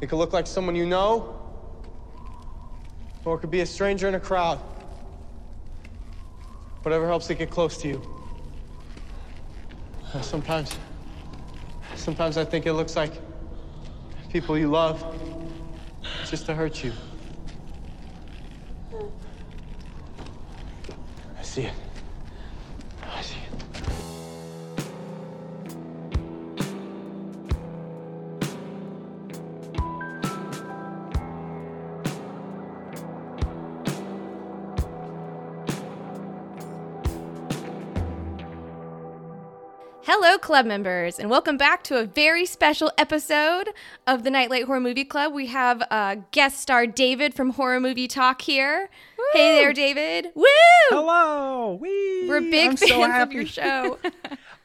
It could look like someone you know, or it could be a stranger in a crowd. Whatever helps it get close to you. Uh, Sometimes, sometimes I think it looks like people you love just to hurt you. I see it. Club members, and welcome back to a very special episode of the Nightlight Horror Movie Club. We have uh, guest star David from Horror Movie Talk here. Hey there, David. Woo! Hello. Whee! We're big I'm fans so of your show.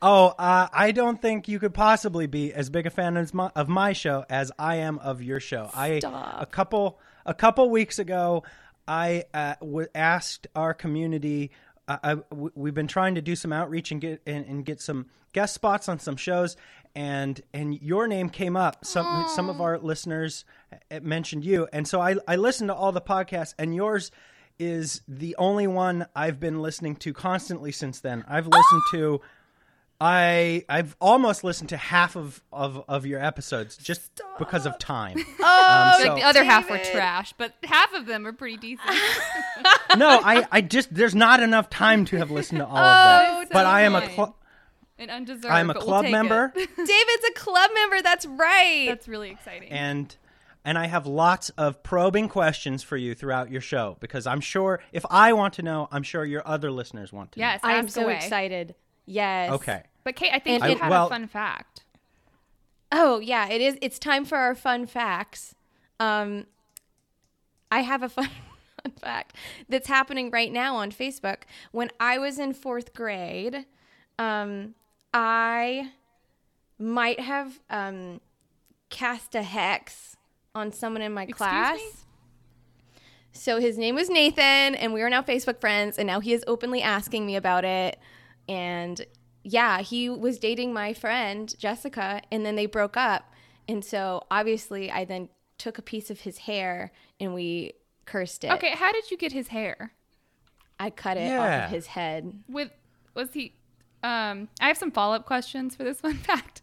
Oh, uh, I don't think you could possibly be as big a fan as my, of my show as I am of your show. I Stop. a couple a couple weeks ago, I uh, w- asked our community. I, we've been trying to do some outreach and get and, and get some guest spots on some shows, and and your name came up. Some some of our listeners uh, mentioned you, and so I I listened to all the podcasts, and yours is the only one I've been listening to constantly since then. I've listened to I I've almost listened to half of of, of your episodes just because of time. Um, oh, so- Like the other half were trash, but half of them are pretty decent. no, I I just there's not enough time to have listened to all of Oh, them. But I am a fine. cl- and undeserved. I'm a but we'll club member. David's a club member. That's right. That's really exciting. and and I have lots of probing questions for you throughout your show because I'm sure if I want to know, I'm sure your other listeners want to. yes, I am so away. excited. Yes. Okay. But Kate, I think And you it- had well- a fun fact. Oh yeah, it is. It's time for our fun facts. Um, I have a fun, fun fact that's happening right now on Facebook. When I was in fourth grade, um, I might have um, cast a hex on someone in my class. me? So his name was Nathan, and we are now Facebook friends. And now he is openly asking me about it. And yeah, he was dating my friend Jessica, and then they broke up. And so obviously, I then took a piece of his hair and we cursed it. Okay, how did you get his hair? I cut it off of his head. With was he? Um, I have some follow up questions for this one fact.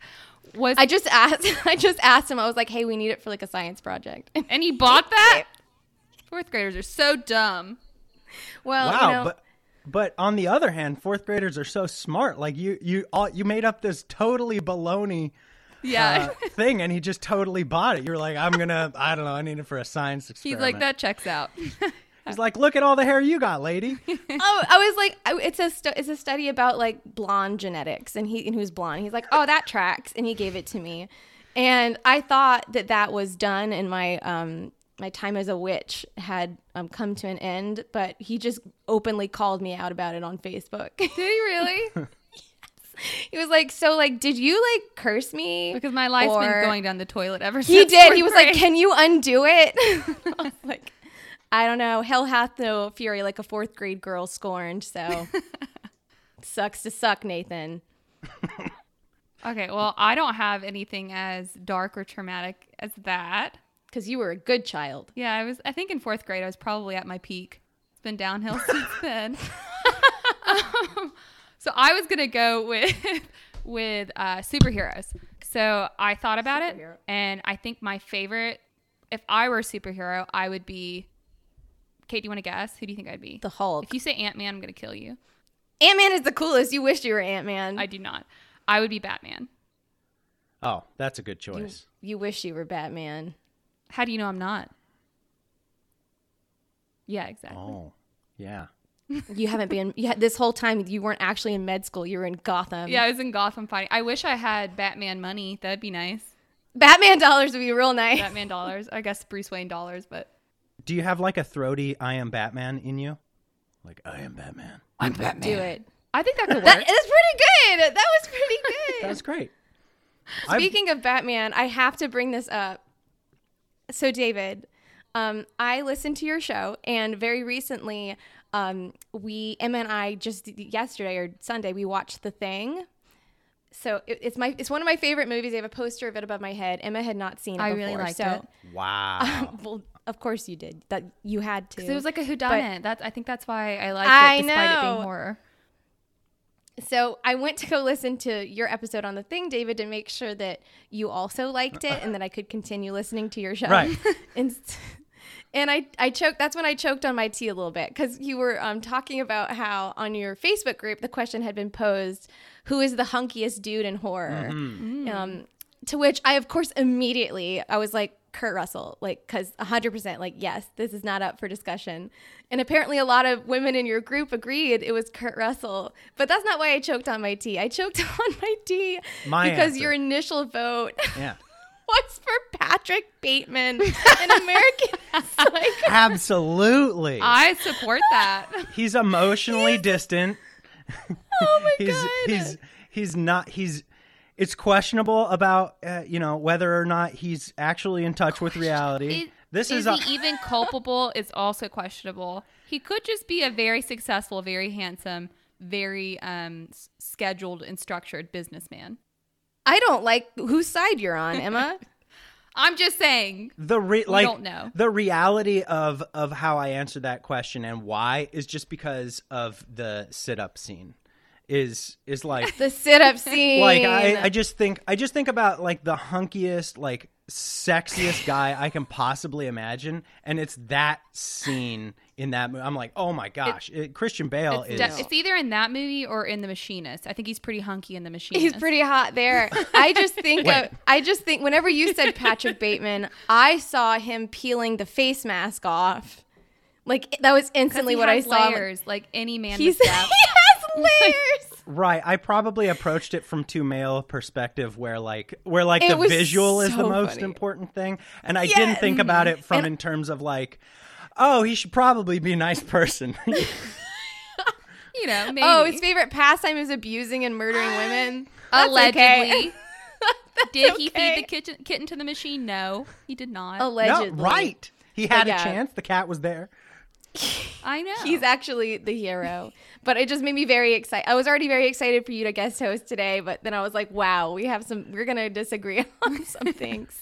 Was I just asked. I just asked him. I was like, "Hey, we need it for like a science project." and he bought that? Fourth graders are so dumb. well, Wow, you know, but but on the other hand, fourth graders are so smart. Like you you all you made up this totally baloney Yeah. uh, thing, and he just totally bought it. You're like, I'm gonna, I don't know, I need it for a science experiment. He's like that checks out. He's like, look at all the hair you got, lady. oh, I was like, it's a stu- it's a study about like blonde genetics, and he and who's blonde. He's like, oh, that tracks, and he gave it to me, and I thought that that was done, in my um my time as a witch had um, come to an end, but he just openly called me out about it on Facebook. Did he really? yes. he was like, so like, did you like curse me? Because my life's Or- been going down the toilet ever since. He did. He was like, "Can you undo it?" I was like, "I don't know. Hell hath no fury, like a fourth grade girl scorned." So, sucks to suck, Nathan. Okay, well, I don't have anything as dark or traumatic as that. Because you were a good child. Yeah, I was. I think in fourth grade, I was probably at my peak. It's been downhill since then. Um, so I was gonna go with with uh, superheroes. So I thought about Superhero. it, and I think my favorite, if I were a superhero, I would be. Kate, do you want to guess? Who do you think I'd be? The Hulk. If you say Ant Man, I'm gonna kill you. Ant Man is the coolest. You wish you were Ant Man. I do not. I would be Batman. Oh, that's a good you, choice. you wish you were Batman. How do you know I'm not? Yeah, exactly. Oh, yeah. You haven't been. You had, this whole time you weren't actually in med school. You were in Gotham. Yeah, I was in Gotham fighting. I wish I had Batman money. That'd be nice. Batman dollars would be real nice. Batman dollars. I guess Bruce Wayne dollars, but Do you have like a throaty "I am Batman" in you? Like I am Batman. I'm Batman. Do it. I think that could work. That is pretty good. That was pretty good. that was great. I've- Speaking of Batman, I have to bring this up. So, David, um, I listened to your show, and very recently, um, we Emma and I just yesterday or Sunday we watched The Thing, so it, it's my it's one of my favorite movies. I have a poster of it above my head. Emma had not seen it. I before, really liked so, it. Wow. well, of course you did. That you had to. it was like a whodunit. That's I think that's why I liked I it despite it know. being horror. So I went to go listen to your episode on the thing, David, to make sure that you also liked it and that I could continue listening to your show. Right. and and I, I choked. That's when I choked on my tea a little bit because you were um, talking about how on your Facebook group the question had been posed, "Who is the hunkiest dude in horror?" Um, to which I, of course, immediately I was like, Kurt Russell, like, because 100%, like, yes, this is not up for discussion. And apparently, a lot of women in your group agreed it was Kurt Russell. But that's not why I choked on my tea. I choked on my tea My because answer. your initial vote yeah. was for Patrick Bateman, an American Psycho. Absolutely. I support that. he's emotionally distant. Oh my he's god! he's he's not he's it's questionable about uh, you know whether or not he's actually in touch with reality. Is, this is is, a, he even culpable? Is also questionable. He could just be a very successful, very handsome, very um, scheduled and structured businessman. I don't like whose side you're on, Emma. I'm just saying. the re- like don't know. the reality of of how I answered that question and why is just because of the sit up scene is is like the sit-up scene. like I, I just think I just think about like the hunkiest like sexiest guy I can possibly imagine and it's that scene in that movie I'm like oh my gosh it, Christian Bale It's, is de- it's either in that movie or in The Machinist. I think he's pretty hunky in The Machinist. He's pretty hot there. I just think of I just think whenever you said Patrick Bateman, I saw him peeling the face mask off. Like that was instantly he what I saw. Layers, like any man. He's, with he depth. has layers. Right. I probably approached it from two male perspective where like where like It the was visual is the most funny. important thing. And I didn't think mm-hmm. about it from And- in terms of like, oh, he should probably be a nice person. you know, oh, maybe. Oh, his favorite pastime is abusing and murdering ah, women. That's allegedly. okay. Did he feed the kitten, kitten to the machine? No, he did not. no, Allegedly. right. He had yeah. a chance. The cat was there. I know. He's actually the hero. But it just made me very excited. I was already very excited for you to guest host today, but then I was like, wow, we have some we're gonna disagree on some things.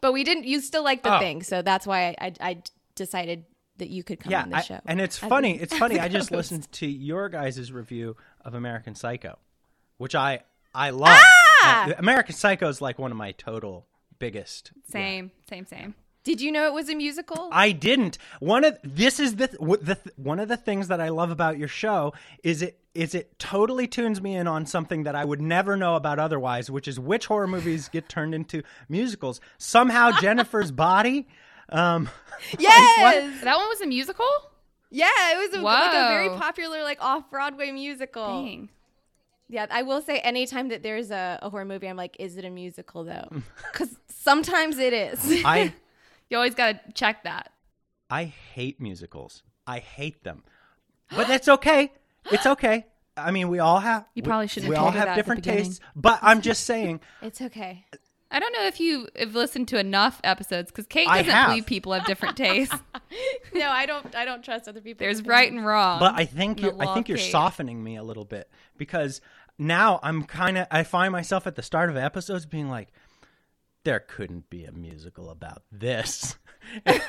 But we didn't you still like the Oh. thing, so that's why I, I decided that you could come Yeah, on the show. and it's funny. a- It's funny. I just listened to your guys' review of American Psycho, which I I love. Ah! Uh, American Psycho is like one of my total biggest. yeah. same, same, same. Did you know it was a musical? I didn't. One of this is the, the one of the things that I love about your show is it is it totally tunes me in on something that I would never know about otherwise, which is which horror movies get turned into musicals. Somehow Jennifer's Body. Um, yes. That one was a musical. Yeah, it was a, like a very popular like off-Broadway musical. Dang. Yeah, I will say anytime that there's a, a horror movie, I'm like, is it a musical though? Because sometimes it is. I You always gotta check that. I hate musicals. I hate them, but that's okay. It's okay. I mean, we all have. You probably shouldn't We have all have that different tastes, but I'm just saying. it's okay. I don't know if you have listened to enough episodes because Kate doesn't believe people have different tastes. No, I don't. I don't trust other people. There's right and wrong. But I think you're, I think you're Kate. softening me a little bit because now I'm kind of I find myself at the start of episodes being like, there couldn't be a musical about this. and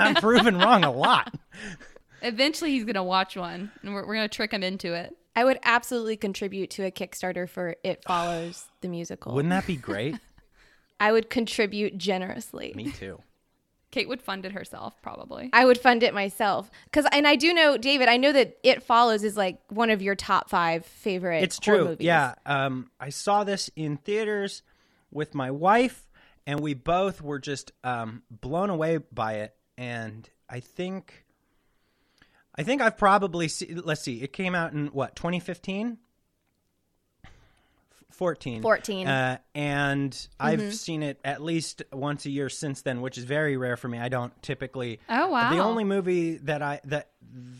I'm proven wrong a lot. Eventually, he's gonna watch one, and we're, we're gonna trick him into it. I would absolutely contribute to a Kickstarter for It Follows the musical. Wouldn't that be great? I would contribute generously. me too. Kate would fund it herself, probably. I would fund it myself because, and I do know, David. I know that It Follows is like one of your top five favorite. It's true. Movies. Yeah. Um, I saw this in theaters with my wife, and we both were just um, blown away by it. And I think, I think I've probably seen. Let's see. It came out in what 2015. 14 14. uh, and Mm-hmm. i've seen it at least once a year since then which is very rare for me i don't typically Oh, wow. the only movie that i that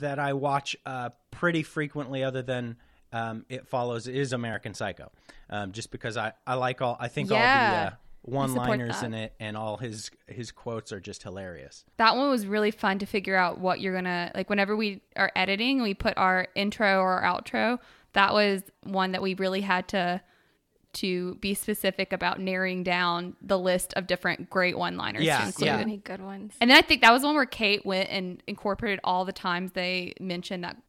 that i watch uh, pretty frequently other than um, it follows is american psycho um, just because i i like all i think Yeah. all the uh, one liners in it and all his his quotes are just hilarious That one was really fun to figure out what you're gonna like. Whenever we are editing, we put our intro or our outro. that was one that we really had to to be specific about narrowing down the list of different great one-liners Yeah, to include. yeah. Many good ones. And then I think that was one where Kate went and incorporated all the times they mentioned that, like,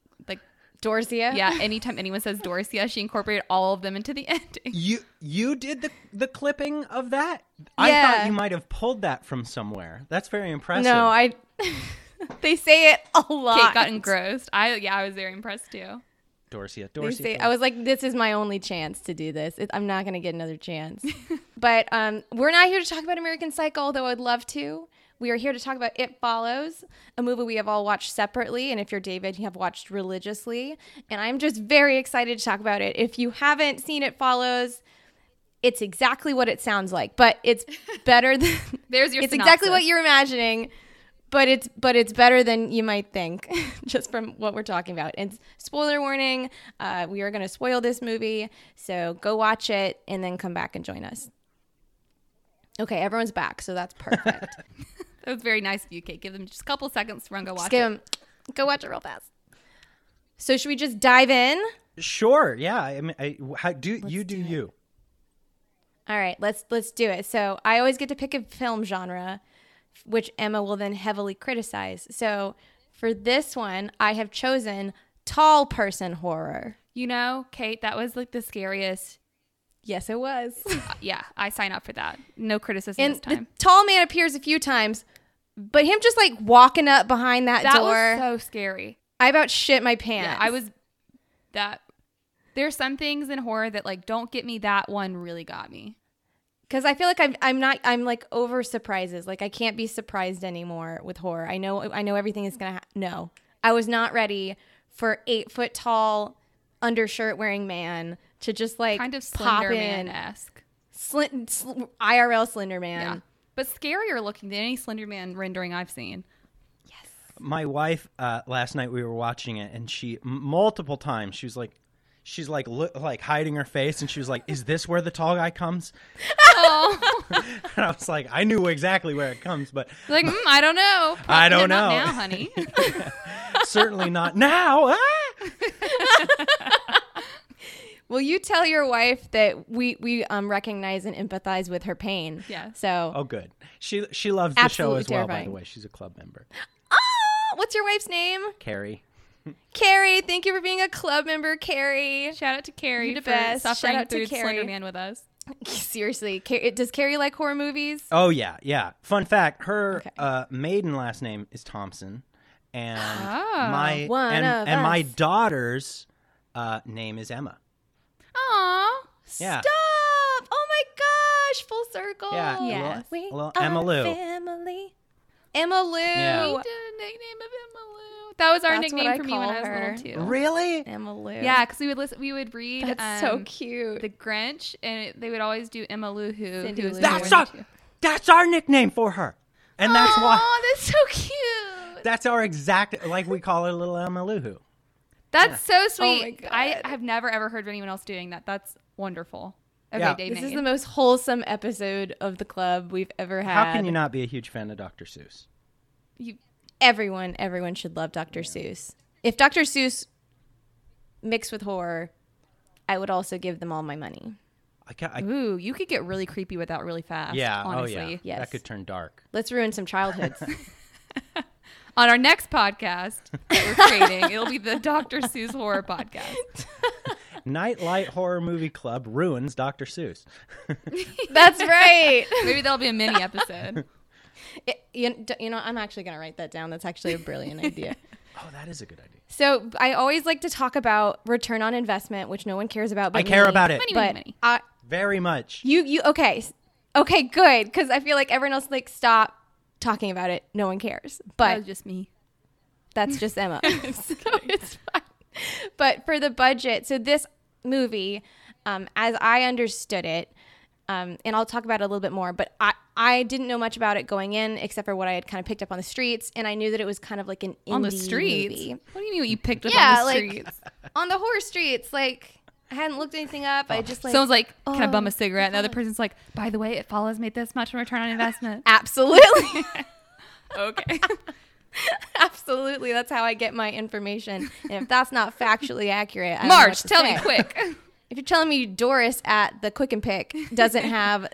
Dorsia. yeah, anytime anyone says Dorsia, she incorporated all of them into the ending. You you did the the clipping of that? I thought you might have pulled that from somewhere. That's very impressive. No, I. they say it a lot. Kate got engrossed. I yeah, I was very impressed too. Dorsia, Dorsia. say, I was like, this is my only chance to do this. It, I'm not going to get another chance. but um, we're not here to talk about American Psycho, although I'd love to. We are here to talk about It Follows, a movie we have all watched separately. And if you're David, you have watched religiously. And I'm just very excited to talk about it. If you haven't seen It Follows, it's exactly what it sounds like, but it's better than. There's your It's exactly what you're imagining, but it's but it's better than you might think, just from what we're talking about. And spoiler warning: uh, we are going to spoil this movie, so go watch it and then come back and join us. Okay, everyone's back, so that's perfect. That was very nice of you, Kate. Give them just a couple seconds to run go watch Just give it. 'em- go watch it real fast. So should we just dive in? Sure. Yeah. I mean, I, how do you do, you? All right, let's let's do it. So I always get to pick a film genre, which Emma will then heavily criticize. So for this one, I have chosen tall person horror. You know, Kate, that was like the scariest. Yes, it was. Uh, yeah, I sign up for that. No criticism and this the time. tall man appears a few times, but him just like walking up behind that, That door, was so scary. I about shit my pants. Yeah, I was that. There's some things in horror that like don't get me. That one really got me. because I feel like I'm I'm not I'm like over surprises. Like I can't be surprised anymore with horror. I know I know everything is gonna ha- no. I was not ready for eight foot tall undershirt wearing man to just like Kind of pop Slender Man in esque. Slin- sl- IRL Slender Man. Yeah, but scarier looking than any Slender Man rendering I've seen. Yes. My wife uh, last night we were watching it, and she m- multiple times she was like, she's like li- like hiding her face, and she was like, "Is this where the tall guy comes?" Oh, And I was like, I knew exactly where it comes, but like mm, I don't know. I don't Not know. now, honey. certainly not now. Ah! Will you tell your wife that we we um recognize and empathize with her pain? Yeah. So Oh, good. She she loves the show Absolutely as well. By the way, she's a club member. Ah, what's your wife's name? Carrie. Carrie. Thank you for being a club member, Carrie. Shout out to Carrie You the for best. suffering Shout out to through Carrie. Slender Man with us. Seriously, does Carrie like horror movies? Oh yeah, yeah. Fun fact: her Okay. uh, maiden last name is Thompson, and Oh. my One and, of and my daughter's uh, name is Emma. Aw. Yeah. Stop! Oh my gosh, full circle. Yeah, a Yes. little- We a little Emma Lou. family. Emma Lou. Yeah. We did a nickname of Emma Lou. That was our That's nickname for me when call I was her. little too. Really? Emma Lou. Yeah, because we would listen. We would read. That's so um, cute. The Grinch, and it, they would always do Emma Lou, who, Cindy who Lou. That's our Grinch. that's our nickname for her, and that's why Aw, that's so cute. that's our exact like we call her little Emma Lou. That's so Oh my sweet. God. I have never ever heard of anyone else doing that. That's wonderful. Okay, Yeah. Dave. this is the most wholesome episode of the club we've ever had. How can you not be a huge fan of Dr. Seuss? You, Everyone, everyone should love Dr. Seuss. If Dr. Seuss mixed with horror, I would also give them all my money. I, ca- I ooh, you could get really creepy with that really fast. yeah, honestly. oh yeah, Yes. that could turn dark. Let's ruin some childhoods. On our next podcast that we're creating, it'll be the Dr. Seuss horror podcast. Nightlight Horror Movie Club ruins Dr. Seuss. That's right. Maybe that'll be a mini episode. It- you, you know, I'm actually going to write that down. That's actually a brilliant idea. Oh, that is a good idea. So I always like to talk about return on investment, which no one cares about. But I care me. about it Money, money, But money. I, very much. you, you, okay, okay, good, because I feel like everyone else like stop talking about it. No one cares, That but was just me. that's just Emma. so it's fine. But for the budget, so this movie, um, as I understood it, um, and I'll talk about it a little bit more, but I, I didn't know much about it going in except for what I had kind of picked up on the streets, and I knew that it was kind of like an On the streets. movie. What do you mean what you picked up Yeah, on the like streets? on the horror streets. Like I hadn't looked anything up. I just like Someone's like, "Can I bum oh, a cigarette?" And the other person's like, "By the way, it follows made this much in return on investment." absolutely. okay. Absolutely, that's how I get my information. And if that's not factually accurate, I don't know what March, tell me quick. If you're telling me Doris at the Quick and Pick doesn't have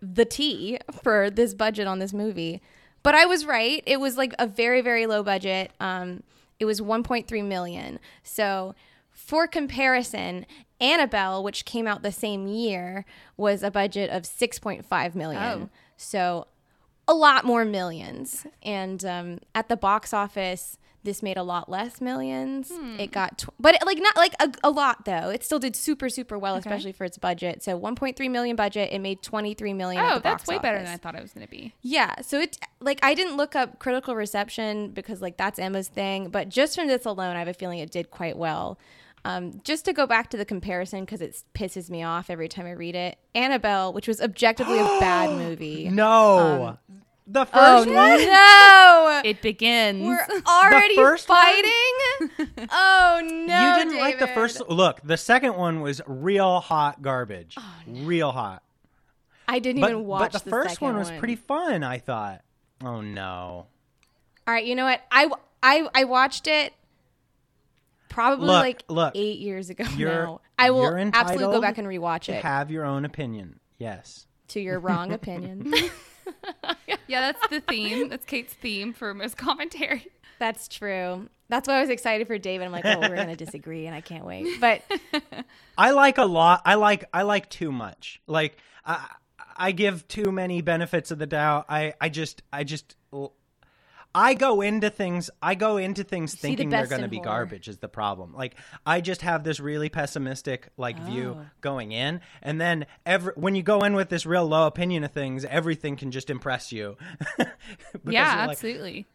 the T for this budget on this movie, but I was right. It was like a very very low budget. Um, it was 1.3 million. So for comparison, Annabelle, which came out the same year, was a budget of 6.5 million. Oh. So a lot more millions. And um, at the box office, this made a lot less millions. Hmm. It got, tw- but it, like not like a, a lot though. It still did super super well, especially for its budget. So 1.3 million budget, it made 23 million. at Oh, the that's box way better than. I thought it was going to be. Yeah, so it like I didn't look up critical reception because like that's Emma's thing, but just from this alone, I have a feeling it did quite well. Um, just to go back to the comparison because it pisses me off every time I read it. Annabelle, which was objectively a bad movie. No, the first Oh one. no! It begins. We're already first fighting. oh no! you didn't like the first. Look, the second one was real hot garbage. Real hot. I didn't But, even watch but the, first one was pretty fun. I thought. Oh no. All right, you know what? I I I watched it probably Look, like look. eight years ago You're- now. I will you're absolutely go back and rewatch To it have your own opinion. Yes. to your wrong opinion. yeah, that's the theme. That's Kate's theme for most commentary. That's true. That's why I was excited for David. I'm like, oh, we're gonna disagree, and I can't wait. But I like a lot. I like I like too much. Like I I give too many benefits of the doubt. I I just I just I go into things I go into things the thinking they're going to be horror. garbage is the problem. Like I just have this really pessimistic like view Oh. going in and then every when you go in with this real low opinion of things, everything can just impress you. Yeah, you're like, absolutely.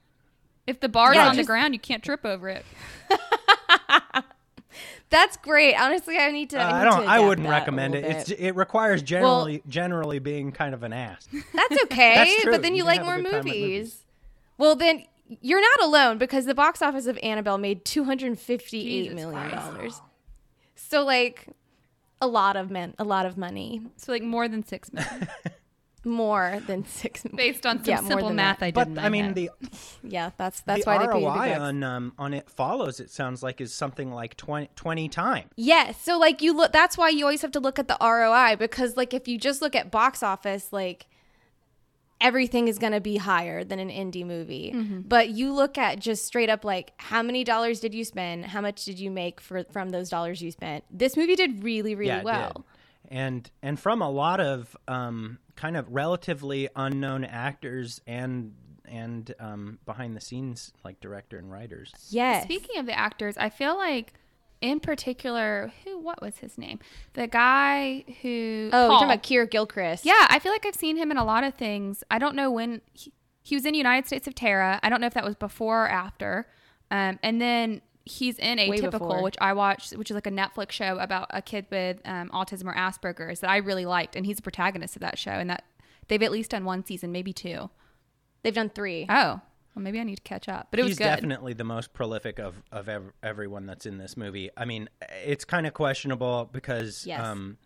If the bar's Yeah, on the ground, you can't trip over it. that's great. Honestly, I need to. uh, I, I don't. to I wouldn't recommend it. It's it requires generally generally being kind of an ass. That's okay. That's true. But then you, You like more a good time at movies. Movies. Well, then you're not alone because the box office of Annabelle made two hundred fifty-eight Jesus million Christ. dollars. So like a lot of men, a lot of money, So like more than six million, more than six. based on some Yeah, simple math that. I did. But I mean head. the Yeah, that's that's the why they ROI pay you the on um, on it follows. It sounds like is something like 20, 20 times. Yes. So like you look that's why you always have to look at the ROI because like if you just look at box office like everything is going to be higher than an indie movie. Mm-hmm. But you look at just straight up like how many dollars did you spend? How much did you make for from those dollars you spent? This movie did really really yeah, well. did. And and from a lot of um, kind of relatively unknown actors and and um, behind the scenes like director and writers. Yes. Speaking of the actors, I feel like in particular, who what was his name? The guy who oh, you're talking about Keir Gilchrist. Yeah, I feel like I've seen him in a lot of things. I don't know when he, he was in United States of Tara. I don't know if that was before or after. Um, and then he's in Atypical, which I watched, which is like a Netflix show about a kid with um, autism or Asperger's that I really liked, and he's a protagonist of that show. And that they've at least done one season, maybe two. They've done 3. Oh, well, maybe I need to catch up. But it was good. definitely the most prolific of of ev- everyone that's in this movie. I mean, it's kind of questionable because Yes. um,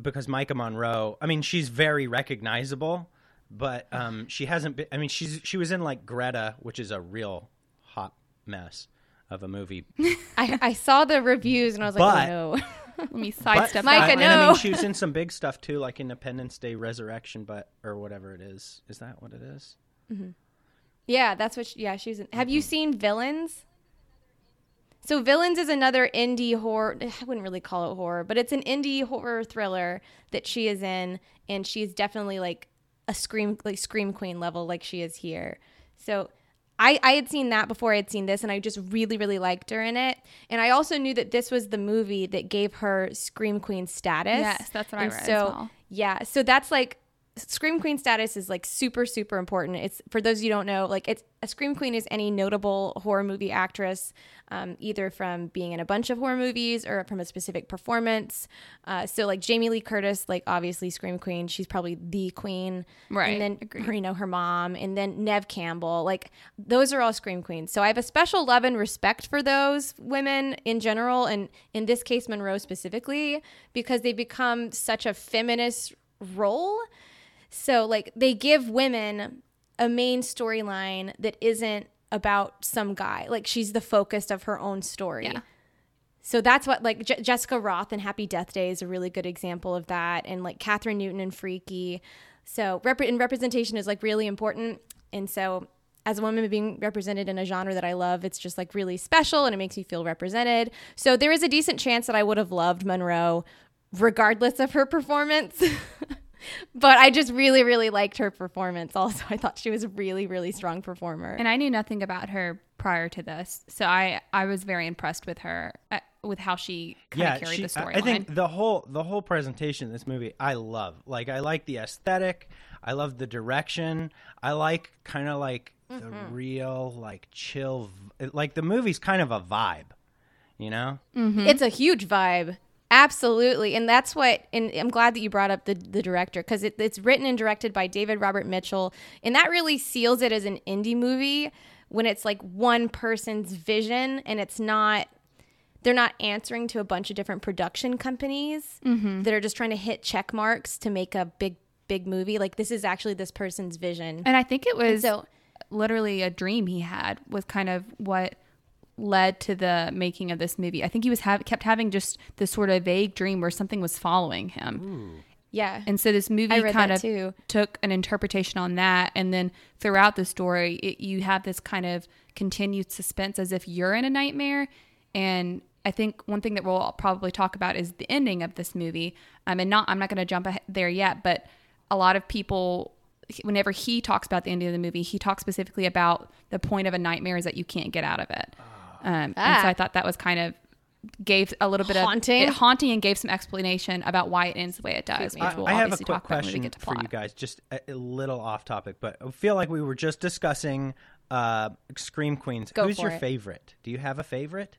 because Maika Monroe. I mean, she's very recognizable, but um, she hasn't been. I mean, she's she was in like Greta, which is a real hot mess of a movie. I, I saw the reviews and I was like, oh no. Let me sidestep Maika, and I no. mean, she was in some big stuff too, like Independence Day, Resurrection, but or whatever it is. Is that what it is? Yeah, that's what. She, yeah, she's. In, have you seen Villains? So Villains is another indie horror. I wouldn't really call it horror, but it's an indie horror thriller that she is in, and she's definitely like a scream, like scream queen level, like she is here. So. I, I had seen that before I had seen this, and I just really, really liked her in it. And I also knew that this was the movie that gave her Scream Queen status. Yes, that's what I And read as So, well. yeah, so that's like Scream Queen status is like super super important. It's for those you don't know, like it's a Scream Queen is any notable horror movie actress, um, either from being in a bunch of horror movies or from a specific performance. Uh, so like Jamie Lee Curtis, like obviously Scream Queen, she's probably the queen, Right, And then agreed. you know her mom, and then Neve Campbell, like those are all Scream Queens. So I have a special love and respect for those women in general, and in this case Monroe specifically, because they become such a feminist role. So like they give women a main storyline that isn't about some guy. Like she's the focus of her own story. Yeah. So that's what like Je- Jessica Rothe and Happy Death Day is a really good example of that, and like Kathryn Newton and Freaky. So rep- and representation is like really important, and so as a woman being represented in a genre that I love, it's just like really special and it makes me feel represented. So there is a decent chance that I would have loved Monroe regardless of her performance. but I just really, really liked her performance. Also, I thought she was a really, really strong performer. And I knew nothing about her prior to this, so I I was very impressed with her uh, with how she kind of carried she- the I- storyline. I think the whole the whole presentation in this movie I love. Like I like the aesthetic, I love the direction. I like kind of like the Mm-hmm. real like chill like the movie's kind of a vibe, you know? It's a huge vibe. Absolutely. And that's what, and I'm glad that you brought up the, the director because it, it's written and directed by David Robert Mitchell. And that really seals it as an indie movie when it's like one person's vision and it's not, they're not answering to a bunch of different production companies mm-hmm. that are just trying to hit check marks to make a big, big movie. Like this is actually this person's vision. And I think it was so- literally a dream he had was kind of what led to the making of this movie. I think he was have, kept having just this sort of vague dream where something was following him. Yeah. And so this movie kind of too. took an interpretation on that and then throughout the story it, you have this kind of continued suspense as if you're in a nightmare and I think one thing that we'll probably talk about is the ending of this movie. Um, and not I'm not going to jump there yet, but a lot of people whenever he talks about the ending of the movie, he talks specifically about the point of a nightmare is that you can't get out of it. Um, And so Ah. I thought that was kind of gave a little bit Haunting? of it, haunting and gave some explanation about why it ends the way it does, which I, we'll I have a obviously quick talk about when we question get to for plot. you guys, just a, a little off topic, but I feel like we were just discussing uh, Scream Queens. Go Who's your it. favorite? Do you have a favorite?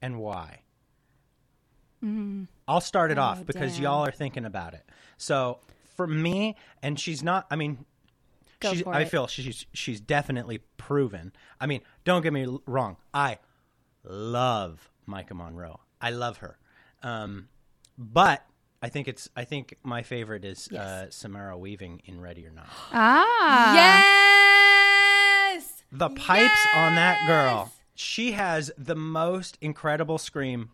And why? Mm-hmm. I'll start it Oh, off because damn. y'all are thinking about it. So for me, and she's not. I mean, she's, I feel she's she's definitely proven. I mean, don't get me wrong. I love Maika Monroe. I love her. Um, but I think it's I think my favorite is uh, Samara Weaving in Ready or Not. Ah. yes. The pipes on that girl. She has the most incredible scream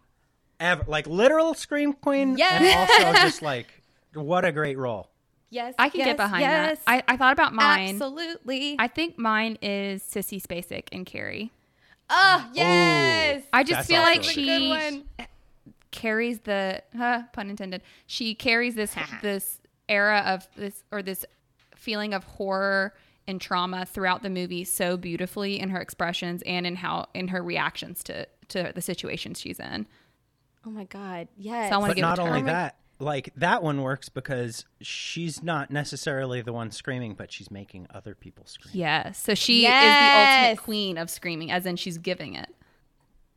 ever. Like literal scream queen. Yes! And also just like what a great role. Yes. I can yes, get behind yes. that. I, I thought about mine. Absolutely. I think mine is Sissy Spacek and Carrie. oh, yes. I just feel also like she carries the huh, pun intended. She carries this this era of this or this feeling of horror and trauma throughout the movie so beautifully in her expressions and in how in her reactions to to the situations she's in. Oh my God. Yes. So I wanna But give it not to her. only Oh that, like that one works because she's not necessarily the one screaming, but she's making other people scream. Yes. So she is the ultimate queen of screaming, as in she's giving it.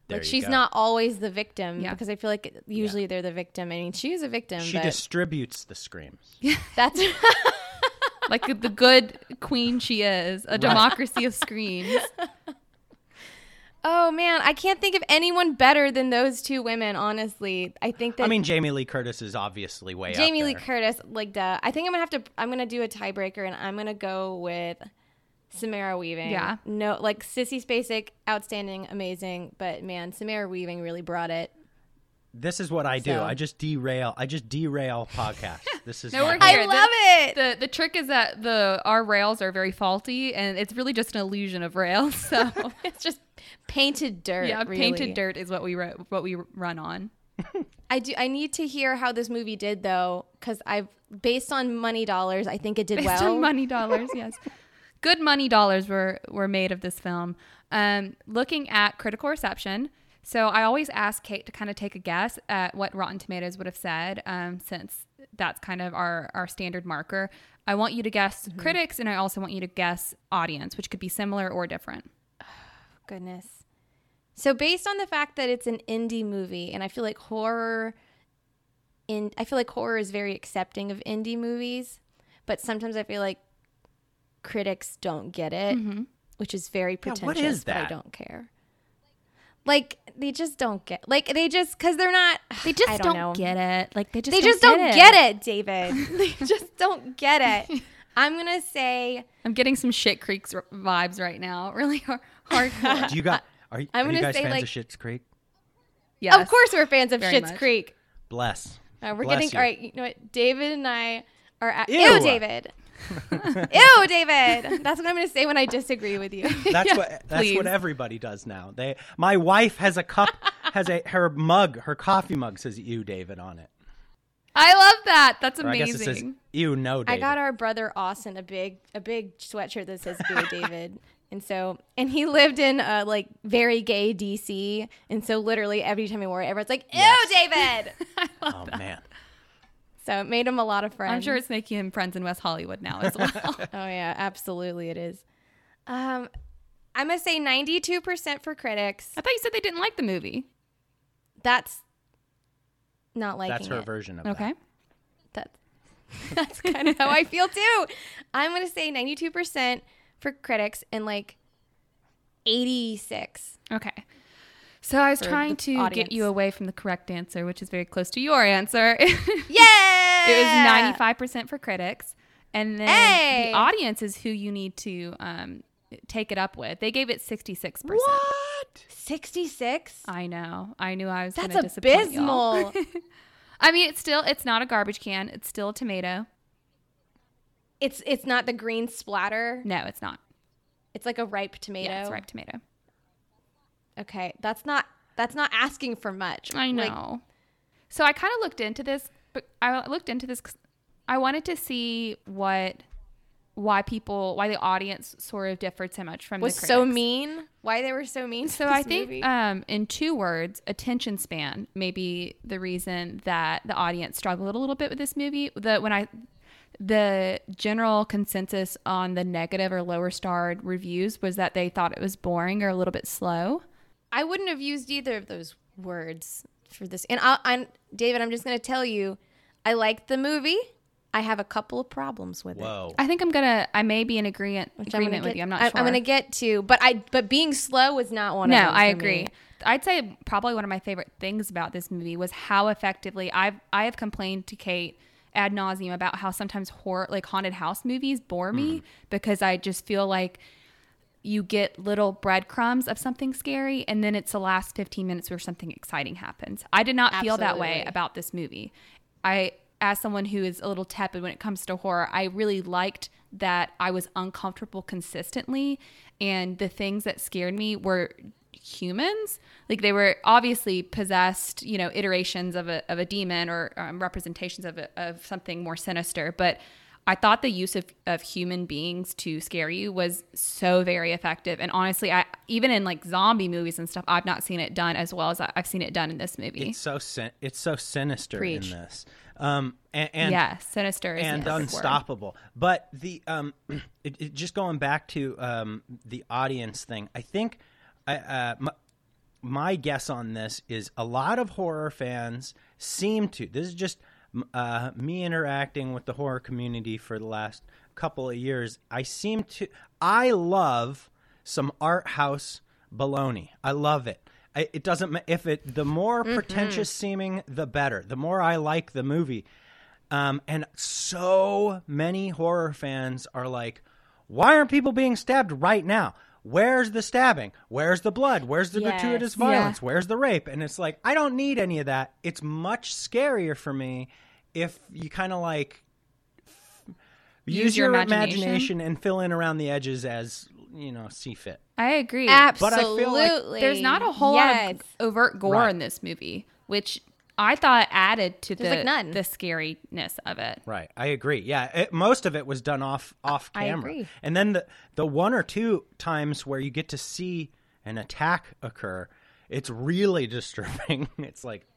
There like she's go. not always the victim Yeah. because I feel like usually they're the victim. I mean, she is a victim, She but distributes the screams. that's Like the good queen she is, a democracy of screams. Oh man, I can't think of anyone better than those two women. Honestly, I think that I mean, Jamie Lee Curtis is obviously way up Jamie Lee. Curtis, like duh. I think I'm gonna have to. I'm gonna do a tiebreaker, and I'm gonna go with Samara Weaving. Yeah. No, like Sissy Spacek, outstanding, amazing, but man, Samara Weaving really brought it. This is what I do. So- I just derail. I just derail podcasts. This is No, we're here. I the- love it. The the trick is that the our rails are very faulty, and it's really just an illusion of rails. So it's just painted dirt. yeah, really. painted dirt is what we ru- what we run on. I do. I need to hear how this movie did though, because I've based on money dollars. I think it did Based well. on money dollars, yes. Good money dollars were were made of this film. Um, looking at critical reception, so I always ask Kate to kind of take a guess at what Rotten Tomatoes would have said, um, since that's kind of our our standard marker. I want you to guess Mm-hmm. critics, and I also want you to guess audience, which could be similar or different. Goodness. So based on the fact that it's an indie movie, and I feel like horror, in I feel like horror is very accepting of indie movies, but sometimes I feel like critics don't get it, which is very pretentious. Yeah, pretentious. what is But I don't care. Like they just don't get. Like they just because they're not. They just I don't, don't, know. get it. Like they just They don't just don't get get it, David. they just don't get it. I'm gonna say I'm getting some Shit Creek vibes right now. Really hard, hardcore. Do you got? Are, you- I'm are you gonna guys say, fans like- of Schitt's Creek? yes. Of course, we're fans of Very Schitt's much. Creek. Bless. Uh, we're Bless getting you. all right. You know what? David and I are. At, Ew. ew. David. ew, David. That's what I'm going to say when I disagree with you. That's Yeah, what that's please. what everybody does now. They my wife has a cup has a her mug, her coffee mug says you David on it. I love that. That's Or I guess it says amazing. you no David. I got our brother Austin a big a big sweatshirt that says ew, David. And so, and he lived in uh, like very gay DC, and so literally every time he wore it, everyone's like, "Ew, Yes. David!" oh man. So it made him a lot of friends. I'm sure it's making him friends in West Hollywood now as well. Oh yeah, absolutely it is. Um, I'm gonna say 92% for critics. I thought you said they didn't like the movie. That's not liking That's her it. version of it. Okay. that. That's that's kind of how I feel too. I'm gonna say 92% for critics and like 86. Okay. So I was trying to audience. get you away from the correct answer, which is very close to your answer. Yeah, It was 95% for critics. And then Hey! the audience is who you need to um, take it up with. They gave it 66%. What? 66. I know. I knew I was That's to y'all. abysmal. I mean, it's still it's not a garbage can. It's still a tomato. it's it's not the green splatter. No, it's not. It's like a ripe tomato. Yeah, it's ripe tomato. Okay, that's not that's not asking for much. I know. Like, so I kind of looked into this, but I looked into this. 'cause I wanted to see what, why people, why the audience sort of differed so much from was so mean. Why they were so mean. So I think, um, in two words, attention span maybe the reason that the audience struggled a little bit with this movie. The when I, the general consensus on the negative or lower starred reviews was that they thought it was boring or a little bit slow. I wouldn't have used either of those words for this. And I, I'm David. I'm just going to tell you, I liked the movie. I have a couple of problems with it. I think I'm gonna. I may be in agreement which I'm agreement with get- you. I'm not I- sure. I'm going to get to, but I but being slow was not one No, of them. I agree. me. I'd say probably one of my favorite things about this movie was how effectively I've I have complained to Kate ad nauseum about how sometimes horror like haunted house movies bore me mm-hmm. because I just feel like you get little breadcrumbs of something scary and then it's the last 15 minutes where something exciting happens. I did not feel that way about this movie. I as someone who is a little tepid when it comes to horror, I really liked that I was uncomfortable consistently and the things that scared me were humans. Like they were obviously possessed you know iterations of a, of a demon or um, representations of, a, of something more sinister but i thought the use of, of human beings to scare you was so very effective and honestly i even in like zombie movies and stuff i've not seen it done as well as i've seen it done in this movie It's so sin- it's so sinister Preach. in this. Um and, and yeah sinister is and unstoppable. But the um, it, it, just going back to um, the audience thing, I think I, uh, my, my guess on this is a lot of horror fans seem to. This is just uh, me interacting with the horror community for the last couple of years. I seem to. I love some art house baloney. I love it. I, it doesn't if it the more pretentious seeming the better. The more I like the movie. Um, and so many horror fans are like, why aren't people being stabbed right now? Where's the stabbing? Where's the blood? Where's the Yes. gratuitous violence? Where's the rape? And it's like, I don't need any of that. It's much scarier for me if you kind of like f- use, Use your your, imagination. imagination. and fill in around the edges as, you know, see fit. i agree Absolutely. But I feel like there's not a whole yes. lot of overt gore Right. in this movie which i thought added to There's the, like none. the scariness of it Right, I agree. Yeah, it, most of it was done off off I camera, agree. and then the the one or two times where you get to see an attack occur, it's really disturbing. it's like s-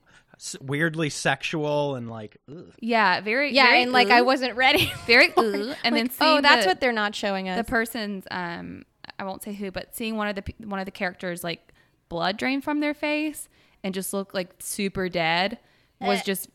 weirdly sexual and like, ugh. yeah very Yeah, very and like I wasn't ready. very for ooh, it. and then Like, oh, that's the- what they're not showing us. the person's um I won't say who, but seeing one of the one of the characters like blood drain from their face and just look like super dead was just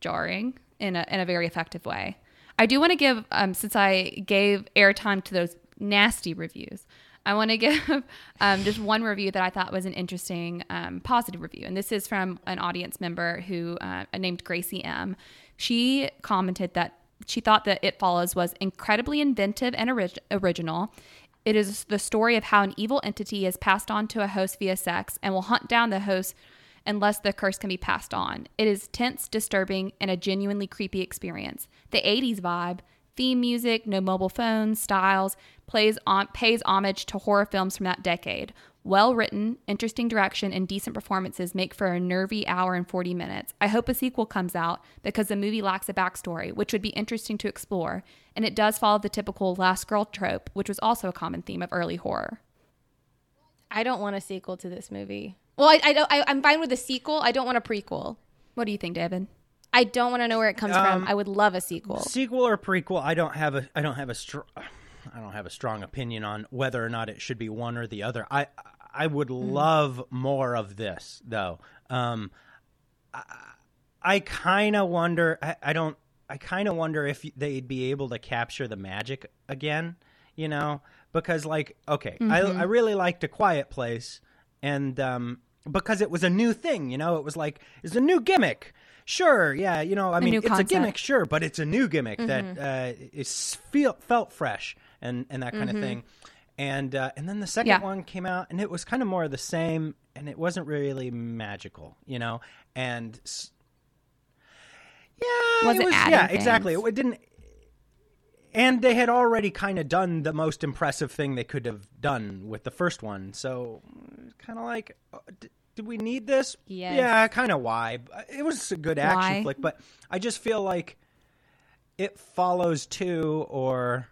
jarring in a in a very effective way. I do want to give um since I gave airtime to those nasty reviews. I want to give um, just one review that I thought was an interesting um, positive review, and this is from an audience member who uh, named Gracie M. She commented that she thought that It Follows was incredibly inventive and orig- original. It is the story of how an evil entity is passed on to a host via sex and will hunt down the host unless the curse can be passed on. It is tense, disturbing, and a genuinely creepy experience. The 80s vibe, theme music, no mobile phones, styles, plays on, pays homage to horror films from that decade. Well written, interesting direction, and decent performances make for a nervy hour and 40 minutes. I hope a sequel comes out because the movie lacks a backstory, which would be interesting to explore, and it does follow the typical last girl trope, which was also a common theme of early horror. I don't want a sequel to this movie. Well, I, I don't. I, I'm fine with a sequel. I don't want a prequel. What do you think, David? I don't want to know where it comes Um, from. I would love a sequel. sequel or prequel i don't have a i don't have a str- i don't have a strong opinion on whether or not it should be one or the other. I i would love more of this though. Um i, I kind of wonder I, I don't i kind of wonder if they'd be able to capture the magic again you know? Because like okay I, I really liked a quiet place and um because it was a new thing you know? It was like it's a new gimmick sure yeah you know i mean it's a gimmick sure but it's a new gimmick that uh is feel felt fresh and and that kind of thing. And uh and then the second Yeah. one came out and it was kind of more of the same and it wasn't really magical you know? And yeah Wasn't it was yeah exactly. things. it didn't and they had already kind of done the most impressive thing they could have done with the first one so kind of like uh, did we need this Yes. yeah kind of why it was a good action Why? flick but i just feel like it follows too, or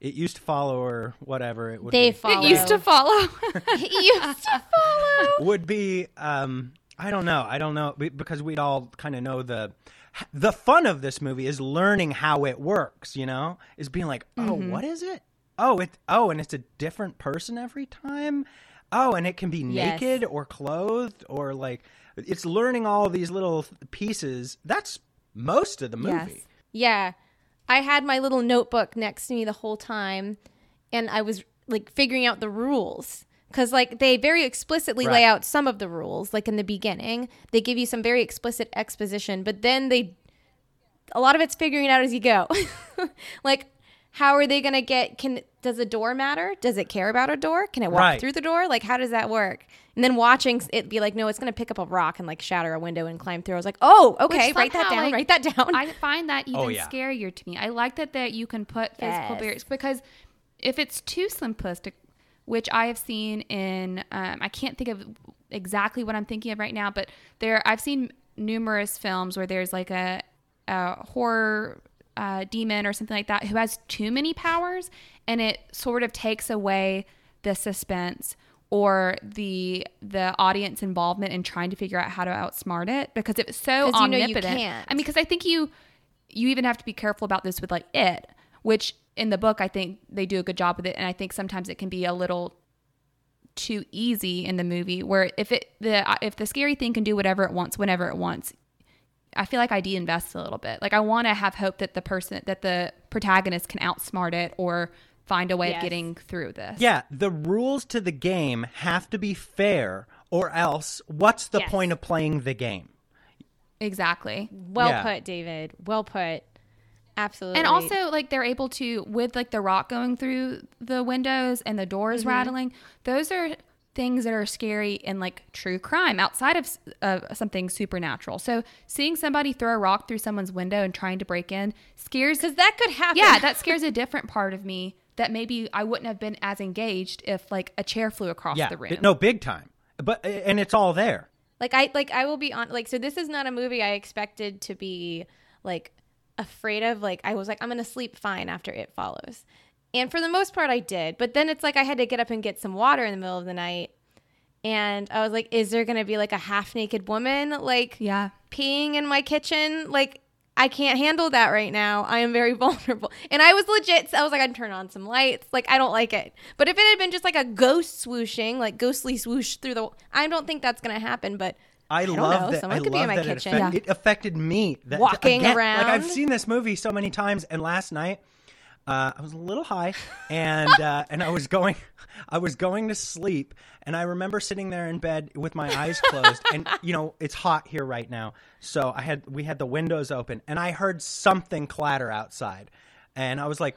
it used to follow or whatever it would They be, follow. It used to follow. it used to follow. would be um i don't know i don't know because we'd all kind of know the the fun of this movie is learning how it works you know is being like oh Mm-hmm. what is it oh it oh and it's a different person every time oh and it can be Yes. naked or clothed or like it's learning all these little pieces that's most of the movie Yes. Yeah. I had my little notebook next to me the whole time and I was like figuring out the rules. Cause like they very explicitly lay out some of the rules, like in the beginning. They give you some very explicit exposition, but then they a lot of it's figuring it out as you go. like how are they gonna get can does a door matter? Does it care about a door? Can it walk Right. through the door? Like how does that work? And then watching it be like, no, it's gonna pick up a rock and like shatter a window and climb through. I was like, oh, okay, Which write that down, like, write that down. I find that even Oh, yeah. scarier to me. I like that that you can put physical Yes. barriers because if it's too simplistic, which I have seen in, um, I can't think of exactly what I'm thinking of right now, but there I've seen numerous films where there's like a, a horror uh, demon or something like that who has too many powers, and it sort of takes away the suspense or the the audience involvement in trying to figure out how to outsmart it because it's so 'Cause you know you omnipotent. I mean, because I think you you even have to be careful about this with like it, which in the book I think they do a good job with it, and I think sometimes it can be a little too easy in the movie where if it the if the scary thing can do whatever it wants whenever it wants i feel like i de-invest a little bit like i want to have hope that the person that the protagonist can outsmart it or find a way Yes. of getting through this Yeah, the rules to the game have to be fair, or else what's the Yes. point of playing the game? exactly Well Yeah. put, David. Well put. Absolutely. and also like they're able to with like the rock going through the windows and the doors Mm-hmm. rattling those are things that are scary in like true crime outside of uh, something supernatural so seeing somebody throw a rock through someone's window and trying to break in scares because that could happen. yeah that scares a different part of me that maybe i wouldn't have been as engaged if like a chair flew across yeah, the room no, big time. But and it's all there. like I like I will be on like so this is not a movie I expected to be like afraid of. Like I was like I'm gonna sleep fine after it follows, and for the most part I did. But then it's like I had to get up and get some water in the middle of the night, and I was like, is there gonna be like a half naked woman like yeah peeing in my kitchen. Like, I can't handle that right now. I am very vulnerable. And I was legit, I was like, I'd turn on some lights. Like, I don't like it. But if it had been just like a ghost swooshing, like ghostly swoosh through the, I don't think that's going to happen. But I, don't love know. that. Someone I could be in my that it, kitchen. affect- it affected me. That, Walking again, Like. I've seen this movie so many times, and last night Uh, I was a little high, and uh, and I was going, I was going to sleep, and I remember sitting there in bed with my eyes closed, and you know it's hot here right now, so I had we had the windows open, and I heard something clatter outside, and I was like.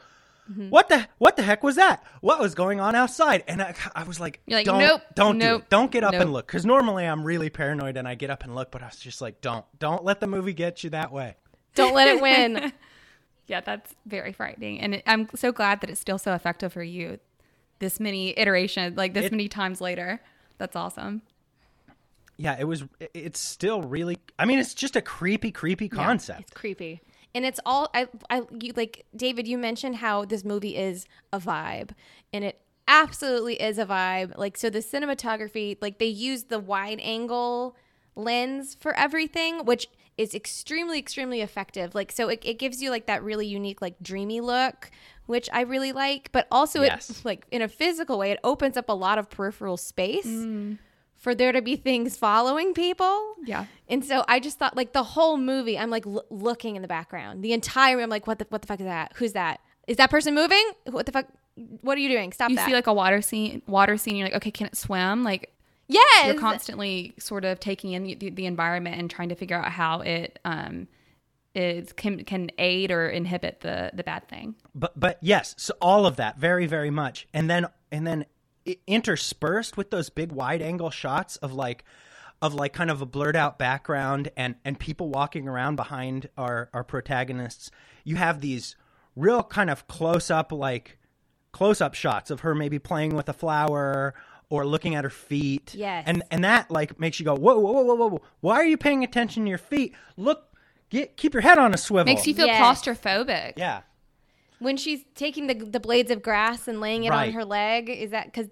Mm-hmm. What the what the heck was that? What was going on outside? And I, I was like, You're like, don't nope, don't do nope, it. Don't get up and look because normally I'm really paranoid and I get up and look, but I was just like, don't don't let the movie get you that way. Don't let it win. Yeah, that's very frightening. And it, I'm so glad that it's still so effective for you this many iterations, like this It- many times later. That's awesome. Yeah, it was. It's still really. I mean, it's just a creepy, creepy concept. It's creepy. And it's all I I you like David you mentioned how this movie is a vibe and it absolutely is a vibe. Like so the cinematography like they use the wide angle lens for everything which is extremely extremely effective. Like so it, it gives you like that really unique like dreamy look which I really like, but also Yes. it like in a physical way it opens up a lot of peripheral space mm. for there to be things following people. Yeah. And so I just thought, like the whole movie, I'm like l- looking in the background. The entire, I'm like, what the what the fuck is that? Who's that? Is that person moving? What the fuck? What are you doing? Stop You that! see like a water scene, water scene. You're like, okay, can it swim? Like yes, you're constantly sort of taking in the, the environment and trying to figure out how it um is can can aid or inhibit the the bad thing. But but yes, so all of that, very very much, and then and then i- interspersed with those big wide angle shots of like of like kind of a blurred out background and and people walking around behind our our protagonists. You have these real kind of close up like close up shots of her maybe playing with a flower or looking at her feet. Yes. And and that like makes you go, whoa, whoa, whoa, whoa, whoa, whoa. Why are you paying attention to your feet? Look, get keep your head on a swivel. Makes you feel Yes. claustrophobic. yeah. when she's taking the the blades of grass and laying it on her leg. Is that because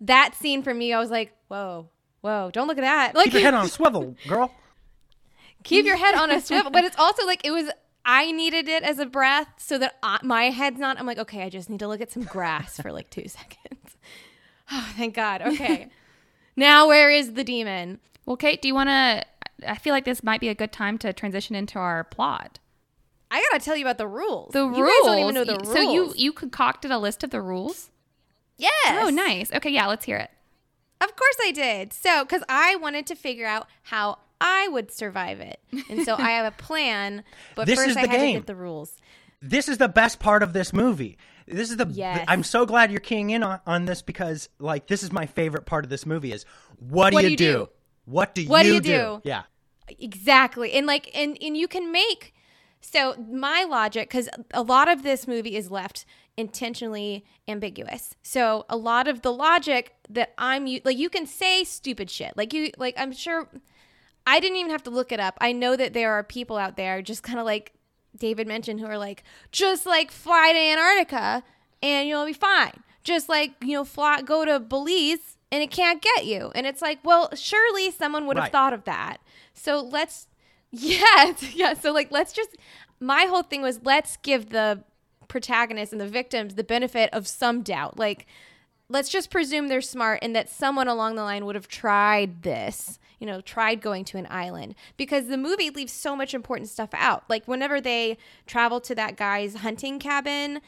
that scene for me? I was like, whoa, whoa, don't look at that. Like Keep your head on a swivel, girl. keep your head on a swivel. But it's also like it was. I needed it as a breath so that I, my head's not. I'm like, okay, I just need to look at some grass for like two seconds. Oh, thank God. Okay. now where is the demon? Well, Kate, do you want to? I feel like this might be a good time to transition into our plot. I gotta tell you about the rules. The you rules. guys don't even know the rules. So you you concocted a list of the rules. yes. Oh, nice. Okay, yeah, let's hear it. Of course I did. So, because I wanted to figure out how I would survive it, and so I have a plan. But This first, is I the had game. to get the rules. this is the best part of this movie. This is the. Yes. I'm so glad you're keying in on, on this because, like, this is my favorite part of this movie. Is what do What you do do? you do? What do What do you you do? Yeah. Exactly. And like and and you can make so my logic cuz a lot of this movie is left intentionally ambiguous. So a lot of the logic that I'm like you can say stupid shit. Like you like I'm sure I didn't even have to look it up. I know that there are people out there just kind of like David mentioned who are like just like fly to Antarctica and you'll be fine. Just like, you know, fly go to Belize and it can't get you. And it's like, well, surely someone would have Right. thought of that. So let's yeah, yeah, so like let's just my whole thing was let's give the protagonists and the victims the benefit of some doubt. Like let's just presume they're smart and that someone along the line would have tried this you know tried going to an island because the movie leaves so much important stuff out. Like whenever they travel to that guy's hunting cabin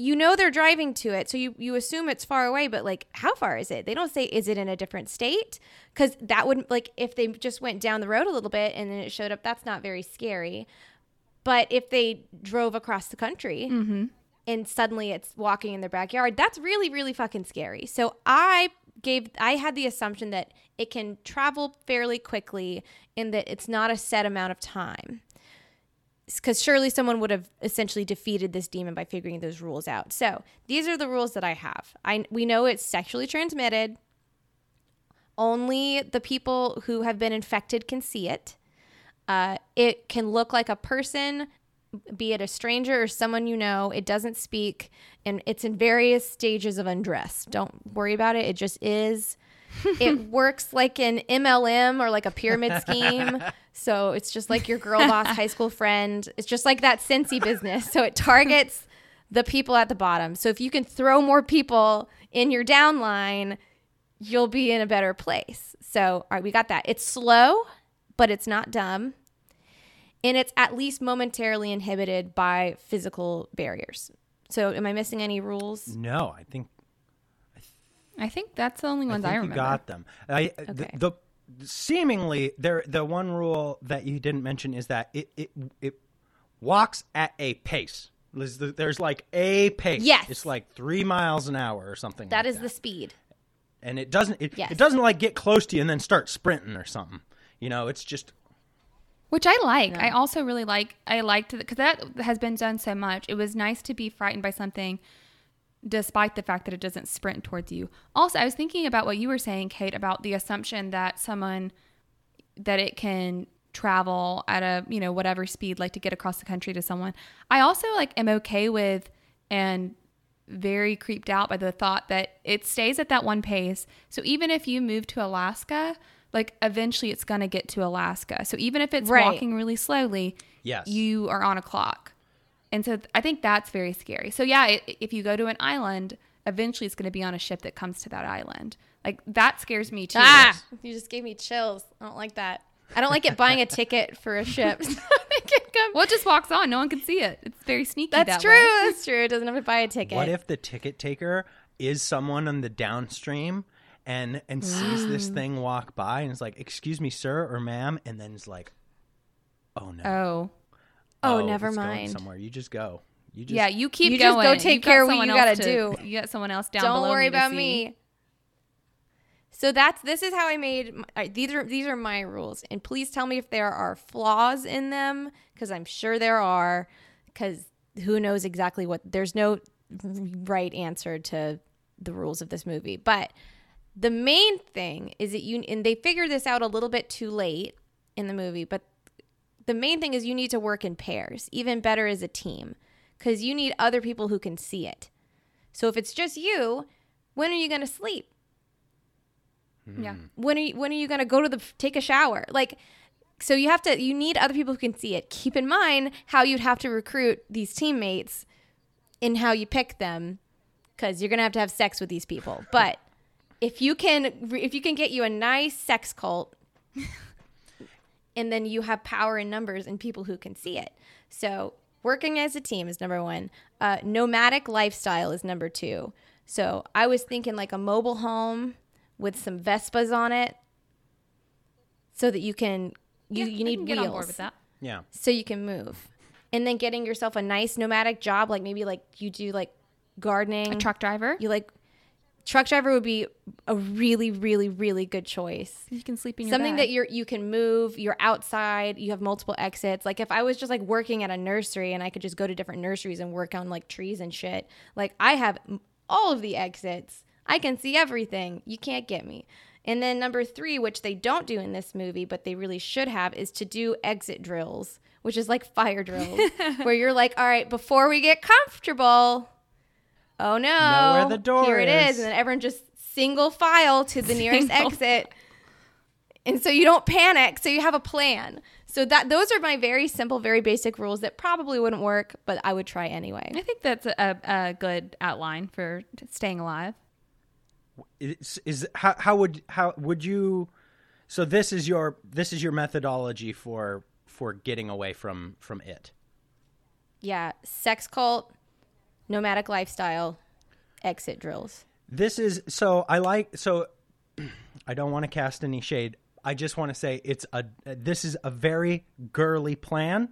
you know they're driving to it so you, you assume it's far away but like how far is it? They don't say is it in a different state? Because that would like if they just went down the road a little bit and then it showed up that's not very scary. But if they drove across the country mm-hmm. and suddenly it's walking in their backyard that's really really fucking scary. So i gave i had the assumption that it can travel fairly quickly and that it's not a set amount of time. Because surely someone would have essentially defeated this demon by figuring those rules out. So these are the rules that i have. I we know it's sexually transmitted. Only the people who have been infected can see it. Uh, it can look like a person, be it a stranger or someone you know. It doesn't speak, and it's in various stages of undress. Don't worry about it. It just is. it works like an MLM or like a pyramid scheme. So it's just like your girl boss high school friend. It's just like that Scentsy business. So it targets the people at the bottom. So if you can throw more people in your downline, you'll be in a better place. So, all right, we got that. It's slow, but it's not dumb. And it's at least momentarily inhibited by physical barriers. So, am I missing any rules? No, I think I think that's the only I ones think I, you remember. got them. I, uh, Okay. the, the seemingly there the one rule that you didn't mention is that it it it walks at a pace. There's, there's like a pace. Yes. it's like three miles an hour or something. That like is the speed. and it doesn't it, Yes. it doesn't like get close to you and then start sprinting or something. You know, it's just Which I like. I also really like. I liked because that has been done so much. It was nice to be frightened by something, despite the fact that it doesn't sprint towards you. Also, I was thinking about what you were saying, Kate, about the assumption that someone that it can travel at a you know whatever speed, like to get across the country to someone. I also like am okay with and very creeped out by the thought that it stays at that one pace. So even if you move to Alaska, like eventually it's going to get to Alaska. So even if it's Right. walking really slowly, Yes. you are on a clock. And so th- I think that's very scary. So yeah, i if you go to an island, eventually it's going to be on a ship that comes to that island. Like that scares me too. Ah, you just gave me chills. I don't like that. I don't like it buying a ticket for a ship. so they Well, it just walks on. No one can see it. It's very sneaky. That's that true. way. That's true. It doesn't have to buy a ticket. what if the ticket taker is someone on the downstream and and sees this thing walk by and is like, "Excuse me, sir or ma'am," and then is like, "Oh no, Oh. Oh, never it's going mind. Somewhere you just go. You just Yeah, you keep You just going. go take You've got care of what someone you else gotta to- do. You got someone else down Don't below worry me to about see. me. So that's this is how I made my, uh, these are these are my rules, and please tell me if there are flaws in them because I'm sure there are. Because who knows exactly what? There's no right answer to the rules of this movie, but the main thing is that you and they figure this out a little bit too late in the movie, but the main thing is you need to work in pairs. Even better as a team because you need other people who can see it. So if it's just you, when are you going to sleep? Hmm. Yeah. When are you, when are you going to go to the take a shower? Like so you have to you need other people who can see it. Keep in mind how you'd have to recruit these teammates and how you pick them cuz you're going to have to have sex with these people. But if you can if you can get you a nice sex cult and then you have power in numbers and people who can see it. So working as a team is number one. Uh, nomadic lifestyle is number two. So I was thinking like a mobile home with some Vespas on it, so that you can you Yeah, you need can wheels get on board with that. yeah. so you can move, and then getting yourself a nice nomadic job like maybe like you do like gardening. A truck driver. You like truck driver would be a really really really good choice. You can sleep in your something bed. that you're you can move you're outside you have multiple exits. Like if i was just like working at a nursery and i could just go to different nurseries and work on like trees and shit like i have all of the exits. I can see everything. You can't get me. And then number three which they don't do in this movie but they really should have is to do exit drills which is like fire drills where you're like all right before we get comfortable oh no Know where the door here it is. is and then everyone just single file to the nearest Single exit and so you don't panic so you have a plan so that those are my very simple very basic rules that probably wouldn't work but i would try anyway I think that's a, a good outline for staying alive. Is, is how how would how would you? So this is your this is your methodology for for getting away from from it. yeah sex cult nomadic lifestyle exit drills This is so I like so I don't want to cast any shade. I just want to say it's a this is a very girly plan.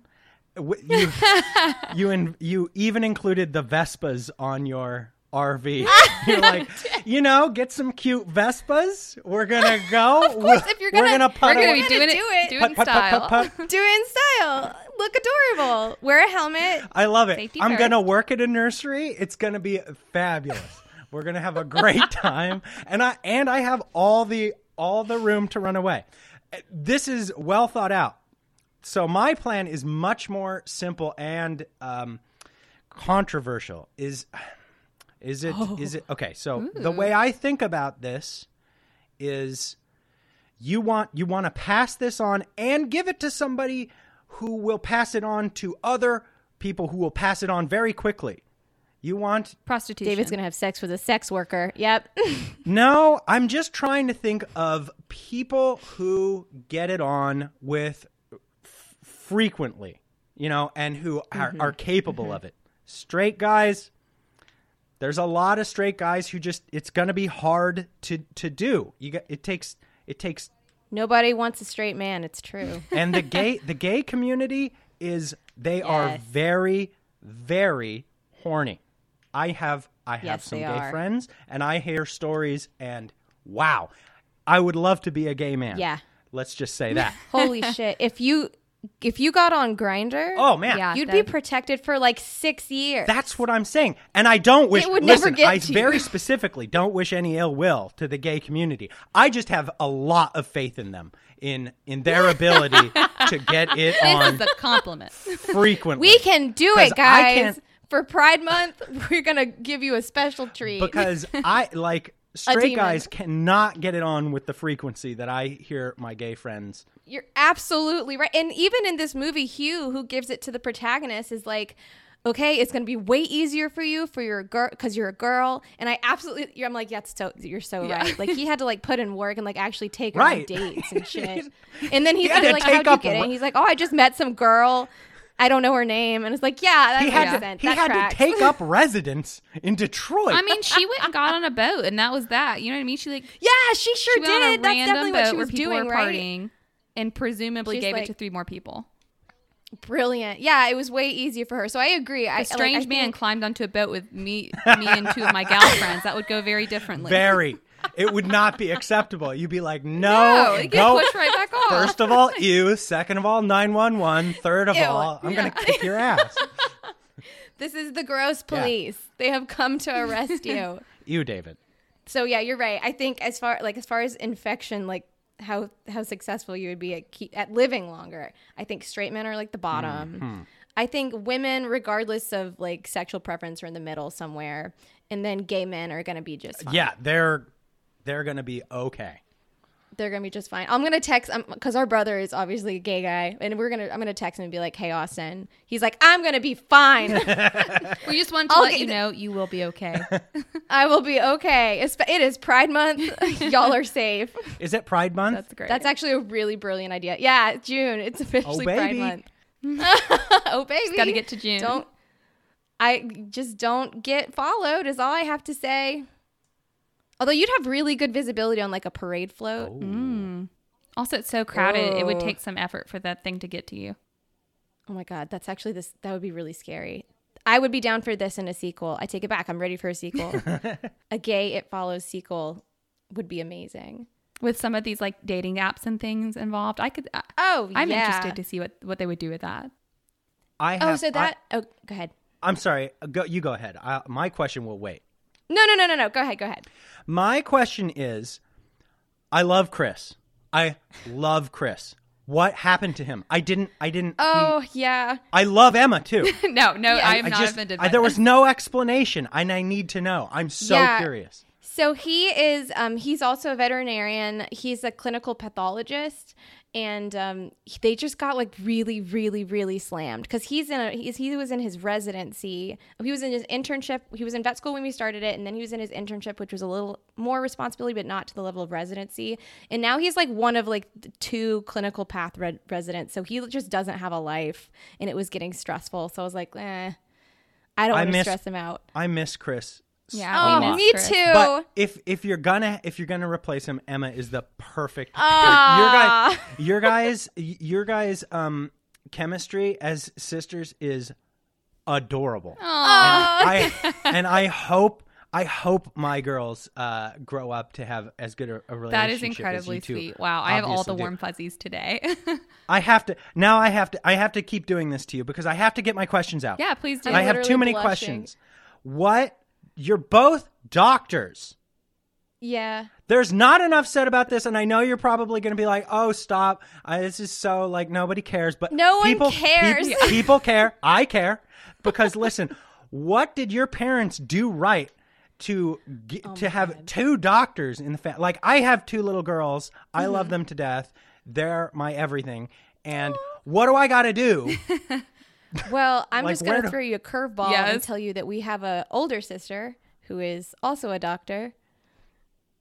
You you in, you even included the Vespas on your RV. You're like, you know, get some cute Vespas. We're gonna go. Of course, if you're we're gonna- gonna put We're gonna be gonna doing do it, it. do it in style. do it in style look adorable wear a helmet I love it. Safety I'm gonna work at a nursery. It's gonna be fabulous. We're gonna have a great time, and I and I have all the all the room to run away. This is well thought out. So my plan is much more simple and um, controversial. Is is it is it okay? So the way I think about this is you want you want to pass this on and give it to somebody who will pass it on to other people who will pass it on very quickly. You want Prostitution. david's gonna have sex with a sex worker yep no, I'm just trying to think of people who get it on with f- frequently, you know, and who are, are mm-hmm. Mm-hmm. capable of it. Straight guys, There's a lot of straight guys who just it's going to be hard to to do. You get it takes it takes Nobody wants a straight man. It's true. and the gay the gay community is they are very very horny. I have I have Yes, some gay are. friends and I hear stories and wow. I would love to be a gay man. Yeah. Let's just say that. Holy shit! If you if you got on Grindr, Oh man. Yeah. you'd that- be protected for like six years. That's what I'm saying. And I don't wish It would never get I to you. very specifically don't wish any ill will to the gay community. I just have a lot of faith in them in in their ability to get it This on is a compliment. frequently. we can do it, guys. For Pride Month, we're gonna give you a special treat. because I like straight guys cannot get it on with the frequency that I hear my gay friends. You're absolutely right. And even in this movie, Hugh, who gives it to the protagonist, is like, okay, it's going to be way easier for you for your girl because you're a girl. And I absolutely, I'm like, yeah, so, you're so Yeah. right. Like he had to like put in work and like actually take her Right. on dates and shit. and then he's had to like, take how'd you up get a it? And he's like, oh, I just met some girl. I don't know her name. And it's like, yeah, that He had to sense. he that had tracks. to take up residence in Detroit. I mean, she went and got on a boat, and that was that. You know what I mean? She like yeah, she sure she went on a did. That's random definitely boat what she was doing, were right? Partying, and presumably She's gave like- it to three more people. Brilliant. Yeah, it was way easier for her. So I agree. I A strange like, I man think- climbed onto a boat with me, me and two of my gal friends. That would go very differently. very. It would not be acceptable. You'd be like, no, no, get go. pushed right back off. First of all, you. Second of all, 911. Third of Ew. all, I'm going to kick your ass. This is the gross police. They have come to arrest you. You, David. so yeah, you're right. I think as far like as far as infection, like how how successful you would be at keep, at living longer. I think straight men are like the bottom. Mm-hmm. I think women, regardless of like sexual preference, are in the middle somewhere, and then gay men are gonna be just fine. Yeah, they're they're going to be okay. They're gonna be just fine. I'm gonna text um, because our brother is obviously a gay guy, and we're gonna I'm gonna text him and be like, "Hey, Austin." He's like, "I'm gonna be fine. We just want to I'll let you the- know you will be okay. I will be okay. It's, it is Pride Month. Y'all are safe." Is it Pride Month? That's great. That's actually a really brilliant idea. Yeah, June. It's officially oh, Pride baby. Month. oh baby, Got to get to June. Don't I just don't get followed? Is all I have to say. Although you'd have really good visibility on like a parade float. Oh. Mm. Also, it's so crowded. It would Oh. take some effort for that thing to get to you. Oh my god, that's actually this. That would be really scary. I would be down for this in a sequel. I take it back. I'm ready for a sequel. a gay It Follows sequel would be amazing. With some of these like dating apps and things involved, I could. I, Oh, I'm yeah. interested to see what what they would do with that. I oh, have, Oh, so that. oh, go ahead. I, am sorry. Go, you go ahead. I, my question will wait. No, no, no, no, no. Go ahead. Go ahead. My question is I love Chris. I love Chris. What happened to him? I didn't. I didn't. he- Oh yeah. I love Emma too. no, no, I am I not just- offended. I- there was no explanation, and I need to know. I'm so Yeah. curious. So he is. Um, he's also a veterinarian. He's a clinical pathologist, and um, they just got like really, really, really slammed because he's in a. He's, he was in his residency. He was in his internship. He was in vet school when we started it, and then he was in his internship, which was a little more responsibility, but not to the level of residency. And now he's like one of like two clinical path re- residents. So he just doesn't have a life, and it was getting stressful. So I was like, eh, I don't I want to miss- stress him out. I miss Chris. Yeah, Oh, me Chris. too. But if if you're gonna if you're gonna replace him, Emma is the perfect. Ah. Your guys, your guys, your guys, um, chemistry as sisters is adorable. Aw. And I and I hope I hope my girls uh, grow up to have as good a, a relationship. That is as you incredibly two sweet. Wow, I have all the obviously do. warm fuzzies today. I have to now. I have to. I have to keep doing this to you because I have to get my questions out. yeah, please do. I have too many blushing. questions. What? You're both doctors. Yeah. There's not enough said about this, and I know you're probably going to be like, "Oh, stop! I, this is so like nobody cares." But No one people, cares. People, people care. I care because listen, what did your parents do right to g- Oh to have two doctors in the family? Like I have two little girls. I Mm-hmm. love them to death. They're my everything. And what do I got to do? Well, I'm Like, just going to throw you a curveball and tell you that we have a older sister who is also a doctor.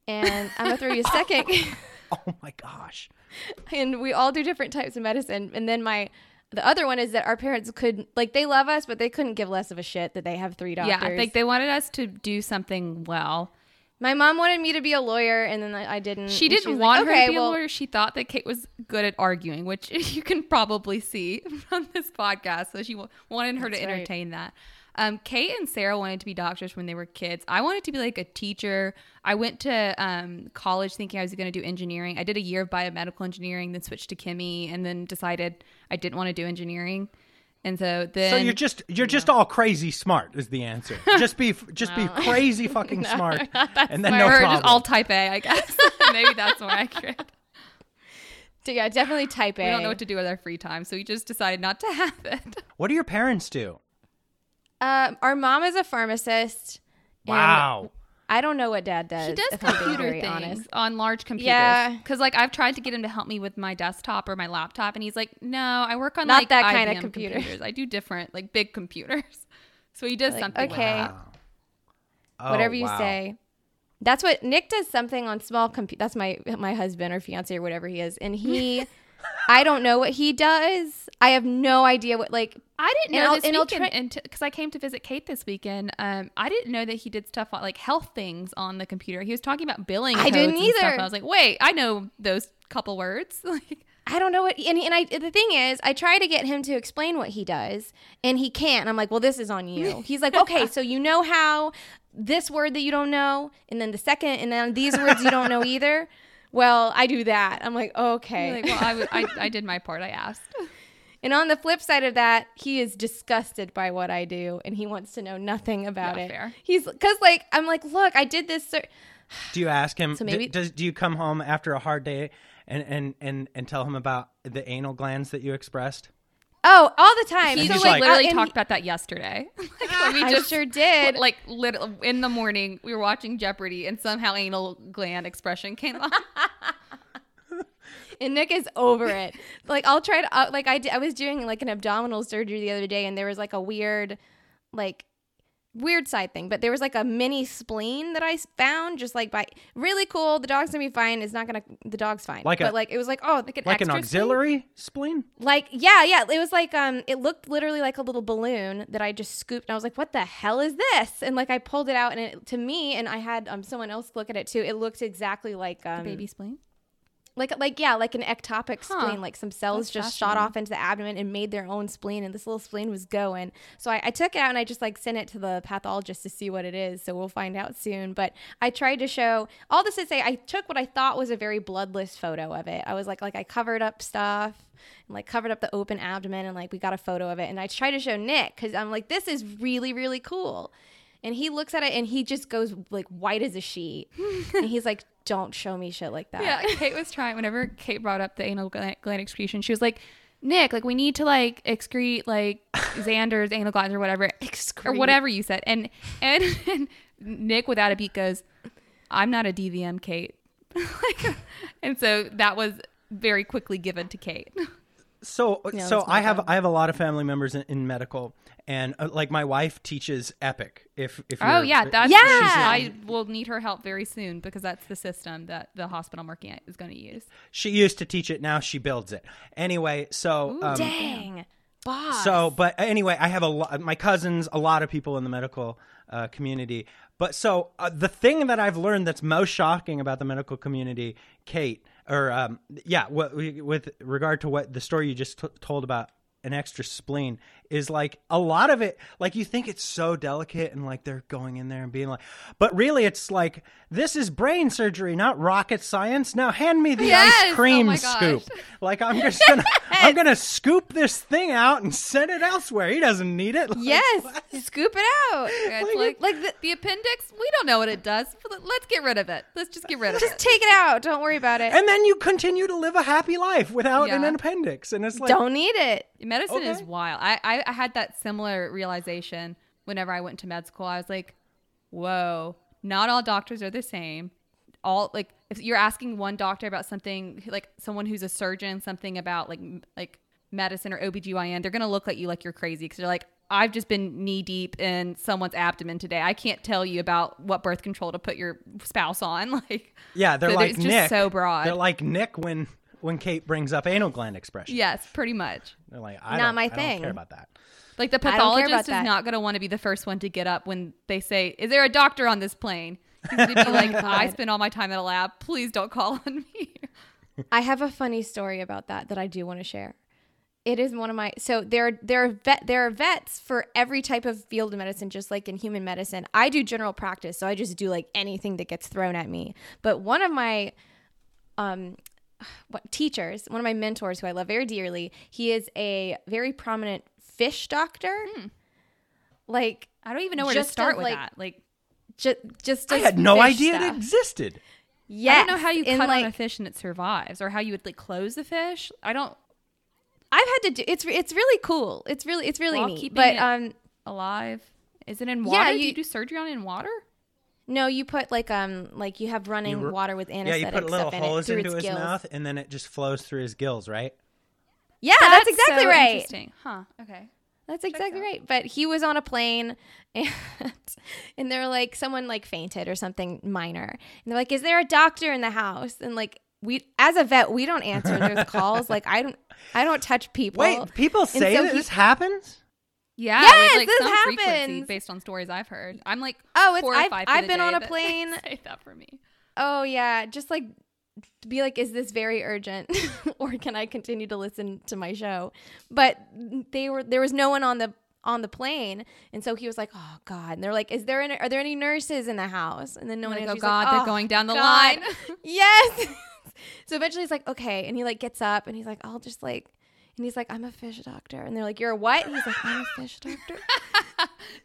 And I'm going to throw you a second. oh my gosh! and we all do different types of medicine. And then my the other one is that our parents could like they love us, but they couldn't give less of a shit that they have three doctors. Yeah, I think they wanted us to do something well. My mom wanted me to be a lawyer, and then I I didn't. She didn't was want like, her okay, to be well, a lawyer. She thought that Kate was good at arguing, which you can probably see from this podcast. So she wanted her to right. entertain that. Um, Kate and Sarah wanted to be doctors when they were kids. I wanted to be like a teacher. I went to um, college thinking I was going to do engineering. I did a year of biomedical engineering, then switched to chemie, and then decided I didn't want to do engineering. And so then So you're just you're just all crazy smart is the answer. Just be just be crazy fucking smart, and then no or problem. just all type A, I guess. Maybe that's more accurate. yeah, definitely type A. We don't know what to do with our free time, so we just decided not to have it. what do your parents do? Uh, our mom is a pharmacist. and Wow. I don't know what dad does. He does if I'm being computer very things honest. on large computers. Yeah. because like I've tried to get him to help me with my desktop or my laptop, and he's like, "No, I work on Not like that kind of computer." computers. I do different, like big computers." So he does Like, something. okay. Wow. Oh, Whatever you wow. say. That's what Nick does something on small computer. That's my my husband or fiance or whatever he is, and he. I don't know what he does. I have no idea what like. I didn't know this weekend because I came to visit Kate this weekend. Um, I didn't know that he did stuff on, like health things on the computer. He was talking about billing. I didn't and stuff, either. I was like, "Wait, I know those couple words." like, I don't know what, and, and I. The thing is, I try to get him to explain what he does, and he can't. And I'm like, well, this is on you. He's like, okay, so you know how this word that you don't know, and then the second, and then these words you don't know either. Well, I do that. I'm like, okay. like, well, I, w- I, I did my part. I asked. And on the flip side of that, he is disgusted by what I do, and he wants to know nothing about Yeah, it. fair. He's because like I'm like, look, I did this. Cer- Do you ask him? So d- maybe- does do you come home after a hard day and and and and tell him about the anal glands that you expressed? oh, all the time. He he's just like- literally uh, talked he- about that yesterday. like, we I just sure did. like lit- in the morning we were watching Jeopardy and somehow anal gland expression came on. and Nick is over it. Like I'll try to uh, like I did, I was doing like an abdominal surgery the other day and there was like a weird like weird side thing, but there was like a mini spleen that I found just like by really cool. The dog's gonna be fine. It's not gonna the dog's fine. Like a- but like it was like oh like an Like an extra spleen? auxiliary spleen? Like yeah yeah it was like um it looked literally like a little balloon that I just scooped and I was like what the hell is this and like I pulled it out and it, to me and I had um someone else look at it too. It looked exactly like um Baby spleen. Like like yeah like an ectopic Huh. spleen like some cells That's just shot off into the abdomen and made their own spleen and this little spleen was going. So I, I took it out and i just like sent it to the pathologist to see what it is. So we'll find out soon. But i tried to show all this to say i took what i thought was a very bloodless photo of it. I was like like i covered up stuff and like covered up the open abdomen and like we got a photo of it. And i tried to show nick because i'm like this is really really cool. And he looks at it and he just goes like white as a sheet. And he's like don't show me shit like that Yeah, Kate was trying. Whenever Kate brought up the anal gland, gland excretion, she was like, "Nick, like we need to like excrete like Xander's anal glands or whatever, excrete. or whatever you said." And and, and Nick, without a beat, goes, "I'm not a DVM, Kate." Like, and so that was very quickly given to Kate. So Yeah, so I have problem. I have a lot of family members in, in medical, and uh, like my wife teaches Epic. If if Oh you're- yeah, that's Yeah. I will need her help very soon because that's the system that the hospital I'm working at is going to use. she used to teach it. Now she builds it. Anyway, so um, Dang. Boss. So, but anyway, I have a lot. My cousins, a lot of people in the medical uh, community. But so uh, the thing that I've learned that's most shocking about the medical community, Kate, or um, yeah, what, with regard to what the story you just t- told about an extra spleen is like a lot of it like you think it's so delicate and like they're going in there and being like but really it's like this is brain surgery not rocket science now hand me the Yes! ice cream Oh scoop like i'm just gonna i'm gonna scoop this thing out and send it elsewhere he doesn't need it Like, yes, what? scoop it out. Like like, like the- the appendix. We don't know what it does. Let's get rid of it. Let's just get rid of Just it. Just take it out. Don't worry about it. and then you continue to live a happy life without an appendix and it's like Don't need it. Medicine is wild. I, I I had that similar realization whenever I went to med school. I was like, whoa, not all doctors are the same. All like if you're asking one doctor about something like someone who's a surgeon, something about like like medicine or OBGYN, they're gonna look at you like you're crazy because they're like, I've just been knee deep in someone's abdomen today. I can't tell you about what birth control to put your spouse on. Like yeah they're so like it's just so broad. they're like nick when when Kate brings up anal gland expression. Yes, pretty much. They're like, I Not don't, my I don't care about that. Like the I don't care about pathologist is that. not going to want to be the first one to get up when they say, "Is there a doctor on this plane?" He's going to be like, "I spend all my time at a lab. Please don't call on me." I have a funny story about that that I do want to share. It is one of my so there there are vet there are vets for every type of field of medicine, just like in human medicine. I do general practice, so I just do like anything that gets thrown at me. But one of my um what teachers, one of my mentors who I love very dearly, he is a very prominent fish doctor. Like I don't even know where to start as, with like, that. Like, just just I had no fish idea it existed. Yeah, I don't know how you cut like, on a fish and it survives, or how you would like close the fish. I don't I've had to do it's it's really cool. It's really it's really While neat. But it- um alive. Is it in Yeah, water? do you- you do surgery on it in water? No, you put like um like you have running You r- water with anesthetic Yeah, anesthetic you put little stuff in it holes through into his gills. mouth, and then it just flows through his gills, right? Yeah, that's, exactly so right. Interesting, huh? Okay. That's exactly out. right. But he was on a plane and and they're like someone like fainted or something minor. And they're like, Is there a doctor in the house? And like we as a vet, we don't answer those calls. Like I don't I don't touch people. Wait, people say so that he- this happens? Yeah, Yes, with like this some frequency happens. based on stories I've heard. I'm like, Oh, it's- I've- I've been on a plane. Say that for me. Oh yeah, just like be like, is this very urgent, or can I continue to listen to my show? But they were there was no one on the on the plane, and so he was like, oh god, and they're like, is there any, are there any nurses in the house? And then no one Like, oh He's like, God, they're "Oh, going down the God." line. yes. so eventually he's like, okay, and he like gets up and he's like, I'll just like. And he's like, I'm a fish doctor. And they're like, You're a what? And he's like, I'm a fish doctor.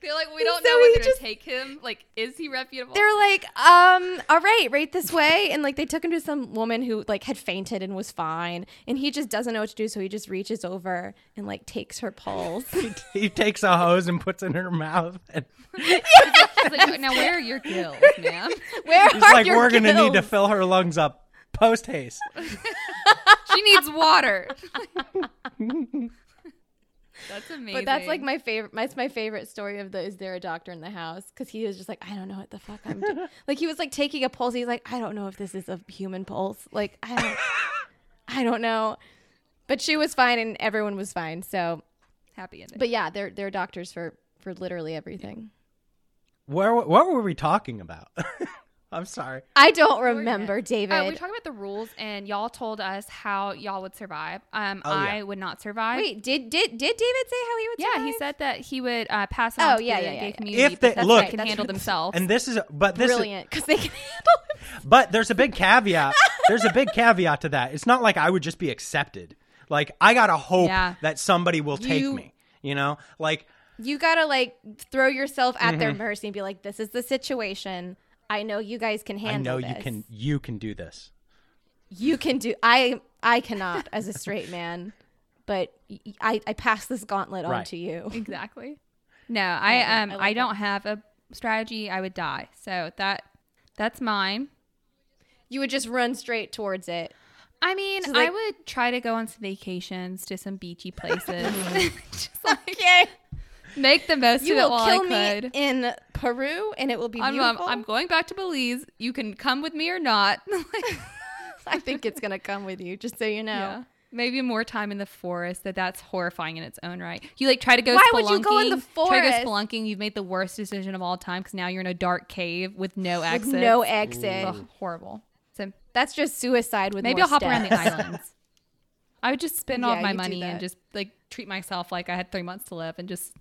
They're like, we don't So know where he they're just- gonna take him. Like, is he reputable? they're like, um, all right, right this way. And like they took him to some woman who like had fainted and was fine. And he just doesn't know what to do, so he just reaches over and like takes her pulse. He, he takes a hose and puts it in her mouth. And He's like, now where are your gills, ma'am? Where he's are like, your we're going to need to fill her lungs up post haste. She needs water. That's amazing. But that's like my favorite. That's my favorite story of the. Is there a doctor in the house? Because he was just like, I don't know what the fuck I'm doing. like he was like taking a pulse. He's like, I don't know if this is a human pulse. Like I don't, I don't know. But she was fine and everyone was fine. So, happy ending. but yeah, they're they're doctors for for literally everything. Where, what were we talking about? I'm sorry. I don't remember, David. Uh, we talked about the rules, and y'all told us how y'all would survive. Um, Oh, yeah. I would not survive. Wait, did did did David say how he would? Survive? Yeah, he said that he would uh, pass on Oh, to yeah, the yeah, yeah, gay yeah. community. If they- because look- they can handle themselves. And this is, but this is, brilliant because they can handle. Him. But there's a big caveat. There's a big caveat to that. It's not like I would just be accepted. Like I gotta hope Yeah. that somebody will take You- me. You know, like You gotta like throw yourself at Mm-hmm. their mercy and be like, "This is the situation. I know you guys can handle. This. I handle. know you can. You can do this. You can do. I I cannot as a straight man, but I I pass this gauntlet on to you. exactly. No, I um I I, don't have a strategy. I would die. So that that's mine. You would just run straight towards it. I mean, So, I would try to go on some vacations to some beachy places. Just like Okay. Make the most You of it will while kill I me in Peru, and it will be I'm, beautiful. um, I'm going back to Belize. You can come with me or not. I think it's gonna come with you, just so you know. Yeah. Maybe more time in the forest. That that's horrifying in its own right. You like try to go. Why spelunking, would you go in the Try to forest? go spelunking. You've made the worst decision of all time because now you're in a dark cave with no With exit. no exit. Ugh, horrible. So That's just suicide with maybe more I'll hop around the steps. islands. I would just spend all Yeah, of my you do money and that. just like treat myself like I had three months to live and just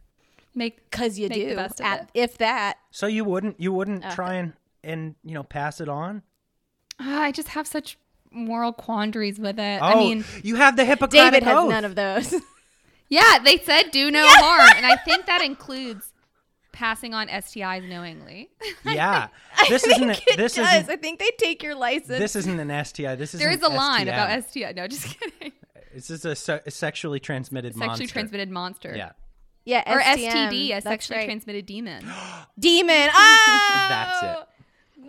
make. Cause you Make the do, best of at, it. if that. So you wouldn't. You wouldn't Okay. try and and you know pass it on. Ah, I just have such moral quandaries with it. Oh, I mean, you have the Hippocratic David has oath. none of those. yeah, they said do no harm, and I think that includes passing on STIs knowingly. Yeah, this I isn't. think it This does. isn't. I think they take your license. This isn't an STI. This is There is a line about STI. No, just kidding. This is a, se- a sexually transmitted Sexually monster. transmitted monster. Yeah, yeah, Or STM, STD, a that's sexually right. transmitted demon. demon. Oh, That's it.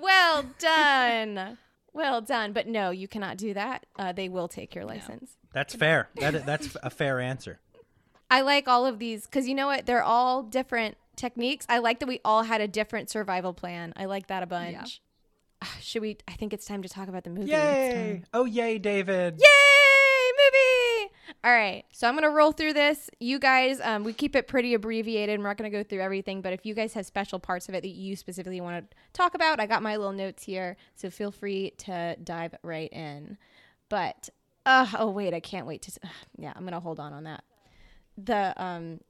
Well done. Well done. But no, you cannot do that. Uh, they will take your license. that's fair. That that's a fair answer. I like all of these because you know what? They're all different techniques. I like that we all had a different survival plan. I like that a bunch. Ah, Should we? I think it's time to talk about the movie. Yay! Oh, yay, David! Yay! movie. All right, so I'm gonna roll through this. You guys, um, we keep it pretty abbreviated. We're not gonna go through everything, but if you guys have special parts of it that you specifically want to talk about, I got my little notes here, so feel free to dive right in. But uh, oh wait, I can't wait to. s- yeah, I'm gonna hold on on that. The um,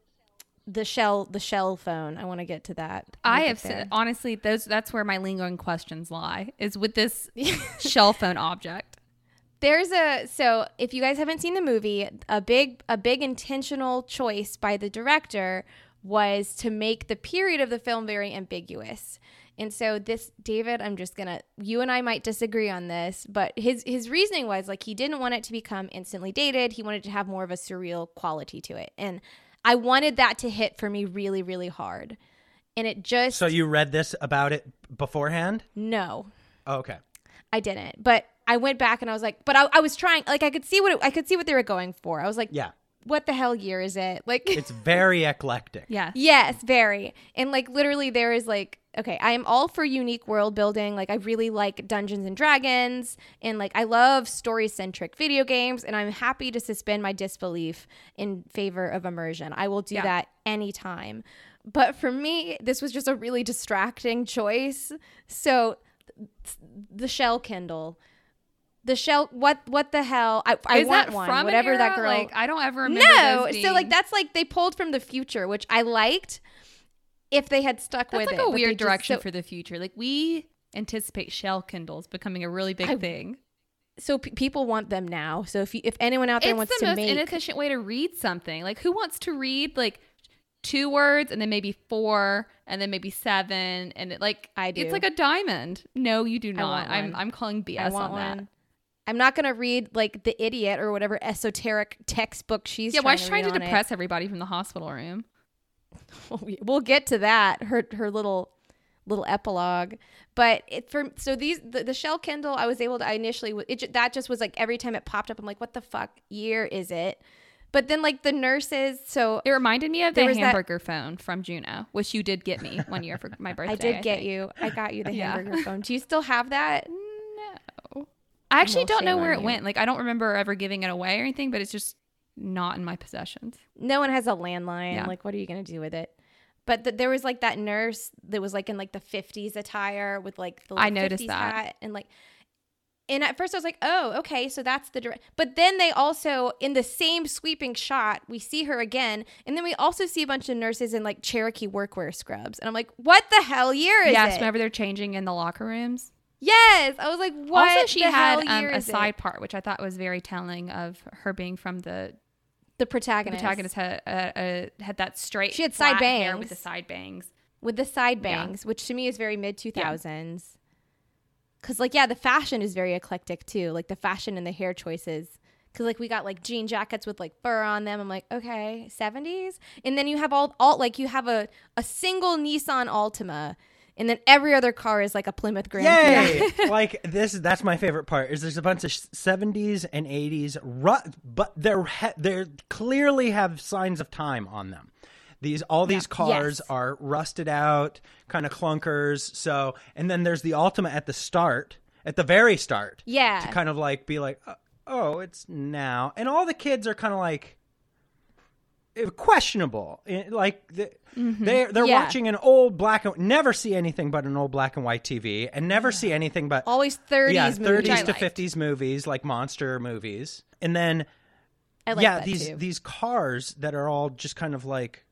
the shell, the shell phone. I want to get to that. I have said, honestly, those that's where my lingering questions lie. Is with this shell phone object. There's a so if you guys haven't seen the movie, a big a big intentional choice by the director was to make the period of the film very ambiguous. And so this David, I'm just going to you and I might disagree on this, but his his reasoning was like he didn't want it to become instantly dated. He wanted to have more of a surreal quality to it. And I wanted that to hit for me really really hard. And it just So you read this about it beforehand? no. Oh, okay. I didn't. But I went back and I was like, but I, I was trying. Like I could see what it, I could see what they were going for. I was like, Yeah. what the hell year is it? Like, It's very eclectic. Yeah. yes, very. And like literally, there is like, okay, I am all for unique world building. Like I really like Dungeons and Dragons, and like I love story centric video games, and I'm happy to suspend my disbelief in favor of immersion. I will do Yeah. that anytime. But for me, this was just a really distracting choice. So the shell Kindle. The shell what what the hell? I, I Is want that one. from whatever that girl Like I don't ever remember. No. So like that's like they pulled from the future, which I liked if they had stuck that's with like it. a weird just- direction so, for the future. Like we anticipate shell kindles becoming a really big I- thing. so pe- people want them now. So if you, if anyone out there It's wants the to most make inefficient way to read something. Like who wants to read like two words and then maybe four and then maybe seven and it like I do. It's like a diamond. No, you do not. I'm. I'm calling BS I want on that. one. I'm not gonna read like the idiot or whatever esoteric textbook she's Yeah, why is she trying to, to read on depress everybody from the hospital room? We'll get to that. Her her little little epilogue, but it for so these the, the shell Kindle I was able to I initially it that just was like every time it popped up I'm like what the fuck year is it? But then like the nurses so It reminded me of the was that- hamburger phone from Juno, which you did get me one year for my birthday. I did get think. you. I got you the Yeah. hamburger phone. Do you still have that? No. I actually don't know where it you. went. Like I don't remember ever giving it away or anything, but it's just not in my possessions. No one has a landline. Yeah. Like, what are you gonna do with it? But th- there was like that nurse that was like in like the 50s attire with like the I noticed 50s that. hat and like. And at first I was like, oh, okay, so that's the direct. But then they also, in the same sweeping shot, we see her again. And then we also see a bunch of nurses in like Cherokee workwear scrubs. And I'm like, what the hell year is yes, it? whenever they're changing in the locker rooms. Yes. I was like, what also, she had um, a is it? side part, which I thought was very telling of her being from the The the protagonist. protagonist had uh, uh, had that straight. She had side hair with bangs. the side bangs. with the side Yeah. bangs, which to me is very mid 2000s. Cause like yeah, the fashion is very eclectic too. Like the fashion and the hair choices. Cause like we got like jean jackets with like fur on them. I'm like okay, 70s. And then you have all all like you have a a single Nissan Altima, and then every other car is like a Plymouth Grand. Yay! Prix. like this that's my favorite part is there's a bunch of 70s and 80s ru- but they're they're clearly have signs of time on them. These all these cars Yes. are rusted out, kind of clunkers. So, and then there's the Altima at the start, at the very start. Yeah. To kind of like be like, "Uh, "Oh, it's now." And all the kids are kind of like questionable. Eh, Like the, they're they're Yeah. watching an old black and never see anything but an old black and white TV, and never see anything but Always 30s yeah, thirties to fifties movies like monster movies, and then I like yeah, that these too. these cars that are all just kind of like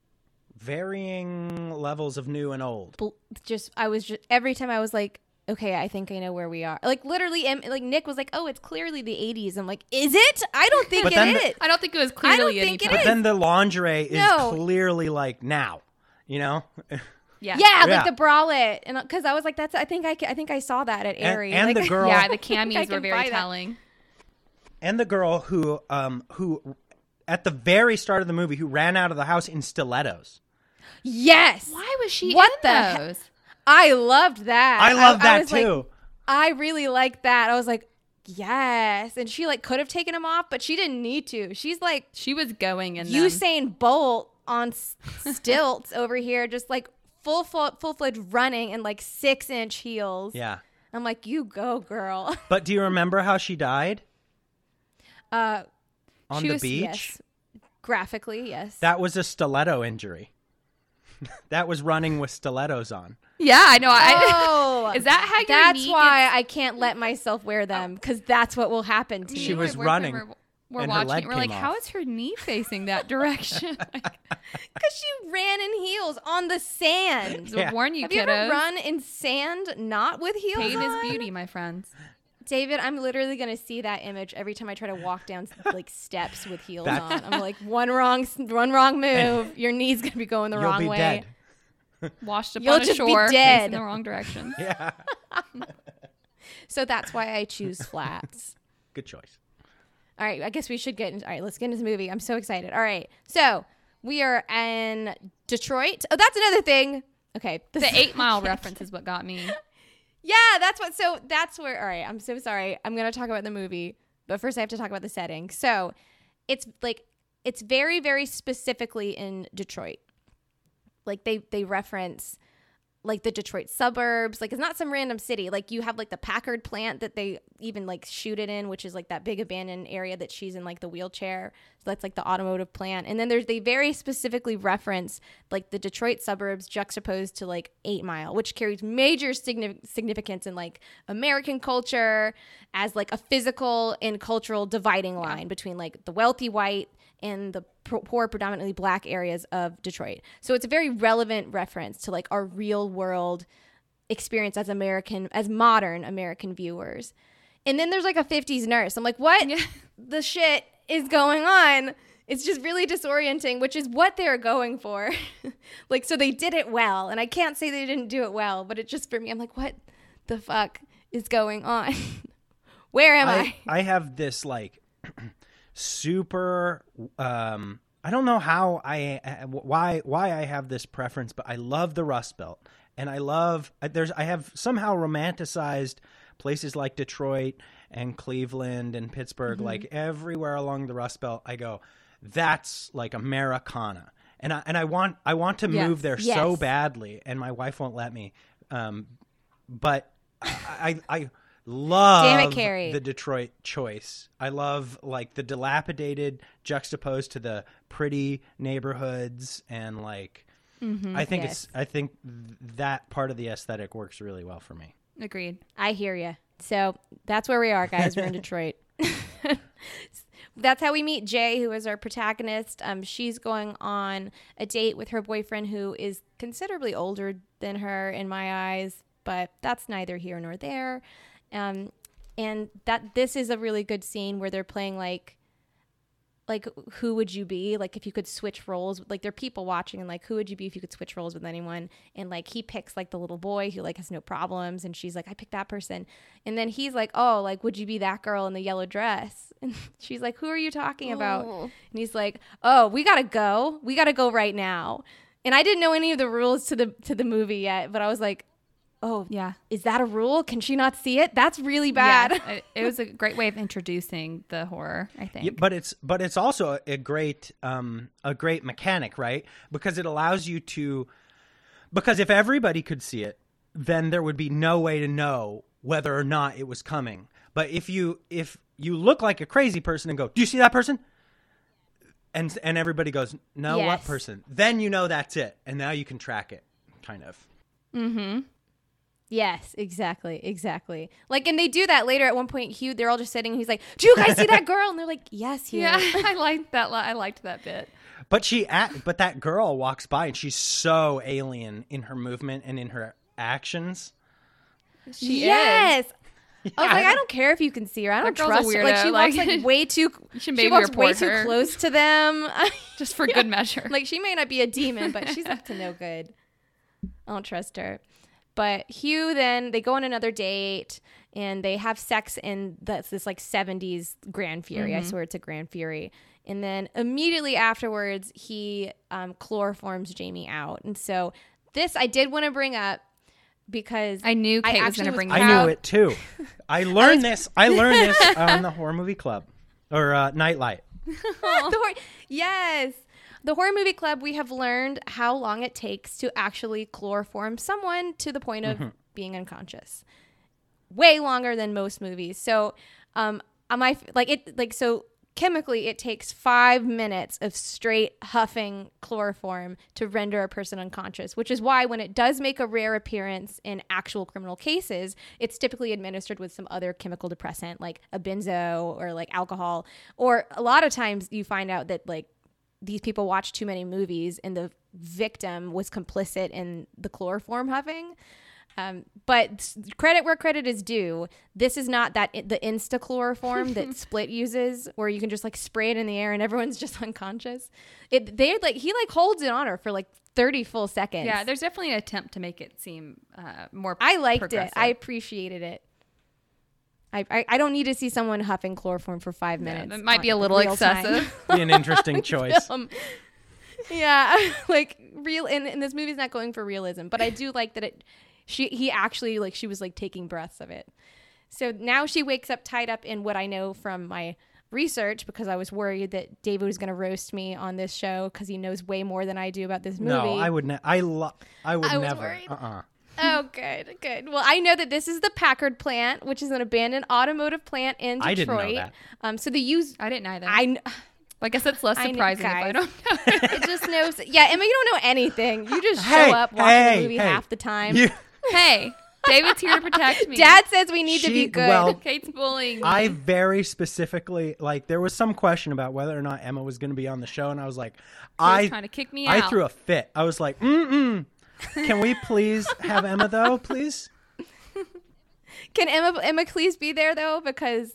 varying levels of new and old. just I was just every time I was like, okay, I think I know where we are. Like literally, em- like Nick was like, oh, it's clearly the '80s. I'm like, is it? I don't think But it the- I don't think it was I don't clearly any think it time. But is. then the lingerie is No. clearly like now, you know, Yeah. yeah, Yeah. like the bralette, and because I was like, that's I think I I think I saw that at and, Aerie. and like, the girl Yeah, the camis were very buy that. telling. and the girl who um who at the very start of the movie who ran out of the house in stilettos. yes, Why was she What in the he- those? I loved that. I love that was like- too. I really liked that. I was like, yes, and she like could have taken him off, but she didn't need to. She's like She was going in them. Usain Bolt on stilts over here, just like full full full fledged running in like six inch heels. yeah. I'm like, you go, girl. But do you remember how she died? Uh, on the was- beach. yes. Graphically, yes. That was a stiletto injury. that was running with stilettos on. Yeah, I know. I, oh, is that how your that's knee why gets- I can't let myself wear them because that's what will happen to She me. and was running, Were, we're and her watching. We're like, came how off. is her knee facing that direction? Like, Because she ran in heels on the sand. Yeah. Warn you, Have you kiddos. ever run in sand not with heels Pain on? is beauty, my friends. David, I'm literally gonna see that image every time I try to walk down like steps with heels That- on. I'm like one wrong, one wrong move, your knee's gonna be going the You'll wrong be way. dead. Washed up You'll on a just be shore, dead. facing the wrong direction. Yeah. So that's why I choose flats. Good choice. All right, I guess we should get into. All right, let's get into the movie. I'm so excited. All right, so we are in Detroit. Oh, that's another thing. Okay, The eight mile reference is what got me. Yeah, that's what. So that's where. All right, I'm so sorry. I'm gonna talk about the movie, but first I have to talk about the setting. So it's like it's very, very specifically in Detroit. Like they they reference like the Detroit suburbs. Like it's not some random city. Like you have like the Packard plant that they even like shoot it in, which is like that big abandoned area that she's in like the wheelchair. So that's like the automotive plant. And then there's they very specifically reference like the Detroit suburbs juxtaposed to like 8 Mile, which carries major signi- significance in like American culture as like a physical and cultural dividing line between like the wealthy white and the poor predominantly black areas of Detroit. So it's a very relevant reference to like our real world experience as American as modern American viewers. And then there's like a 50s nurse. I'm like, "What the shit is going on?" It's just really disorienting, which is what they're going for. like so they did it well, and I can't say they didn't do it well, but it just for me I'm like, "What the fuck is going on?" Where am I? I, I have this like super um I don't know how I why why I have this preference but I love the Rust Belt. And I love there's I have somehow romanticized places like Detroit and Cleveland and Pittsburgh like everywhere along the Rust Belt I go that's like Americana. And I and I want I want to Yes. move there so badly and my wife won't let me. Um but I I, I love Damn it, Carrie. the Detroit choice. I love like the dilapidated juxtaposed to the pretty neighborhoods and like I think Yes. it's I think that part of the aesthetic works really well for me. Agreed. I hear you. So that's where we are, guys. We're in Detroit. that's how we meet Jay, who is our protagonist. Um, she's going on a date with her boyfriend, who is considerably older than her in my eyes, but that's neither here nor there. Um, and that this is a really good scene where they're playing like like who would you be? Like if you could switch roles like there are people watching and like who would you be if you could switch roles with anyone? And like he picks like the little boy who like has no problems and she's like i picked that person. And then he's like oh like would you be that girl in the yellow dress? And she's like who are you talking about? And he's like oh we gotta go. We gotta go right now. And i didn't know any of the rules to the to the movie yet but i was like oh Yeah. is that a rule can she not see it that's really bad Yeah, it, it was a great way of introducing the horror. I think. Yeah, but it's but it's also a great um a great mechanic, right? Because it allows you to because if everybody could see it, then there would be no way to know whether or not it was coming. But if you if you look like a crazy person and go, "Do you see that person?" and and everybody goes, "No, what person?" Then you know that's it, and now you can track it, kind of. Yes, exactly, exactly. Like, and they do that later. At one point, Hugh, they're all just sitting. He's like, "Do you guys see that girl?" And they're like, "Yes, Hugh." yeah, I liked that. I liked that bit. But she act, but that girl walks by and she's so alien in her movement and in her actions. She yes. I was like, I I don't care if you can see her. I don't girl's trust her. Like, she weirdo, walks like- like way too. should she walks way report too her. close to them. just for good measure. like, she may not be a demon, but she's up to no good. I don't trust her. But Hugh, then they go on another date and they have sex in that's this like 70s Gran Fury. I swear it's a Gran Fury. And then immediately afterwards, he um, chloroforms Jamie out. And so this I did want to bring up because I knew I was going to was bring I proud- knew it too. I learned this. I learned this on the horror movie club or uh, Nightlight. the hor- yes. The horror movie club, we have learned how long it takes to actually chloroform someone to the point of being unconscious. Way longer than most movies. So, um, am I like it? Like so, chemically, it takes five minutes of straight huffing chloroform to render a person unconscious, which is why when it does make a rare appearance in actual criminal cases, it's typically administered with some other chemical depressant like a benzo or like alcohol. Or a lot of times you find out that like these people watch too many movies and the victim was complicit in the chloroform huffing. Um, but credit where credit is due. This is not that the insta chloroform that Split uses, where you can just like spray it in the air and everyone's just unconscious. It they like he like holds it on her for like thirty full seconds. Yeah, there's definitely an attempt to make it seem uh, more. I liked it. I appreciated it. I, I, I don't need to see someone huffing chloroform for five Yeah, minutes. that might be a little excessive. Be an interesting choice. film. Yeah, like real and, and this movie's not going for realism, but I do like that it she he actually like she was like taking breaths of it. So now she wakes up tied up in what I know from my research because I was worried that David was going to roast me on this show because he knows way more than I do about this movie. No, I would. Ne- I lo- I would I never. worried. Uh-uh. Oh, good, good. Well, I know that this is the Packard plant, which is an abandoned automotive plant in Detroit. I didn't know that. Um, so they use I didn't either. I. kn- I guess it's less I kn- surprising if I don't know. It just knows. Yeah, Emma, you don't know anything. You just show up, watch hey, the movie hey. half the time. You- hey, David's here to protect me. Dad says we need to be good. well, Kate's bullying me. I very specifically like. There was some question about whether or not Emma was going to be on the show, and I was like, He was I trying to kick me I out. threw a fit. I was like, mm mm. Can we please have Emma though, please? Can Emma Emma please be there though because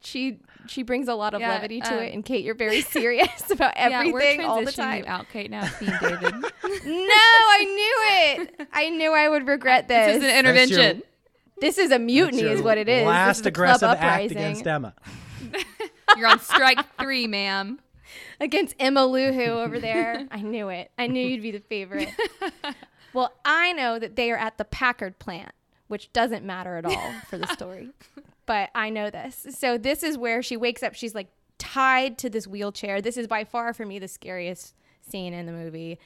she she brings a lot of Yeah, levity to um, it, and Kate, you're very serious about yeah, we're everything all the time. you out, Kate. Now it's Team David. No, I knew it. I knew I would regret this. this is an intervention. This is a mutiny, is what it is. This Last is aggressive act uprising against Emma. You're on strike three, ma'am. against Emma Luhu over there. I knew it. I knew you'd be the favorite. Well, I know that they are at the Packard plant, which doesn't matter at all for the story. but I know this. So this is where she wakes up. She's like tied to this wheelchair. This is by far for me the scariest scene in the movie.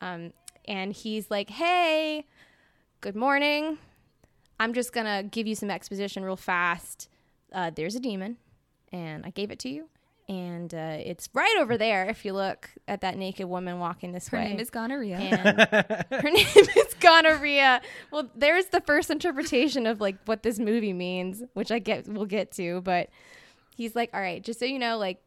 Um, and he's like, "Hey, good morning. I'm just gonna give you some exposition real fast. Uh, there's a demon, and I gave it to you, and uh, it's right over there. If you look at that naked woman walking this Her way, name is gonorrhea. and her name is gonorrhea. Well, there's the first interpretation of like what this movie means, which I get we'll get to, but he's like, "All right, just so you know, like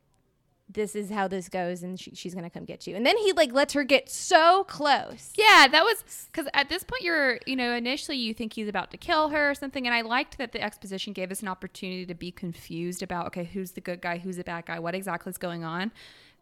this is how this goes, and she, she's gonna come get you." And then he like lets her get so close. Yeah, that was because at this point you're, you know, initially you think he's about to kill her or something, and I liked that the exposition gave us an opportunity to be confused about okay, who's the good guy, who's the bad guy, what exactly is going on.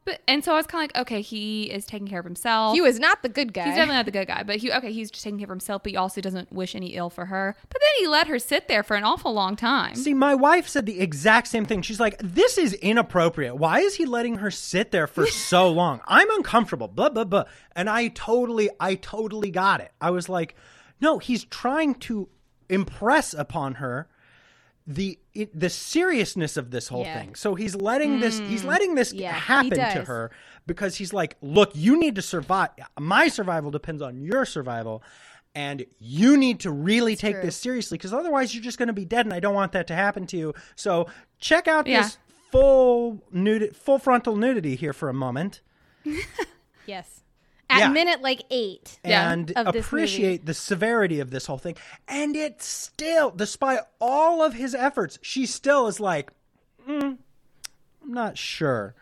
But and so I was kind of like, okay, he is taking care of himself. He was not the good guy. He's definitely not the good guy, but he okay, he's just taking care of himself, but he also doesn't wish any ill for her. But then he let her sit there for an awful long time. See, my wife said the exact same thing. She's like, "This is inappropriate. Why is he letting her sit there for so long? I'm uncomfortable." Blah blah blah. And I totally, I totally got it. I was like, "No, he's trying to impress upon her the it, the seriousness of this whole Yeah. thing. So he's letting this he's letting this Yeah, happen to her because he's like, "Look, you need to survive. My survival depends on your survival." And you need to really take true. this seriously because otherwise you're just going to be dead, and I don't want that to happen to you. So check out Yeah. this full nudi- full frontal nudity here for a moment, yes. At Yeah. minute like eight. Yeah. and Of this appreciate the severity of this whole thing. And it still, despite all of his efforts, she still is like, mm, I'm not sure.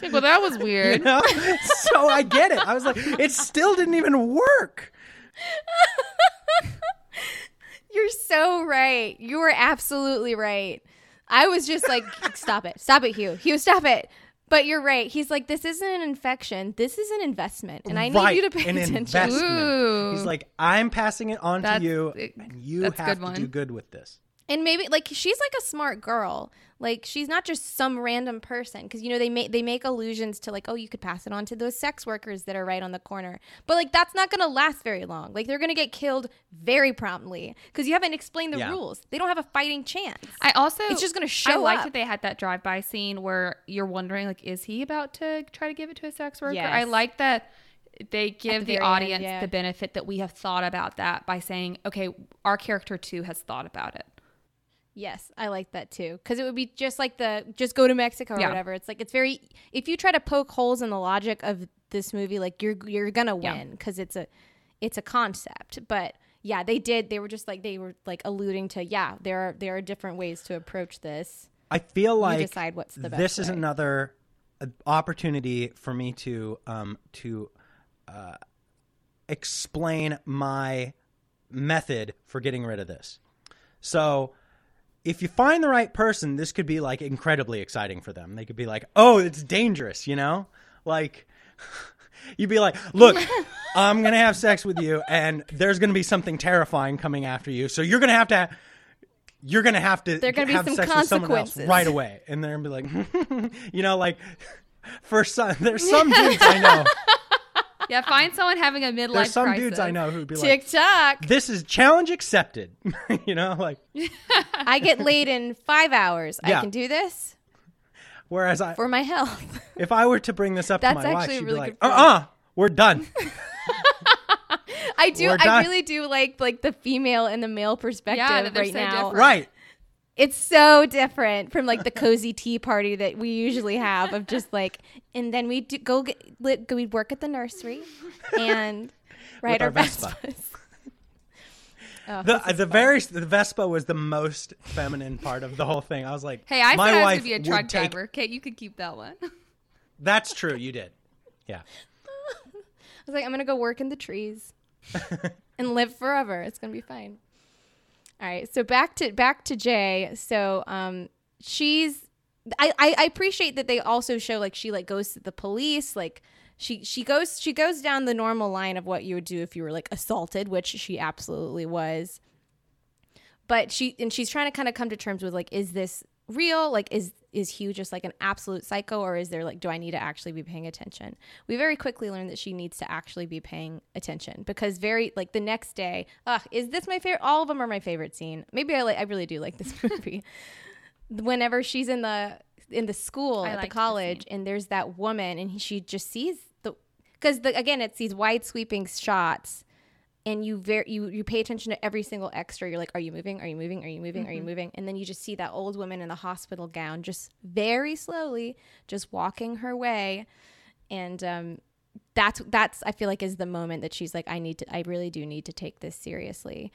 Like, well, that was weird. You know? so I get it. I was like, it still didn't even work. You're so right. You were absolutely right. I was just like, stop it. Stop it, Hugh. Hugh, stop it. But you're right. He's like, this isn't an infection. This is an investment. And I need you to pay an attention. investment. Ooh. He's like, I'm passing it on to That's- you, it- and you have good to do good with this. And maybe like she's like a smart girl. Like she's not just some random person because you know they make they make allusions to like oh you could pass it on to those sex workers that are right on the corner. But like that's not going to last very long. Like they're going to get killed very promptly because you haven't explained the Yeah. rules. They don't have a fighting chance. I also It's just gonna I show liked up. that they had that drive-by scene where you're wondering like, is he about to try to give it to a sex worker? Yes. I like that they give the the, very end, audience yeah. the benefit that we have thought about that by saying, okay, our character too has thought about it. Yes, I like that too. Because it would be just like the just go to Mexico or Yeah. whatever. It's like it's very if you try to poke holes in the logic of this movie, like you're you're gonna win because it's a it's a concept. But yeah, they did. They were just like they were like alluding to yeah, there are there are different ways to approach this. I feel like decide what's the best this is way. another uh, opportunity for me to um, to uh, explain my method for getting rid of this. So, if you find the right person, this could be like incredibly exciting for them. They could be like, "Oh, it's dangerous," you know, like. You'd be like, "Look, I'm gonna have sex with you, and there's gonna be something terrifying coming after you. So you're gonna have to, you're gonna have to There are gonna be have some sex with someone else right away." And they're gonna be like, you know, like for some, there's some dudes I know. Yeah, find someone having a midlife There's some crisis. dudes I know who'd be like, TikTok. "This is challenge accepted," you know, like. I get laid in five hours. Yeah. I can do this Whereas I, for my health. if I were to bring this up to my wife, actually a she'd really be like, good "Uh, point. uh we're done." I do. I really do like like the female and the male perspective that they're right so now. different. right. It's so different from like the cozy tea party that we usually have of just like, and then we do go get lit, go we'd work at the nursery and ride our our Vespa. Vespas. Oh, The the fun. very the Vespa was the most feminine part of the whole thing. I was like, Hey, I my said I was wife gonna be a would truck take- driver. Kate, you could keep that one. That's true. You did. Yeah. I was like, I'm gonna go work in the trees and live forever. It's gonna be fine. All right, so back to back to Jay. So um, she's I, I I appreciate that they also show like she like goes to the police like she she goes she goes down the normal line of what you would do if you were like assaulted, which she absolutely was. But she and she's trying to kind of come to terms with like, is this real? Like, is is Hugh just like an absolute psycho, or is there like, do I need to actually be paying attention? We very quickly learn that she needs to actually be paying attention because very like the next day, ugh, is this my favorite? All of them are my favorite scene. Maybe I like I really do like this movie. Whenever she's in the in the school I at the college, and there's that woman, and he, she just sees the because the, again it's these wide sweeping shots and you very you you pay attention to every single extra. You're like are you moving? Are you moving? Are you moving? Are you moving? And then you just see that old woman in the hospital gown just very slowly just walking her way. And um that's that's i feel like is the moment that she's like i need to i really do need to take this seriously.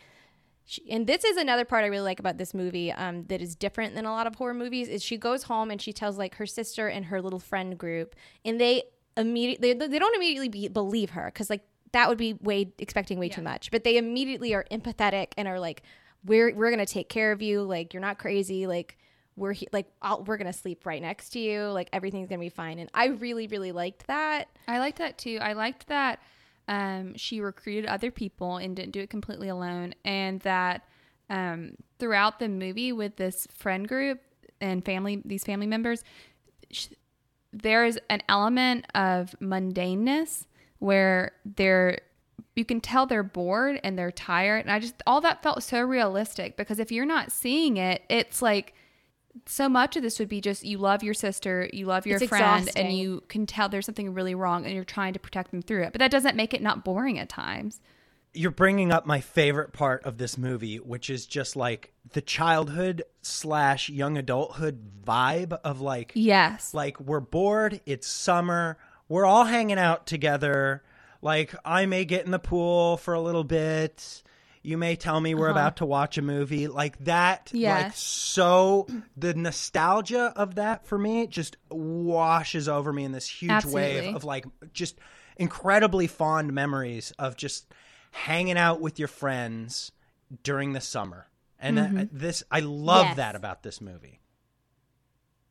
She, and this is another part I really like about this movie um, that is different than a lot of horror movies. Is she goes home and she tells like her sister and her little friend group, and they immediately they, they don't immediately be, believe her because like that would be way expecting way too much, but they immediately are empathetic and are like, we're we're gonna take care of you, like you're not crazy, like we're he- like I'll, we're gonna sleep right next to you, like everything's gonna be fine. And I really really liked that. I liked that too. I liked that um, she recruited other people and didn't do it completely alone, and that um, throughout the movie with this friend group and family, these family members, sh- there is an element of mundaneness where they're you can tell they're bored and they're tired and i just all that felt so realistic because if you're not seeing it it's like so much of this would be just you love your sister, you love your It's friend, exhausting. and you can tell there's something really wrong, and you're trying to protect them through it. But that doesn't make it not boring at times. You're bringing up my favorite part of this movie, which is just like the childhood slash young adulthood vibe of like Yes, like we're bored it's summer we're all hanging out together. Like i may get in the pool for a little bit. You may tell me we're about to watch a movie. Like that like so the nostalgia of that for me just washes over me in this huge Absolutely. wave of like just incredibly fond memories of just hanging out with your friends during the summer. And uh, this i love Yes. that about this movie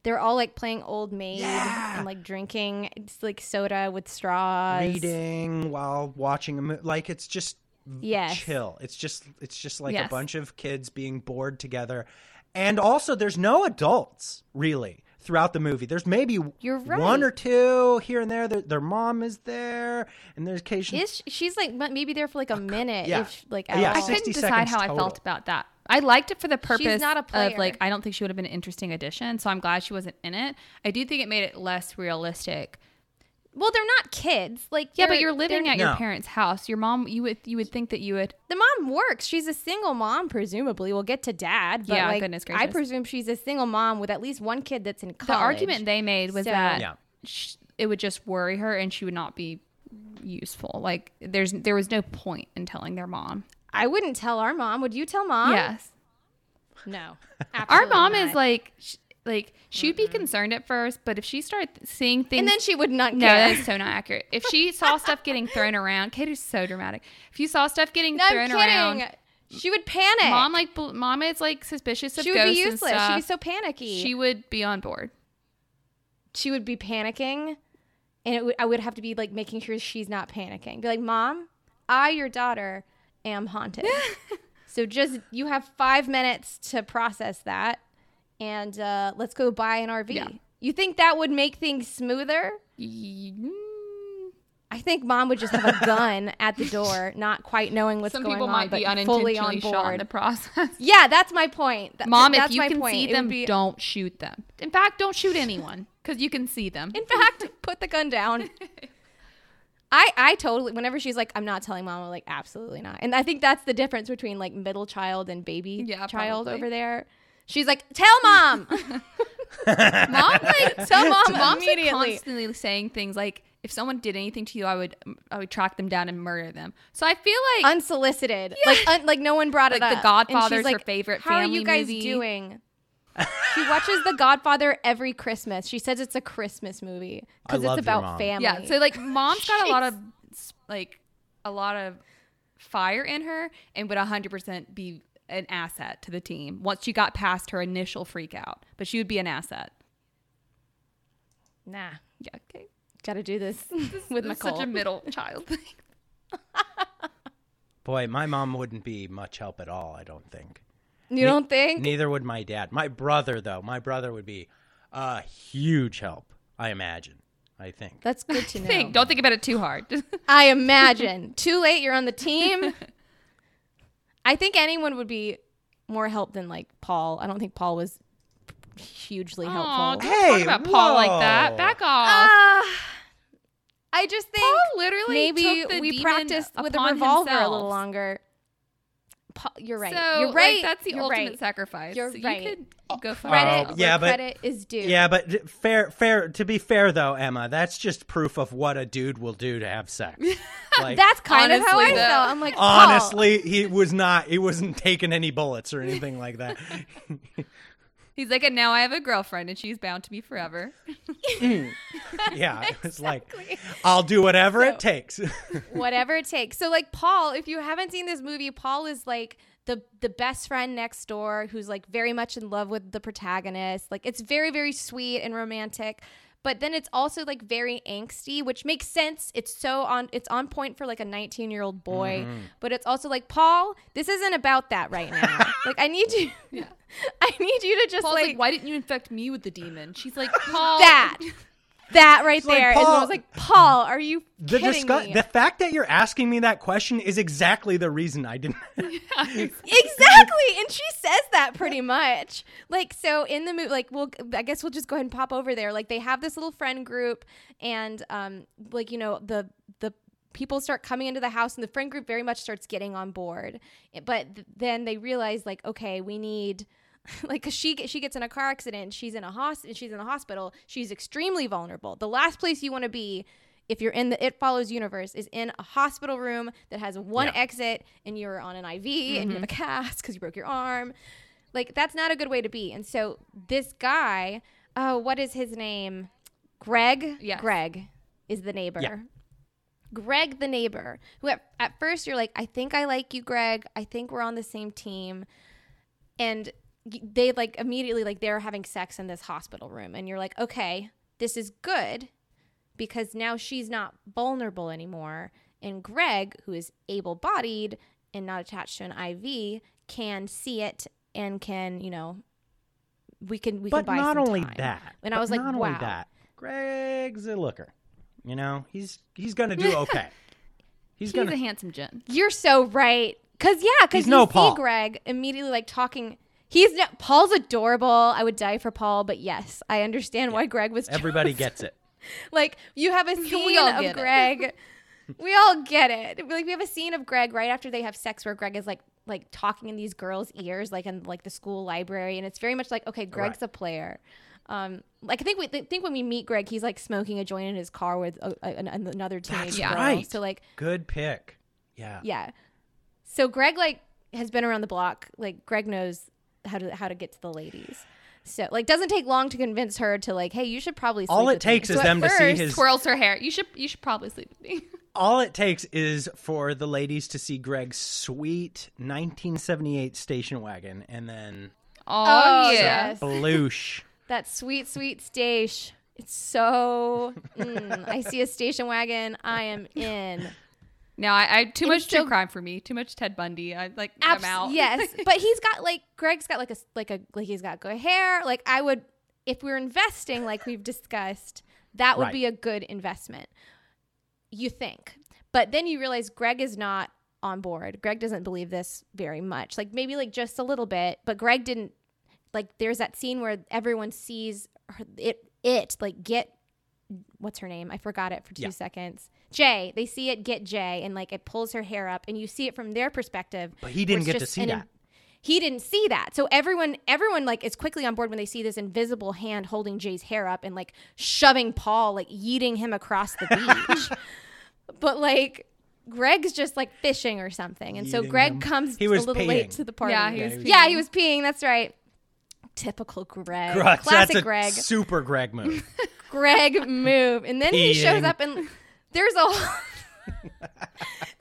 They're all like playing old maid Yeah. and like drinking it's like soda with straws. reading while watching a movie. Like it's just Yes. chill. It's just it's just like a bunch of kids being bored together. And also there's no adults really throughout the movie. There's maybe You're right. one or two here and there. Their, their mom is there and there's occasion Is she's like maybe there for like a minute, yeah. if like Yeah, at I all. six- couldn't decide seconds how I felt about that. I liked it for the purpose not a of like I don't think she would have been an interesting addition, so I'm glad she wasn't in it. I do think it made it less realistic. well, they're not kids. Like Yeah, but you're living they're- at your No. parents' house. Your mom, you would you would think that you would. the mom works. She's a single mom, presumably. We'll get to dad. But Yeah, like, goodness I gracious. presume she's a single mom with at least one kid that's in college. The argument they made was So- that Yeah. sh- it would just worry her and she would not be useful. Like there's there was no point in telling their mom. I wouldn't tell our mom. Would you tell mom? yes, No. our mom not. is like sh- like she'd be concerned at first, but if she started seeing things, and then she would not no, care. that's so not accurate. If she saw stuff getting thrown around, Katie's so dramatic. If you saw stuff getting no, I'm thrown around, She would panic. mom like bl- mom is like suspicious of she would be ghosts and useless. She'd be so panicky. she would be on board. she would be panicking and it would, I would have to be like making sure she's not panicking. Be like, "Mom, I your daughter am haunted." so just you have 5 minutes to process that and uh, let's go buy an RV. Yeah. You think that would make things smoother? Mm, I think mom would just have a gun at the door, not quite knowing what's Some going people on, might but be fully on unintentionally shot in the process. yeah, that's my point. That- Mom, if you can point. see them, be- don't shoot them. In fact, don't shoot anyone because you can see them. In fact, put the gun down. I I totally whenever she's like I'm not telling mom I'm like absolutely not. And I think that's the difference between like middle child and baby Yeah, child probably. over there. She's like tell mom. Mom, like tell mom mom's like immediately. constantly saying things like, "If someone did anything to you, I would, I would track them down and murder them." So I feel like Unsolicited. Like un, like no one brought it Like The up. And Godfather's she's her like, favorite How are you guys movie." doing? She watches The Godfather every Christmas. She says it's a Christmas movie because it's about mom. family. yeah. So like, mom's got a lot of like a lot of fire in her, and would hundred percent be an asset to the team once she got past her initial freak out. But she would be an asset. nah, Yeah. Okay. got to do this with It's Nicole. such a middle child thing. Boy, my mom wouldn't be much help at all. I don't think. You don't think? Neither would my dad. My brother, though, my brother would be a huge help. I imagine. I think. That's good to know. Think. Don't think about it too hard. I imagine. Too late, you're on the team. I think anyone would be more help than like Paul. I don't think Paul was hugely Aw, helpful. don't Hey, talk about Paul like that. Back off. Ah, I just think Paul literally maybe took the we demon practiced with a upon revolver a little longer. Pa- you're right. So, you're right. Like, that's the you're ultimate right. sacrifice. You're So right. You could uh, go uh, for Credit where yeah, but- credit is due. Yeah, but fair, fair. To be fair, though, Emma, that's just proof of what a dude will do to have sex. Like, That's kind of how I Honestly, though. felt. I'm like, Paul, honestly, he was not. He wasn't taking any bullets or anything like that. He's like, and now I have a girlfriend, and she's bound to me forever. Mm. yeah, it was like, I'll do whatever it takes. whatever it takes. So like Paul, if you haven't seen this movie, Paul is like the the best friend next door who's like very much in love with the protagonist. Like it's very very sweet and romantic. But then it's also like very angsty, which makes sense. It's so on it's on point for like a 19-year-old boy, mm-hmm. but it's also like, "Paul, this isn't about that right now." like I need you Yeah. I need you to just like, like, why didn't you infect me with the demon? She's like, Paul. that. That right like, there. and I was like, "Paul, are you The kidding discuss- me?" the fact that you're asking me that question is exactly the reason I didn't. exactly and she says that pretty much like so in the movie like we'll i guess we'll just go ahead and pop over there like they have this little friend group and um like you know the the people start coming into the house and the friend group very much starts getting on board but th- then they realize like okay we need like 'cause she she gets in a car accident she's in a hos- she's in the hospital she's extremely vulnerable the last place you want to be if you're in the it follows universe is in a hospital room that has one Yeah. exit and you're on an iv and you have a mm-hmm. cast because you broke your arm like that's not a good way to be and so this guy oh what is his name greg Yes. greg is the neighbor Yeah. Greg, the neighbor, who at, at first you're like, I think I like you, Greg. I think we're on the same team. And they like immediately, like, they're having sex in this hospital room. And you're like, okay, this is good because now she's not vulnerable anymore. And Greg, who is able bodied and not attached to an IV, can see it and can, you know, we can, we but can buy not some only time. that. And I but was like, not wow. only that. Greg's a looker. You know, he's he's gonna do okay. He's He's gonna. a handsome gent. You're so right. Cause yeah, cause He's you no see Paul. Greg immediately like talking. He's no, Paul's adorable. I would die for Paul, but yes, I understand why Greg was. Everybody chosen. gets it. like you have a scene of. Greg. we all get it. Like we have a scene of Greg right after they have sex where Greg is like like talking in these girls' ears, like in like the school library, and it's very much like okay, Greg's Right. a player. Um, like I think we I think when we meet Greg, he's like smoking a joint in his car with a, a, an- another teenage That's girl. right. So like Good pick. Yeah. yeah. So Greg like has been around the block. Like Greg knows how to how to get to the ladies. So like doesn't take long to convince her to like, hey, you should probably. All it with me. takes is So at them to see his Twirls her hair. You should you should probably sleep with me. all it takes is for the ladies to see Greg's sweet 1978 station wagon and then Oh, Oh, yeah. yes. bloosh. That sweet, sweet stage. It's so. Mm, I see a station wagon. I am in. No, I, I too And much true so- crime for me. Too much Ted Bundy. I like Abs- I'm out. Yes, but he's got like Greg's got like a like a like he's got good hair. Like I would, if we're investing, like we've discussed, that would Right. be a good investment. You think, but then you realize Greg is not on board. Greg doesn't believe this very much. Like maybe like just a little bit, but Greg didn't. Like there's that scene where everyone sees her, it. It like get what's her name? I forgot it for two Yeah. seconds. Jay. They see it get Jay, and like it pulls her hair up, and you see it from their perspective. But he didn't get to see an- that. He didn't see that. So everyone, everyone like is quickly on board when they see this invisible hand holding Jay's hair up and like shoving Paul, like yeeting him across the beach. but like. Greg's just like fishing or something, and so Greg him. comes He was a little late to the party. Yeah, he Yeah, was. he was- Yeah, peeing. he was peeing. That's right. Typical Greg. Greg, Classic That's a Greg. super Greg move. Greg move. And then he shows up and there's a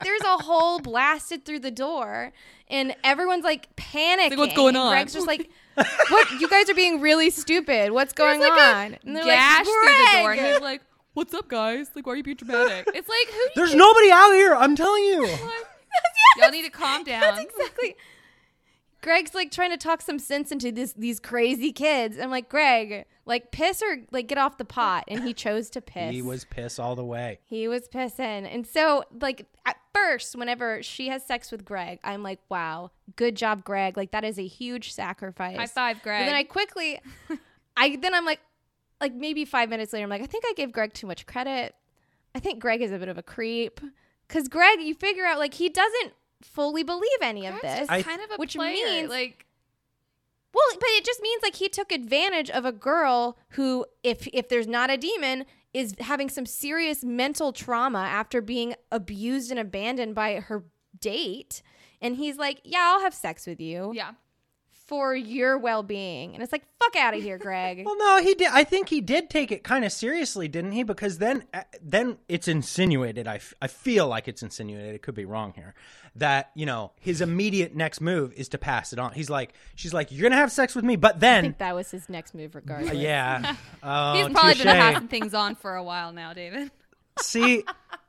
there's a hole blasted through the door and everyone's like panicking. what's going And on? Greg's just like what you guys are being really stupid. What's going like on? a And they're gash through the door, and he's like, "What's up, guys? Like, why are you being dramatic?" It's like, who? There's you nobody out here. I'm telling you. Y'all need to calm down. That's exactly. Greg's like trying to talk some sense into this these crazy kids. I'm like, Greg, like piss or like get off the pot, and he chose to piss. He was piss all the way. He was pissing. And so, like, at first, whenever she has sex with Greg, I'm like, wow, good job, Greg. Like, that is a huge sacrifice. High five, Greg. But then I quickly, I then I'm like, like maybe five minutes later, I'm like, I think I gave Greg too much credit. I think Greg is a bit of a creep. Because Greg, you figure out, like, he doesn't fully believe any of Greg's this. I- kind of a which player. means- like Well, but it just means like he took advantage of a girl who, if if there's not a demon, is having some serious mental trauma after being abused and abandoned by her date. And he's like, "Yeah, I'll have sex with you yeah. for your well-being." And it's like, "Fuck out of here, Greg." Well, no, he did. I think he did take it kind of seriously, didn't he? Because then, uh, then it's insinuated. I, f- I feel like it's insinuated. It could be wrong here. That you know his immediate next move is to pass it on. He's like, she's like, you're gonna have sex with me, but I then, think that was his next move, regardless. yeah, oh, He's probably been passing things on for a while now, David. See,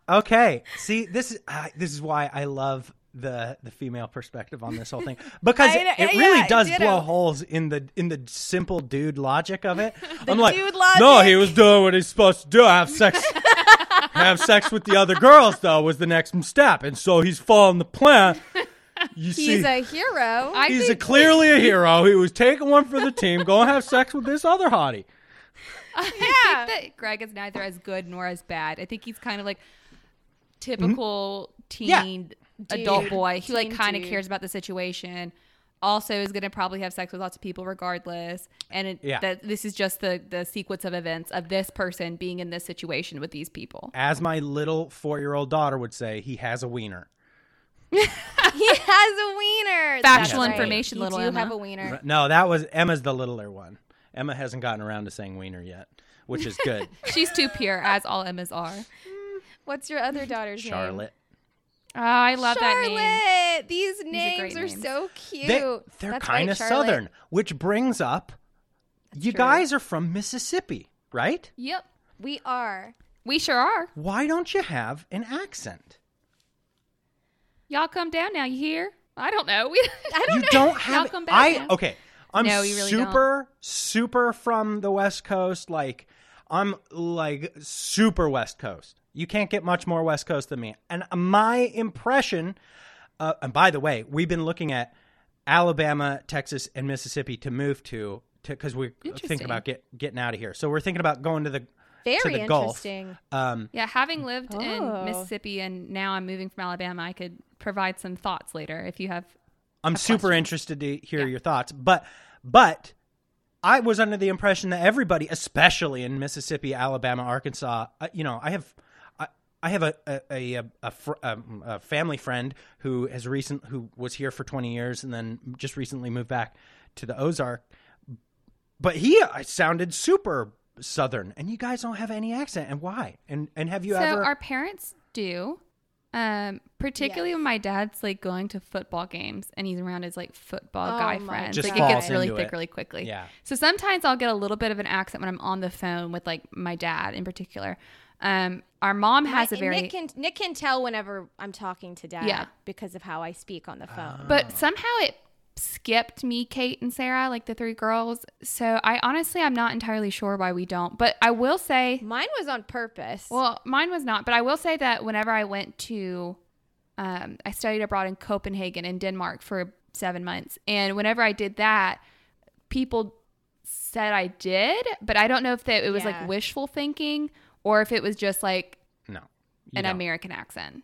okay, see, this is uh, this is why I love the the female perspective on this whole thing because I it, know- it really does ditto. blow holes in the in the simple dude logic of it. I'm like, dude no, he was doing what he's supposed to do. Have sex, have sex with the other girls though was the next step, and so he's following the plan. You see, He's a hero. I he's a think clearly a hero. He was taking one for the team. Go and have sex with this other hottie. I Yeah. think that Greg is neither as good nor as bad. I think he's kind of like typical mm-hmm. teen adult Dude. boy. He like Teen kind of dude. cares about the situation. Also, is going to probably have sex with lots of people regardless, and it, Yeah. that this is just the the sequence of events of this person being in this situation with these people. As my little four year old daughter would say, he has a wiener. he has a wiener. Factual That's information, You little do Emma. have a wiener. No, that was Emma's the littler one. Emma hasn't gotten around to saying wiener yet, which is good. She's too pure, as all Emmas are. What's your other daughter's name? Charlotte. Oh, I love that name. Charlotte. These names are names. so cute. They, are kind of Charlotte. southern, which brings up you true. guys are from Mississippi, right? Yep, We are. we sure are. Why don't you have an accent? Y'all come down now. You hear? I don't know. We, I don't You don't have. come back I now. okay. I'm No, you really super super from the West Coast. Like I'm like super West Coast. You can't get much more West Coast than me. And my impression. Uh, and by the way, we've been looking at Alabama, Texas, and Mississippi to move to because we're thinking about get, getting out of here. So we're thinking about going to the Very to the Gulf. interesting. Um, Yeah, having lived Oh. in Mississippi and now I'm moving from Alabama, I could provide some thoughts later if you have. I'm super questions. interested to hear Yeah. your thoughts, but but I was under the impression that everybody, especially in Mississippi, Alabama, Arkansas, uh, you know, I have. I- I have a a, a, a, fr- um, a family friend who has recent who was here for 20 years and then just recently moved back to the Ozark. But he uh, sounded super southern, and you guys don't have any accent. And why? And and have you so ever? So our parents do. Um, particularly Yes. when my dad's like going to football games and he's around his like football Oh guy friends. Just like it gets really thick it. really quickly. Yeah. So sometimes I'll get a little bit of an accent when I'm on the phone with like my dad in particular. Um, our mom has My- a very Nick can Nick can tell whenever I'm talking to dad Yeah. because of how I speak on the phone. But somehow it skipped me, Kate, and Sarah, like the three girls. So I honestly, I'm not entirely sure why we don't. But I will say, Mine was on purpose. well, mine was not. But I will say that whenever I went to, um, I studied abroad in Copenhagen in Denmark for seven months. And whenever I did that, people said I did, but I don't know if that it was Yeah. like wishful thinking or if it was just like no, an don't. American accent.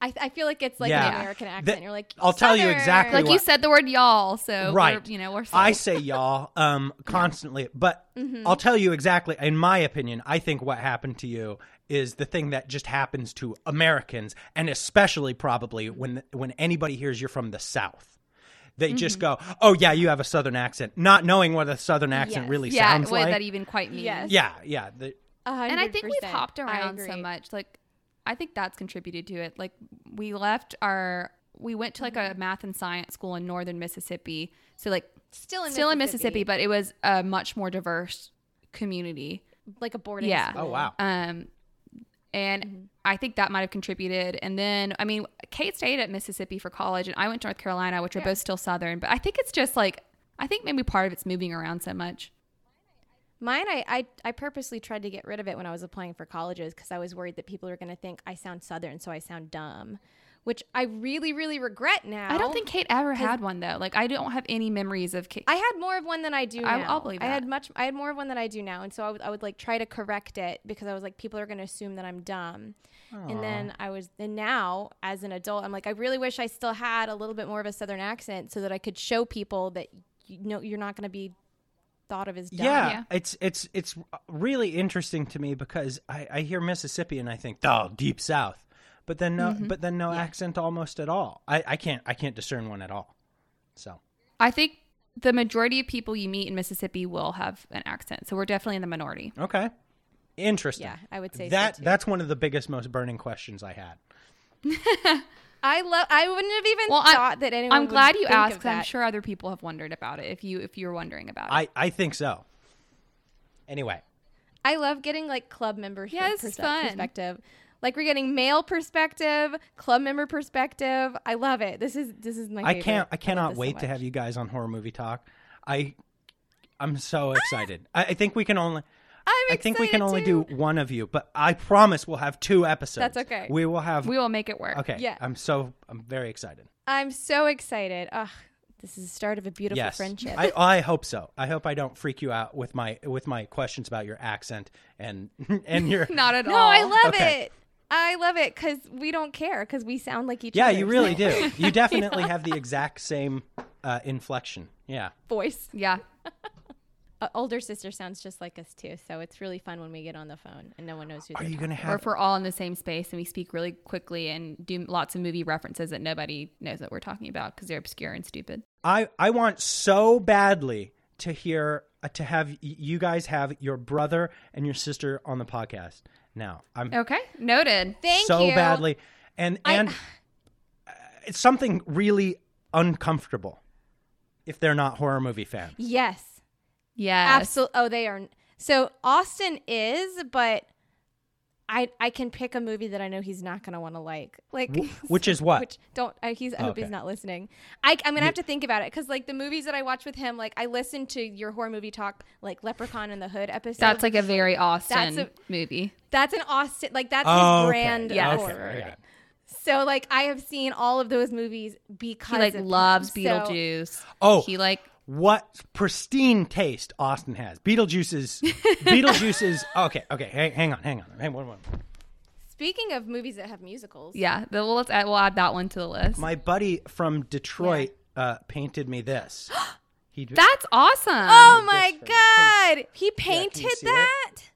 I, I feel like it's like Yeah. an American accent. That- You're like, I'll tell you exactly Like you said the word y'all, so right we're, you know, we're i say y'all um constantly but Mm-hmm. i'll tell you exactly in my opinion i think what happened to you is the thing that just happens to americans and especially probably when when anybody hears you're from the south they just Mm-hmm. go oh yeah you have a southern accent not knowing what a southern accent Yes. really yeah, sounds what like that even quite means. Yes. yeah yeah the, A hundred and I think we've hopped around so much. Like, I think that's contributed to it. Like, we left our, we went to like a Mm-hmm. math and science school in northern Mississippi. So like, Still in still in Mississippi, Mississippi, but it was a much more diverse community. like a boarding Yeah. school. oh wow Um, and Mm-hmm. I think that might have contributed. And then, I mean, Kate stayed at Mississippi for college, and I went to North Carolina, which are both still southern. But I think it's just like, I think maybe part of it's moving around so much. Mine, I, I, I purposely tried to get rid of it when I was applying for colleges because I was worried that people were going to think I sound Southern, so I sound dumb, which I really, really regret now. I don't think Kate ever had one though. Like, I don't have any memories of Kate. I had more of one than I do I- now. I'll believe I had much. I had more of one than I do now, and so I would, I would like try to correct it because I was like, people are going to assume that I'm dumb. And then I was, and now as an adult, I'm like, I really wish I still had a little bit more of a Southern accent so that I could show people that you know you're not going to be thought of as dumb. yeah, Yeah. it's it's it's really interesting to me because I, I hear Mississippi and I think oh deep south, but then no Mm-hmm. but then no accent almost at all. I, I can't I can't discern one at all. So I think the majority of people you meet in Mississippi will have an accent. So we're definitely in the minority. okay, interesting. Yeah, I would say so, that too. that's one of the biggest most burning questions I had. I love. I wouldn't have even Well, I'm- thought that anyone. I'm would glad you think asked I'm sure other people have wondered about it if you if you're wondering about it. I I think so. Anyway, I love getting like club member Yeah, this fun. perspective. Like we're getting male perspective, club member perspective. I love it. This is this is my. I favorite. can't I love cannot this so wait to have you guys on horror movie talk. I I'm so excited. I, I think we can only. I think we can only too. do one of you, but I promise we'll have two episodes. That's okay. We will have. we will make it work. okay. Yeah. I'm so I'm very excited. I'm so excited. Ugh, this is the start of a beautiful yes. friendship. I I hope so. I hope I don't freak you out with my with my questions about your accent and and your. Not at all. no. I love Okay. it. I love it because we don't care because we sound like each yeah, other. Yeah, you really so- do. You definitely have the exact same uh, inflection. Yeah. Voice. Yeah. Uh, older sister sounds just like us too, so it's really fun when we get on the phone and no one knows who. Are they're you gonna talking Or if we're all in the same space and we speak really quickly and do lots of movie references that nobody knows what we're talking about because they're obscure and stupid. I I want so badly to hear uh, to have y- you guys have your brother and your sister on the podcast. Now I'm Okay. Noted. Thank so you. So badly, and and uh, it's something really uncomfortable if they're not horror movie fans. Yes. Yes. Absolutely. Oh, they are. So Austin is, but I I can pick a movie that I know he's not going to want to like. Like Wh- which is what? Which don't I, he's I hope he's not listening. I I'm gonna have to think about it because like the movies that I watch with him, like I listen to your horror movie talk, like Leprechaun in the Hood episode. That's like a very Austin That's movie. that's an Austin like that's Oh, his okay. brand Yes. Okay, horror. I got. So like I have seen all of those movies because He like of him. loves So- Beetlejuice. Oh. He like what pristine taste Austin has. Beetlejuice is Beetlejuice is okay. Okay, hang, hang on, hang on, hang. One, one. Speaking of movies that have musicals, Yeah, the, well, let's add, we'll add that one to the list. My buddy from Detroit uh, painted me this. He That's awesome. Oh my this me. god, he you painted that. it?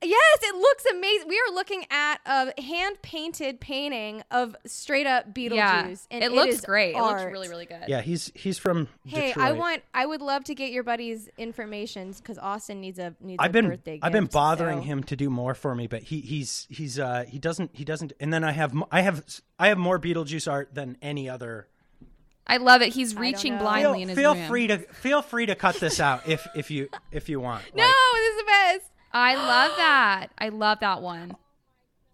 That. Yes, it looks amazing. We are looking at a hand painted painting of straight up Beetlejuice, yeah, and it looks is great. It looks really, really good. yeah, he's he's from Hey, Detroit. I want. I would love to get your buddy's information because Austin needs a needs I've a been birthday gift. I've been bothering so- him to do more for me, but he he's he's uh he doesn't he doesn't. And then I have m- I have I have more Beetlejuice art than any other. I love it. He's reaching blindly Feel, in his feel room. free to feel free to cut this out if if you if you want. No, Like, this is the best. I love that. I love that one.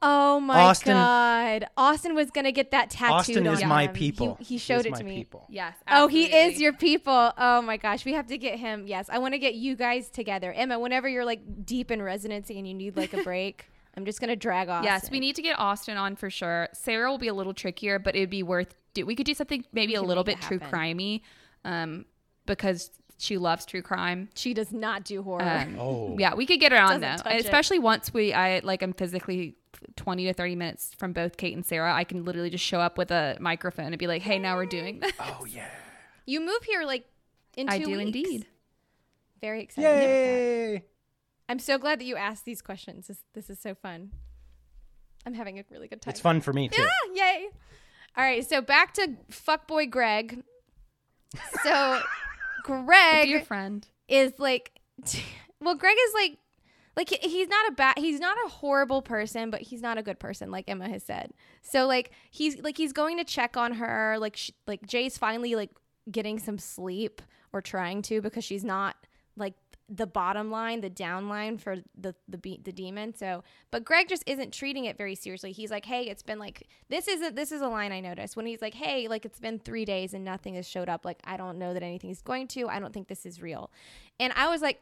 Oh my Austin- god, Austin was gonna get that tattooed Austin is on my him. people. He, he showed is it my to me. People. Yes. Oh, he is your people. Oh my gosh, we have to get him. Yes, I want to get you guys together, Emma. Whenever you're like deep in residency and you need like a break, I'm just gonna drag Austin. Yes, we need to get Austin on for sure. Sarah will be a little trickier, but it'd be worth. Do we could do something maybe a little bit it true crimey, um, because she loves true crime. She does not do horror. Um, Oh. yeah, we could get her on Doesn't though, touch it. especially once we I like I'm physically twenty to thirty minutes from both Kate and Sarah. I can literally just show up with a microphone and be like, "Hey, now we're doing this." Oh yeah. you move here like in two I do weeks. indeed. Very excited. Yay! I'm so glad that you asked these questions. This, this is so fun. I'm having a really good time. It's fun for me too. Ah, yay! All right, so back to fuckboy Greg. So Greg Dear friend. is like well greg is like like he's not a bad he's not a horrible person but he's not a good person like emma has said so like he's like he's going to check on her like sh- like jay's finally like getting some sleep or trying to because she's not like the bottom line the down line for the the be- the demon. So but greg just isn't treating it very seriously. He's like hey it's been like this isn't this is a line i noticed. When he's like hey like it's been three days and nothing has showed up. Like i don't know that anything is going to. I don't think this is real. And I was like,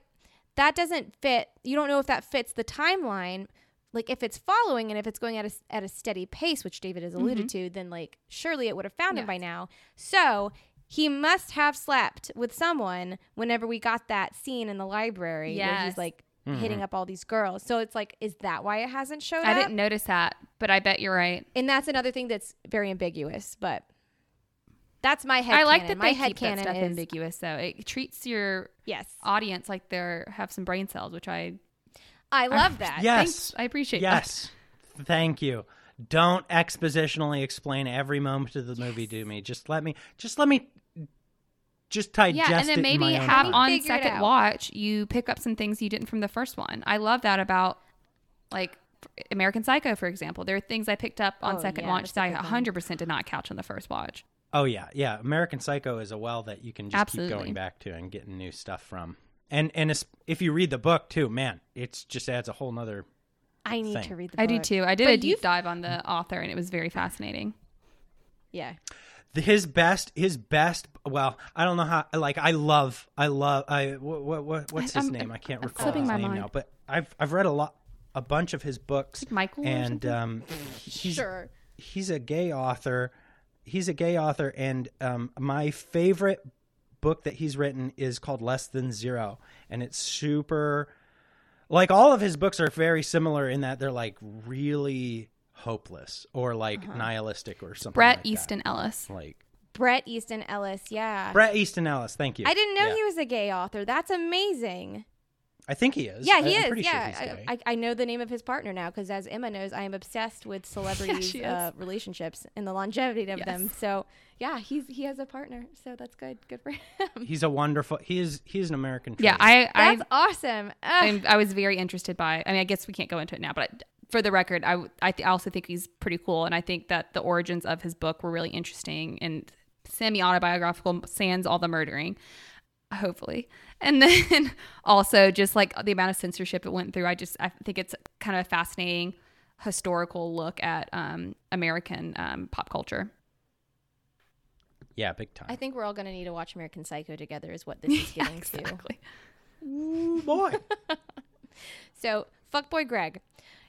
that doesn't fit. You don't know if that fits the timeline. Like if it's following and if it's going at a, at a steady pace, which David has mm-hmm. alluded to, then like surely it would have found him by now. So he must have slept with someone whenever we got that scene in the library where he's Yes. like mm-hmm. hitting up all these girls. So it's like, is that why it hasn't showed up? I up? didn't notice that, but I bet you're right. and that's another thing that's very ambiguous, but that's my head. I like that my they head keep that stuff is ambiguous, though. It treats your yes. audience like they're have some brain cells, which I I love that. Yes. thanks. I appreciate that. Yes. Thank you. Don't expositionally explain every moment of the movie to me. Just let me just let me just digest Yeah, and then it maybe have on second watch, you pick up some things you didn't from the first one. I love that about like American Psycho, for example. There are things I picked up on Oh, second yeah, watch that I 100% did not catch on the first watch. Oh yeah, yeah. American Psycho is a well that you can just keep Absolutely. going back to and getting new stuff from. And and if you read the book too, man, it just adds a whole nother. I need thing. to read the I do too. I did But a deep you've- dive on the author, and it was very fascinating. Yeah. His best, his best. Well, I don't know how. Like I love, I love. I what what, what what's his I'm- name? I can't recall his name mind. now. But I've I've read a lot, a bunch of his books. Like Michael and um, he's Sure. he's a gay author. He's a gay author, and um, my favorite book that he's written is called Less Than Zero, and it's super. Like all of his books are very similar in that they're like really hopeless or like nihilistic or something. Bret like that. Easton Ellis. like Bret Easton Ellis, yeah. Bret Easton Ellis. Thank you. I didn't know Yeah. he was a gay author. That's amazing. I think he is. Yeah, I- he I'm is. pretty Yeah, sure he's gay. I, I, I know the name of his partner now because, as Emma knows, I am obsessed with celebrities' she is. uh, relationships and the longevity of Yes. them. So, yeah, he's he has a partner. So that's good. Good for him. he's a wonderful. He is. He's an American. Yeah. I, That's I, awesome. I'm, I was very interested by. I mean, I guess we can't go into it now, but for the record, I, I, th- I also think he's pretty cool, and I think that the origins of his book were really interesting and semi autobiographical, sans all the murdering, hopefully, and then also just like the amount of censorship it went through. I just I think it's kind of a fascinating historical look at um, American um, pop culture. yeah, big time. I think we're all going to need to watch American Psycho together. Is what this is Yeah, getting to. Ooh, boy. So fuckboy Greg,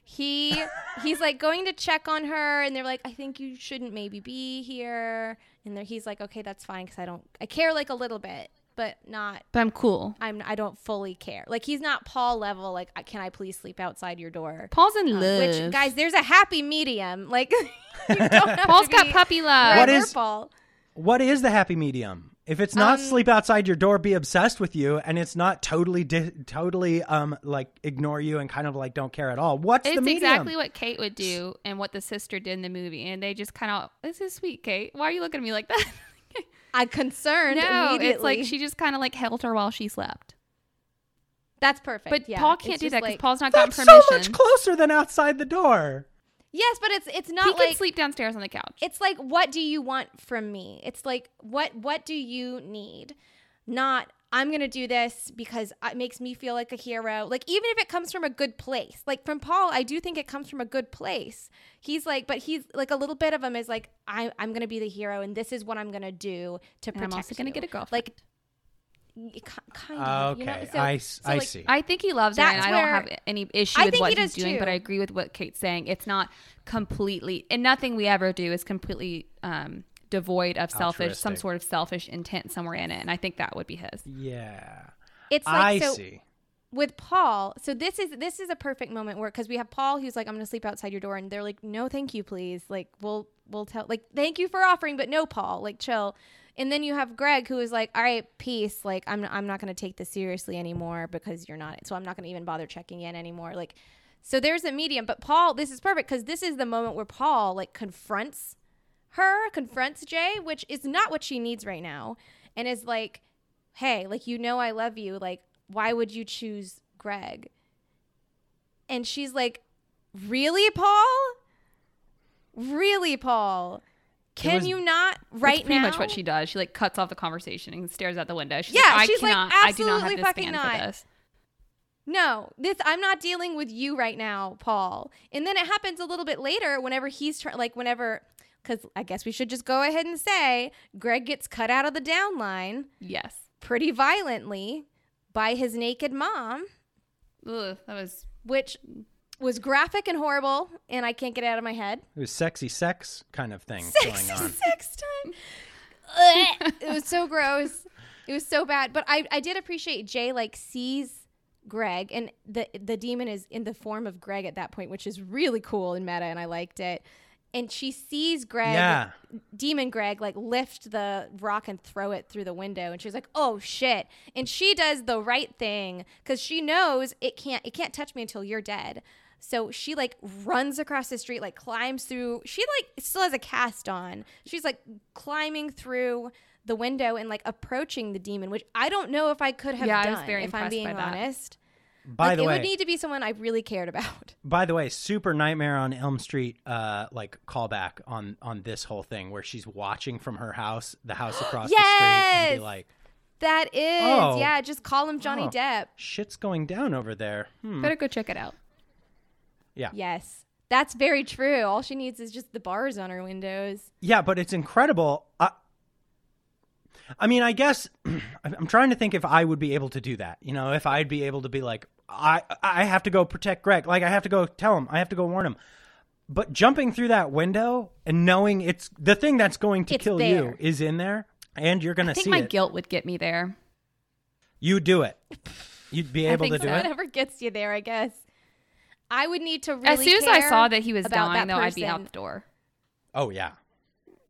he he's like going to check on her, and they're like, I think you shouldn't maybe be here, and there he's like, okay, that's fine because I don't I care like a little bit, but not But I'm cool. I'm I don't fully care. Like he's not Paul level. Like "Uh, can I please sleep outside your door? Paul's in Um, love. which guys, there's a happy medium. Like you don't have Paul's to got puppy love. What Greg or is- Paul? What is the happy medium? If it's not Um, sleep outside your door, be obsessed with you, and it's not totally, di- totally, um, like ignore you and kind of like don't care at all. What's the It's medium? exactly what Kate would do and what the sister did in the movie. And they just kind of, this is sweet, Kate. Why are you looking at me like that? I'm concerned. no, immediately. it's like she just kind of like held her while she slept. That's perfect. But yeah. Paul can't do that because like- Paul's not gotten That's so much closer than outside the door. Yes, but it's it's not he not can sleep downstairs on the couch. it's like what do you want from me? It's like what what do you need? Not i'm gonna do this because it makes me feel like a hero. Like even if it comes from a good place like from paul i do think it comes from a good place. He's like but he's like a little bit of him is like I, i'm gonna be the hero and this is what i'm gonna do to and protect I'm also going to get a girlfriend. like kind of Okay, you know? So- I, s- so, I like, see. I think he loves her, and I don't have any issue I with what he he's does doing. But. I agree with what Kate's saying. It's not completely, and nothing we ever do is completely um, devoid of selfish, some sort of selfish intent somewhere in it. And I think that would be his. yeah, it's I like so see. with Paul, so this is this is a perfect moment where because we have Paul who's like, I'm gonna sleep outside your door, and they're like, No, thank you, please. Like, we'll we'll tell like thank you for offering, but no, Paul, like chill. And then you have Greg who is like, All right, peace. Like, I'm I'm not gonna take this seriously anymore because you're not. So I'm not gonna even bother checking in anymore. Like, so there's a medium. But Paul, this is perfect because this is the moment where Paul like confronts her, confronts Jay, which is not what she needs right now, and is like, hey, like, you know, I love you. Like, why would you choose Greg? And she's like, really, Paul? Really, Paul? Can was- you not right pretty now? much what she does. She like cuts off the conversation and stares out the window. She's Yeah, like, I she's like, cannot, I do not have absolutely fucking not. No, this I'm not dealing with you right now, Paul. And then it happens a little bit later whenever he's trying, like whenever, because I guess we should just go ahead and say Greg gets cut out of the down line Yes. pretty violently by his naked mom, Ugh, that was which was graphic and horrible, and I can't get it out of my head. It was sexy sex kind of thing going Sexy on. sex time. It was so gross. It was so bad. But I, I did appreciate Jay like sees Greg and the the demon is in the form of Greg at that point, which is really cool and meta and I liked it. And she sees Greg Yeah. demon Greg like lift the rock and throw it through the window and she's like, "Oh shit." And she does the right thing cuz she knows it can't it can't touch me until you're dead. So she like runs across the street, like climbs through. She like still has a cast on. She's like climbing through the window and like approaching the demon, which I don't know if I could have Yeah, I done. was very if I'm impressed being by that. honest, By like the it way, would need to be someone I really cared about. by the way, super Nightmare on Elm Street, uh, like callback on on this whole thing where she's watching from her house, the house across the street, and Yes! be like, That is, Oh. yeah. Just call him Johnny Oh. Depp. "Shit's going down over there." Hmm. better go check it out. Yes, that's very true. All she needs is just the bars on her windows. Yeah, but it's incredible. I, I mean, I guess I'm trying to think if I would be able to do that. You know, if I'd be able to be like, I I have to go protect Greg. Like I have to go tell him. I have to go warn him. But jumping through that window and knowing it's the thing that's going to It's kill there. you is in there, and you're gonna see. I think my it. guilt would get me there. You do it. You'd be able to do so. it. Whatever gets you there, I guess. I would need to really. as soon as I saw that he was dying, that though, I'd be out the door. Oh yeah.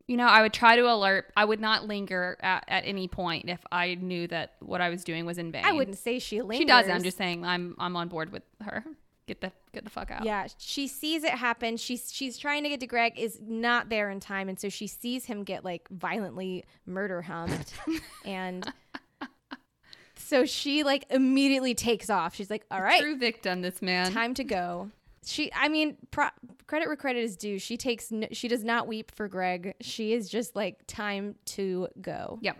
You know, I would try to alert. I would not linger at, at any point if I knew that what I was doing was in vain. I wouldn't say she lingers. She does. I'm just saying. I'm I'm on board with her. Get the get the fuck out. Yeah, she sees it happen. She's she's trying to get to Greg, is not there in time, and so she sees him get like violently murder humped, and so she like immediately takes off. She's like, "All right, True victim. This man. time to go." She, I mean, pro- credit where credit is due. She takes, n- she does not weep for Greg. She is just like, time to go. Yep.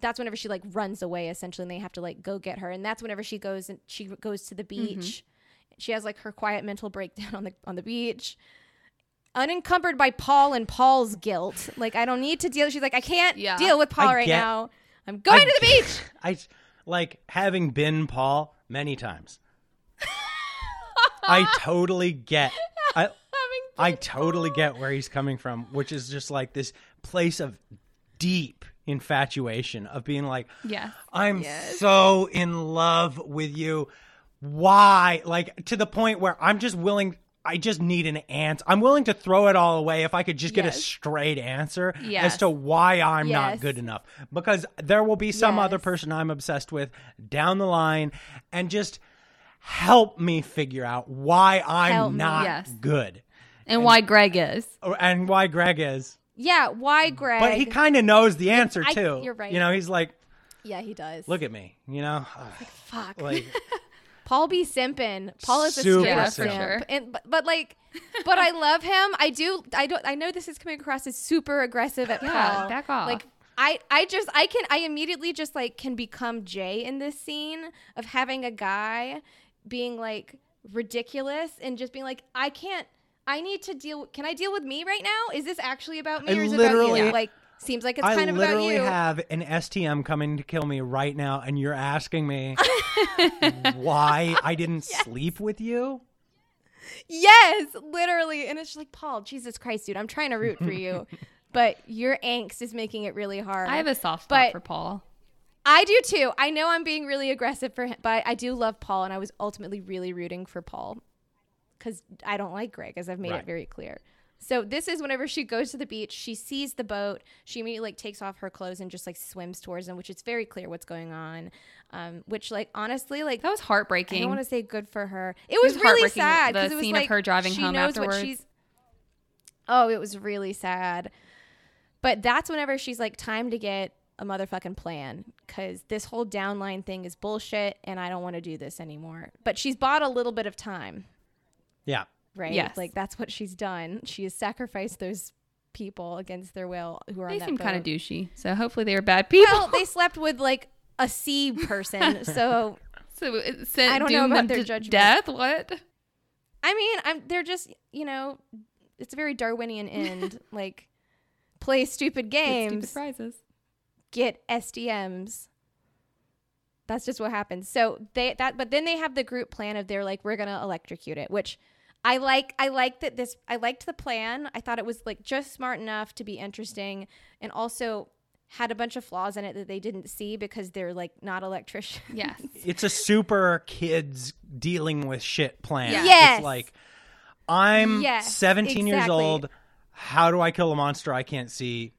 That's whenever she like runs away essentially, and they have to like go get her. And that's whenever she goes and she goes to the Mm-hmm. beach. She has like her quiet mental breakdown on the on the beach, unencumbered by Paul and Paul's guilt. Like I don't need to deal. She's like, I can't Yeah. deal with Paul I right get- now. I'm going I to the get- beach. I like having been Paul many times. I totally get. I I totally get where he's coming from, which is just like this place of deep, infatuation of being like, Yes. I'm so in love with you. Why? Like to the point where I'm just willing. I just need an answer. I'm willing to throw it all away if I could just get a straight answer as to why I'm not good enough. Because there will be some other person I'm obsessed with down the line, and just help me figure out why I'm Help not yes. good And why Greg is. Or- and why Greg is. Yeah, why Greg? But he kind of knows the answer I- too. you're right. You know, he's like, yeah, he does. look at me. You know, fuck. like Paul be simping. Paul is a Super straight up simp. simp. For sure. And but, but like but I love him. I do I don't I know this is coming across as super aggressive at Yeah, Paul. back off. Like I I just I can I immediately just like can become Jay in this scene of having a guy being like ridiculous and just being like I can't I need to deal can I deal with me right now? Is this actually about me I or is it about you? Like seems like it's I kind of about you. I literally have an STM coming to kill me right now, and you're asking me why I didn't sleep with you. Yes, literally. And it's just like, Paul, Jesus Christ, dude, I'm trying to root for you. but your angst is making it really hard. I have a soft spot But- for Paul. I do too. I know I'm being really aggressive for him, but I do love Paul, and I was ultimately really rooting for Paul because I don't like Greg, as I've made Right. it very clear. So this is whenever she goes to the beach, she sees the boat, she immediately like takes off her clothes and just like swims towards them, which is very clear what's going on. Um, which like honestly, like That was I heartbreaking. don't want to say good for her. It was, was really sad the because it was scene of like her driving she home knows what afterwards. she's. Oh, it was really sad. But that's whenever she's like, time to get a motherfucking plan because this whole downline thing is bullshit and I don't want to do this anymore. But she's bought a little bit of time, Yeah. Right? Yes. Like that's what she's done. She has sacrificed those people against their will who are they on that seem kind of douchey, so hopefully they were bad people. Well, they slept with like a sea person, so so uh, it sent, I don't know about their judgment. death. What? I mean, I'm they're just you know, it's a very Darwinian end. like, play stupid Get games, Stupid prizes. get SDMs. That's just what happens. So they that, but then they have the group plan of they're like we're gonna electrocute it, which I like. I like that this. I liked the plan. I thought it was like just smart enough to be interesting, and also had a bunch of flaws in it that they didn't see because they're like not electricians. Yes. It's a super kids dealing with shit plan. Yeah. Yes. It's like I'm Yes, 17 years old. How do I kill a monster I can't see?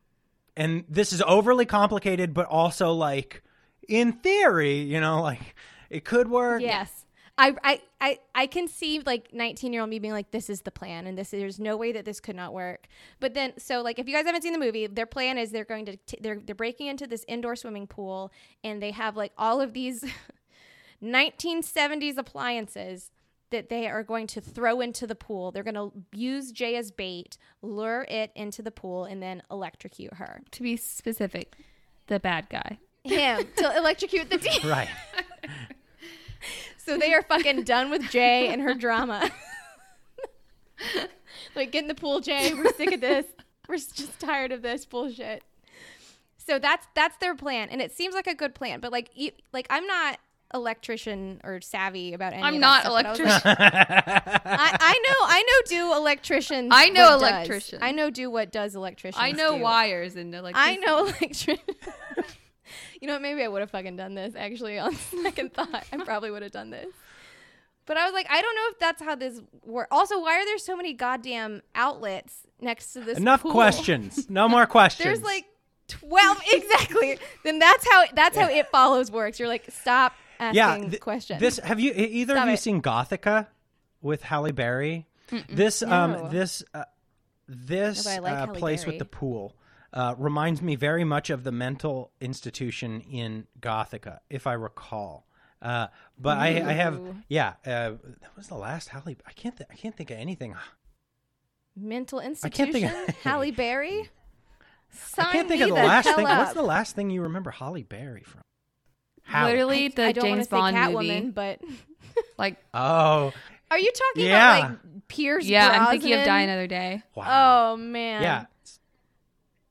And this is overly complicated, but also like in theory, you know, like it could work. Yes. I, I, I, I can see like 19 year old me being like, this is the plan, and this there's no way that this could not work. But then, so like, if you guys haven't seen the movie, their plan is they're going to t- they're they're breaking into this indoor swimming pool, and they have like all of these 1970s appliances that they are going to throw into the pool. They're going to use Jay as bait, lure it into the pool, and then electrocute her. To be specific, the bad guy. Him to electrocute the demon. Right. So they are fucking done with Jay and her drama. like, get in the pool, Jay. We're sick of this. We're just tired of this bullshit. So that's that's their plan, and it seems like a good plan. But like, e- like I'm not electrician or savvy about any. I'm not but I electrician. like- I, I know, I know. Do electricians? I know does. electricians. I know. Do what does electricians? I know do. wires and like I know electrician. you know what? Maybe I would have fucking done this. Actually, on second thought, I probably would have done this. But I was like, I don't know if that's how this works. Also, why are there so many goddamn outlets next to this? Enough pool? questions. No more questions. There's like twelve exactly. then that's how that's how it follows works. You're like, stop asking yeah, th- questions. This have you either Stop of you it. seen Gothika with Halle Berry? This um No. this uh, this No, like uh, place Berry. with the pool uh, reminds me very much of the mental institution in Gothika, if I recall. Uh, but I, I have yeah. Uh, that was the last Halle. I can't th- I can't think of anything. mental can't institution. think of- Halle Berry. Sign I can't think of the, the last hell thing. What's the last thing you remember Halle Berry from? Halle. literally the I don't James want say Bond Catwoman, movie. but Like Oh are you talking Yeah. about like Pierce? yeah, I'm thinking of Die Another Day. wow. Oh man. yeah.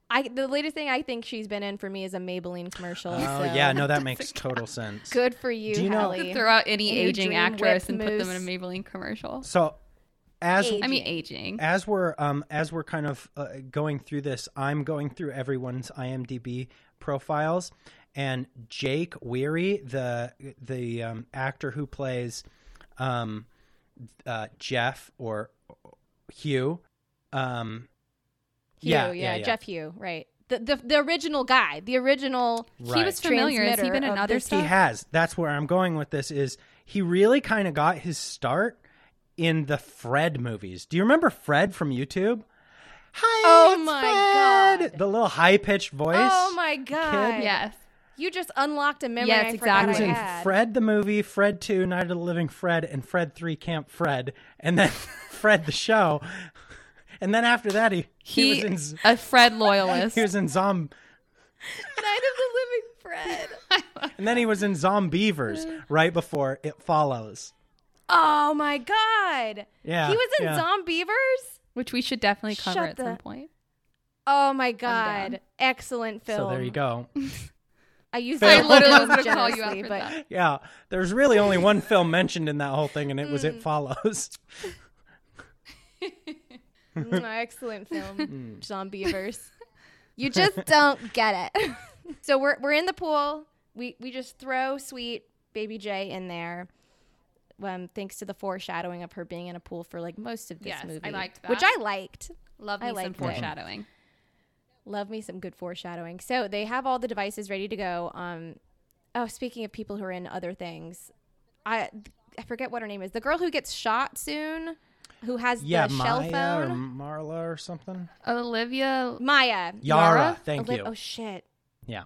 I the latest thing I think she's been in for me is a Maybelline commercial. Oh so yeah. No, that makes total sense. Good for you, Do you know- Halle. Throw out any And your aging actress whip and put them in a. Maybelline commercial. So as Age. I mean, aging. as we're um as we're kind of uh, going through this, I'm going through everyone's IMDb profiles, and Jake Weary, the the um, actor who plays um, uh, Jeff or Hugh. Um, Hugh, yeah, yeah, yeah, yeah. Jeff Hugh, right. The, the the original guy, the original. He was familiar. Has he been in other stuff? He has. That's where I'm going with this. Is he really kind of got his start in the Fred movies? Do you remember Fred from YouTube? Hi, Oh it's my Fred! God. The little high pitched voice. Oh my god! Yes. You just unlocked a memory. Yes, I He was in had. Fred the movie, Fred 2, Night of the Living Fred, and Fred 3, Camp Fred, and then Fred the show. And then after that, he, he, He, was in Z- a Fred loyalist. he was in Zom, Night of the Living Fred. and then he was in Zombeavers right before It Follows. oh my god! Yeah, he was in yeah. Zombeavers. which we should definitely cover Shut at the- some point. Oh my god! Excellent film. So there you go. I used Phil. that I literally was gonna call you out for but that. Yeah, there's really only one film mentioned in that whole thing, and it was Mm. It Follows. Mm, excellent film, Zombeavers. You just don't get it. so we're we're in the pool. We we just throw sweet baby J in there. Um, thanks to the foreshadowing of her being in a pool for like most of this movie, Yes, I movie, liked which. I liked. Love I me some liked it. foreshadowing. Love me some good foreshadowing. So they have all the devices ready to go. Um, oh, speaking of people who are in other things, I I forget what her name is. The girl who gets shot soon, who has Yeah, the shell Maya or phone. Marla or something. Olivia Maya. Yara, Yara? thank Oli- you. Oh shit. Yeah.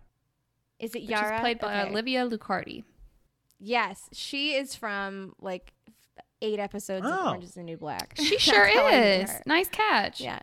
Is it Yara? is played by Okay. Olivia Luccardi. Yes, she is from like eight episodes of Oh. Orange Is the New Black. She sure That's how I knew is. Nice catch. Yeah.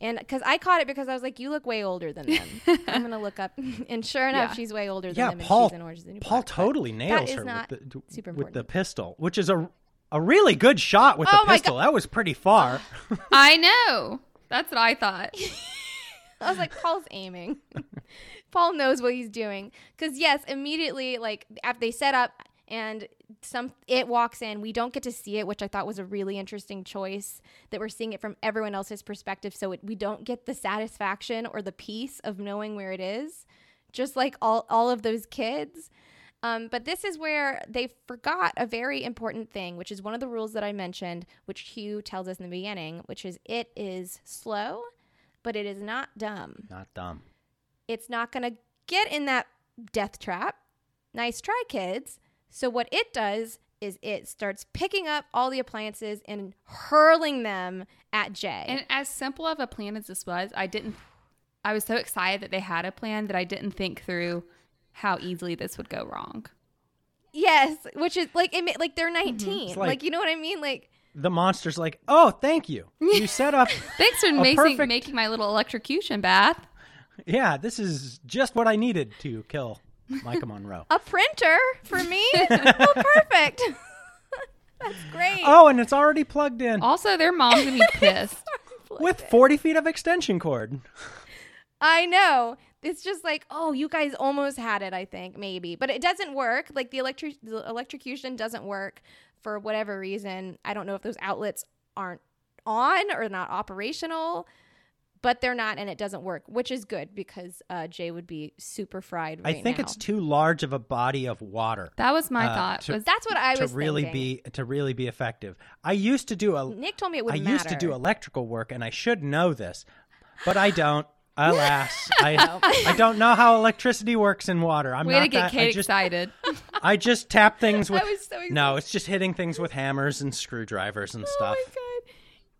And because I caught it because I was like, you look way older than them. I'm gonna look up, and sure enough, Yeah. she's way older than Yeah, them. Paul. and she's in Orange Is the New Paul Black. totally nails is her not with the, super with the pistol, which is a a really good shot with Oh the my pistol. That was pretty far. I know. That's what I thought. I was like, Paul's aiming. Paul knows what he's doing. Because yes, immediately, like after they set up and some it walks in, we don't get to see it, which I thought was a really interesting choice. That we're seeing it from everyone else's perspective, so it, we don't get the satisfaction or the peace of knowing where it is, just like all all of those kids. Um, but this is where they forgot a very important thing, which is one of the rules that I mentioned, which Hugh tells us in the beginning, which is it is slow, but it is not dumb. Not dumb. It's not going to get in that death trap. Nice try, kids. So, what it does is it starts picking up all the appliances and hurling them at Jay. And as simple of a plan as this was, I didn't. I was so excited that they had a plan that I didn't think through how easily this would go wrong. yes, which is like, it, like they're mm-hmm. 19. It's like, like- you know what I mean? Like, The monster's like, oh, thank you. You set up. Thanks for making, perfect- making my little electrocution bath. yeah, this is just what I needed to kill Maika Monroe. a printer for me? oh, perfect. That's great. Oh, and it's already plugged in Also, their mom's gonna be pissed. with 40 feet of extension cord. I know. It's just like, oh, you guys almost had it, I think, maybe. But it doesn't work. Like the electric the electrocution doesn't work for whatever reason. I don't know if those outlets aren't on or not operational, but they're not and it doesn't work, which is good because uh, Jay would be super fried I think now. it's too large of a body of water That was my Uh, thought. to- was That's what I to was really thinking. be to really be effective. I used to do a Nick told me it would I matter. used to do electrical work, and I should know this, but I don't. Alas, I I don't know how electricity works in water. I'm way not to get that. Kate I just excited. I just tap things with. was so no, it's just hitting things with hammers and screwdrivers and Oh stuff.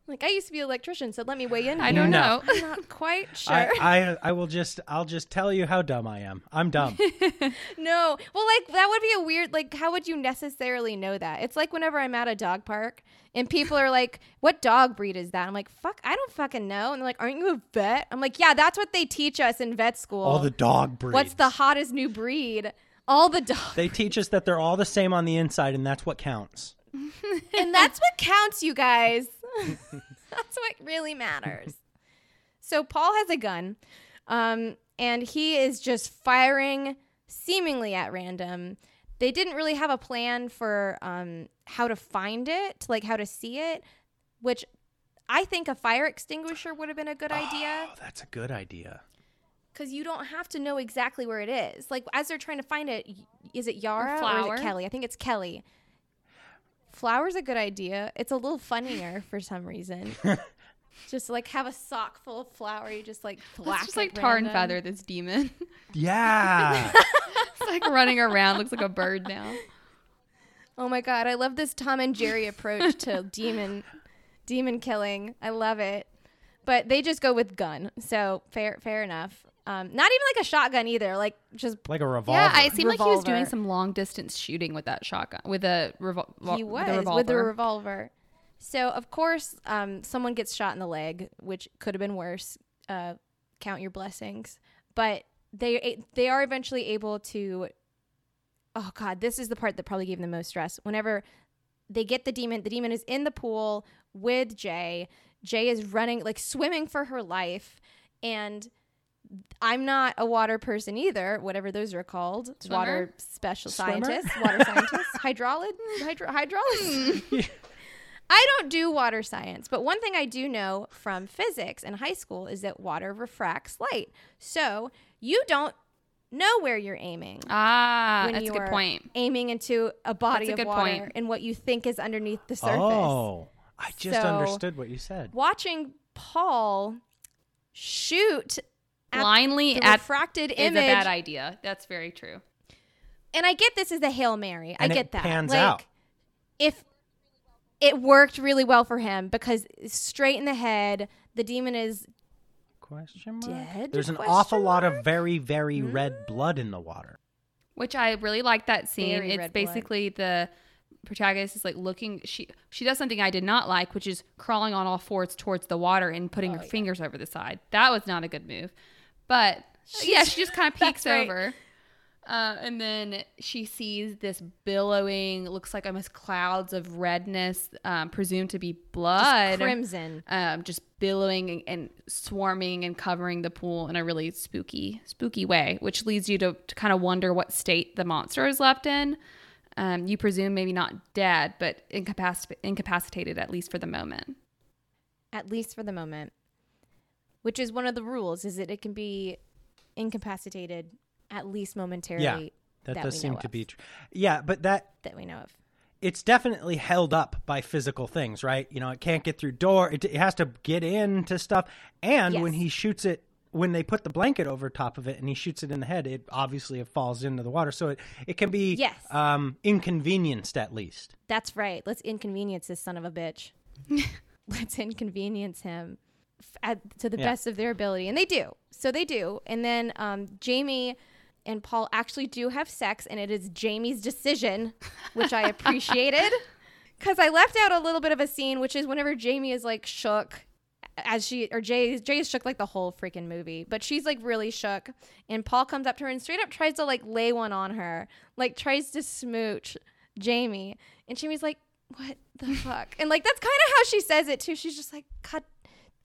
My god. Like I used to be an electrician, so let me weigh in. I don't No. know. I'm not quite sure. I, I I will just I'll just tell you how dumb I am. I'm dumb. No. Well, like that would be a weird like how would you necessarily know that? It's like whenever I'm at a dog park and people are like, "What dog breed is that?" I'm like, "Fuck, I don't fucking know." And they're like, "Aren't you a vet?" I'm like, "Yeah, that's what they teach us in vet school." All the dog breeds. What's the hottest new breed? All the dogs. They teach us that they're all the same on the inside, and that's what counts. and that's what counts, you guys. That's what really matters. So Paul has a gun, um, and he is just firing seemingly at random. They didn't really have a plan for um, how to find it, like how to see it, which I think a fire extinguisher would have been a good idea. Oh, that's a good idea. because you don't have to know exactly where it is. Like as they're trying to find it, is it Yara or, Flower. is it Kelly? I think it's Kelly. Flower's a good idea. It's a little funnier for some reason. just like have a sock full of flour. You just like Let's just like tar and feather this demon. Yeah. it's like running around, looks like a bird now. Oh my god, I love this Tom and Jerry approach to demon demon killing. I love it. But they just go with gun. So fair fair enough. Um, not even like a shotgun either. Like just like a revolver. Yeah, I- it seemed like he was doing some long distance shooting with that shotgun, with a revol- he with was a revolver. with the revolver. So of course, um, someone gets shot in the leg, which could have been worse. Uh, count your blessings. But they they are eventually able to. Oh God, this is the part that probably gave them the most stress. Whenever they get the demon, the demon is in the pool with Jay. Jay is running like swimming for her life, and I'm not a water person either, whatever those are called. Swimmer? Water special Swimmer? scientists, water scientists, hydraulid, hydro, hydraulics. I don't do water science, but one thing I do know from physics in high school is that water refracts light. So you don't know where you're aiming ah, that's a good point. aiming into a body That's a of good water point. and what you think is underneath the surface. Oh, I just So- understood what you said. Watching Paul shoot Blindly the at refracted is image, a bad idea. That's very true. and I get this is a hail mary. And I it get that. pans like, out. If it worked really well for him because straight in the head, the demon is Question mark. Dead? There's an Question awful lot of mark? very very hmm? red blood in the water. Which I really like that scene. Very it's red blood. basically the protagonist is like looking she she does something I did not like, which is crawling on all fours towards the water and putting Oh, her fingers over the side. That was not a good move. But yeah, she just kind of peeks right. over. Uh, and then she sees this billowing, looks like almost clouds of redness, um, presumed to be blood. crimson. um, just billowing and, and swarming and covering the pool in a really spooky, spooky way, which leads you to, to kind of wonder what state the monster is left in. Um, you presume maybe not dead, but incapac- incapacitated at least for the moment. at least for the moment. Which is one of the rules, is that it can be incapacitated at least momentarily. Yeah, that, that does seem to of. be true. Yeah, but that That we know of. it's definitely held up by physical things, right? You know, it can't get through door. It, it has to get into stuff. And when he shoots it, when they put the blanket over top of it and he shoots it in the head, it obviously it falls into the water. So it, it can be Yes. um, inconvenienced at least. That's right. Let's inconvenience this son of a bitch. Let's inconvenience him f- at, to the Yeah. best of their ability. And they do. So they do. And then um, Jamie and Paul actually do have sex, and it is Jamie's decision, which I appreciated. Because I left out a little bit of a scene, which is whenever Jamie is like shook as she or Jay Jay is shook like the whole freaking movie, but she's like really shook. And Paul comes up to her and straight up tries to like lay one on her, like tries to smooch Jamie, and Jamie's like, "What the fuck?" And like that's kind of how she says it too. She's just like, "God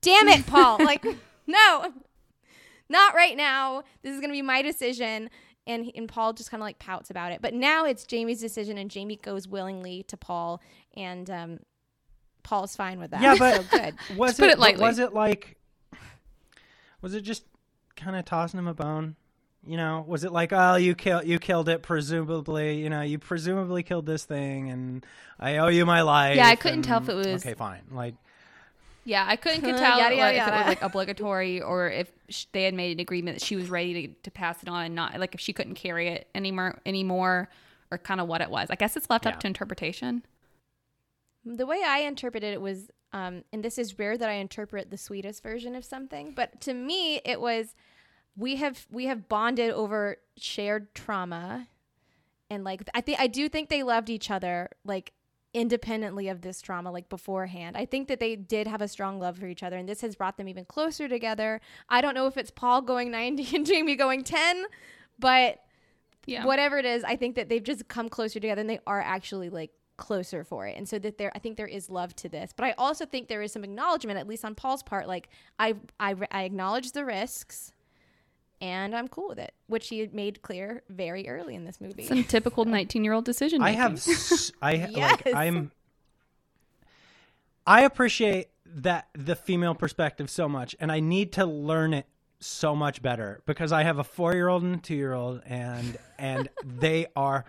damn it, Paul!" like, no, not right now. This is gonna be my decision. And, he- and Paul just kind of like pouts about it. But now it's Jamie's decision, and Jamie goes willingly to Paul, and um, Paul's fine with that. Yeah, but so good. Was put it, it lightly. Was it like? Was it just kind of tossing him a bone? You know, was it like, oh, you killed, you killed it, presumably. You know, you presumably killed this thing, and I owe you my life. Yeah, I couldn't tell if it was- okay, fine. Like, Yeah, I couldn't Yada, tell yada, like, if it was like obligatory or if sh- they had made an agreement that she was ready to, to pass it on and not like if she couldn't carry it anymore anymore or kind of what it was. I guess it's left Yeah. up to interpretation. The way I interpreted it was, um, and this is rare that I interpret the sweetest version of something, but to me, it was we have we have bonded over shared trauma, and like I think I do think they loved each other like independently of this trauma like beforehand. I think that they did have a strong love for each other, and this has brought them even closer together. I don't know if it's Paul going ninety and Jamie going ten, but Yeah. whatever it is, I think that they've just come closer together and they are actually like closer for it. And so that there, I think there is love to this, but I also think there is some acknowledgement, at least on Paul's part, like I, I, I acknowledge the risks and I'm cool with it, which he had made clear very early in this movie. Some typical 19 year old decision. I have, s- I Yes. like, I'm, I appreciate that the female perspective so much, and I need to learn it so much better because I have a four year old and a two year old, and and they are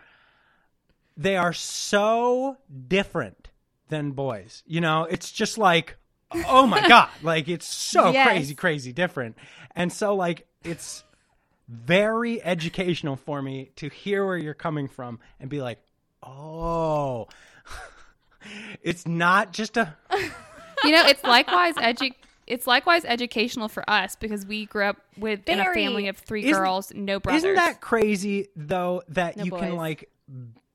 they are so different than boys. You know, it's just like, oh my god, like it's so Yes. crazy, crazy different, and so like it's very educational for me to hear where you're coming from and be like, oh, it's not just a you know, it's likewise edu- It's likewise educational for us because we grew up with in a family of 3 Isn't- girls, no brothers. Isn't that crazy though that No you can like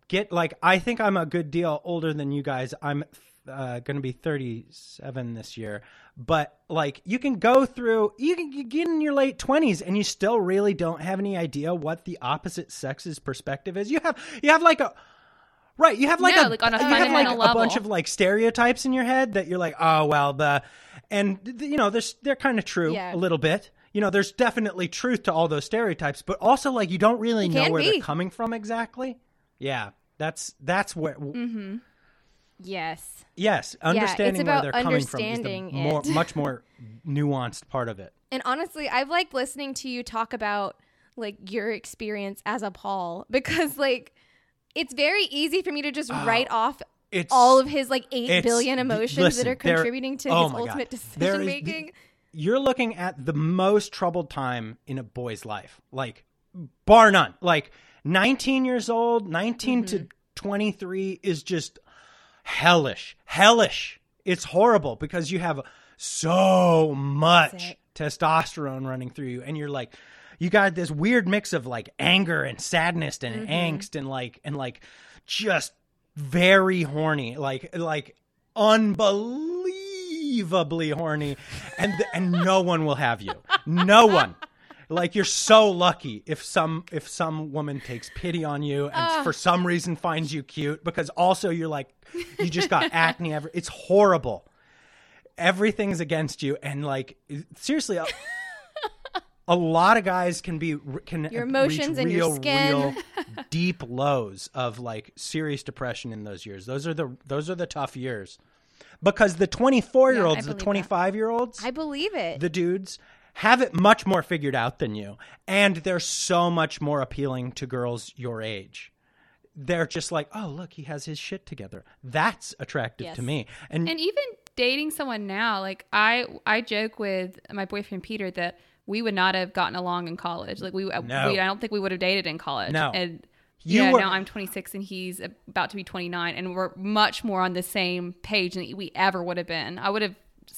get like I think I'm a good deal older than you guys. I'm uh, going to be 37 this year, but like you can go through you can you get in your late 20s and you still really don't have any idea what the opposite sex's perspective is. You have you have like a Right, you have like No, a like, on a you have like fundamental a bunch of like stereotypes in your head that you're like, oh well, the and you know, there's they're kind of true Yeah. a little bit. You know, there's definitely truth to all those stereotypes, but also like you don't really know where be. they're coming from exactly. Yeah, that's that's where. Mm-hmm. Yes. Yes, understanding where about they're coming from is the more much more nuanced part of it. And honestly, I've liked listening to you talk about like your experience as a Paul because like it's very easy for me to just write off It's all of his like eight billion emotions listen, that are contributing to oh his God. ultimate There decision is the- making. you're looking at the most troubled time in a boy's life, like bar none. Like 19 years old, 19 Mm-hmm. to 23 is just hellish, hellish. It's horrible because you have so much testosterone running through you, and you're like, you got this weird mix of like anger and sadness and Mm-hmm. angst and like and like just very horny, like like unbelievably horny, and and no one will have you. No one. Like you're so lucky if some if some woman takes pity on you and ah. for some reason finds you cute because also you're like you just got acne. ever it's horrible. Everything's against you, and like seriously. A, a lot of guys can be can Your reach emotions and your real, skin. real deep lows of like serious depression in those years. Those are the those are the tough years. Because the 24 year Yeah, olds, the believe that. 25 year olds, I believe it. the dudes have it much more figured out than you. And they're so much more appealing to girls your age. They're just like, oh, look, he has his shit together. That's attractive Yes. to me. And, and even dating someone now like i i joke with my boyfriend peter that we would not have gotten along in college like we, uh, No. we i don't think we would have dated in college No. and You yeah were- now i'm 26 and he's about to be 29 and we're much more on the same page than we ever would have been i would have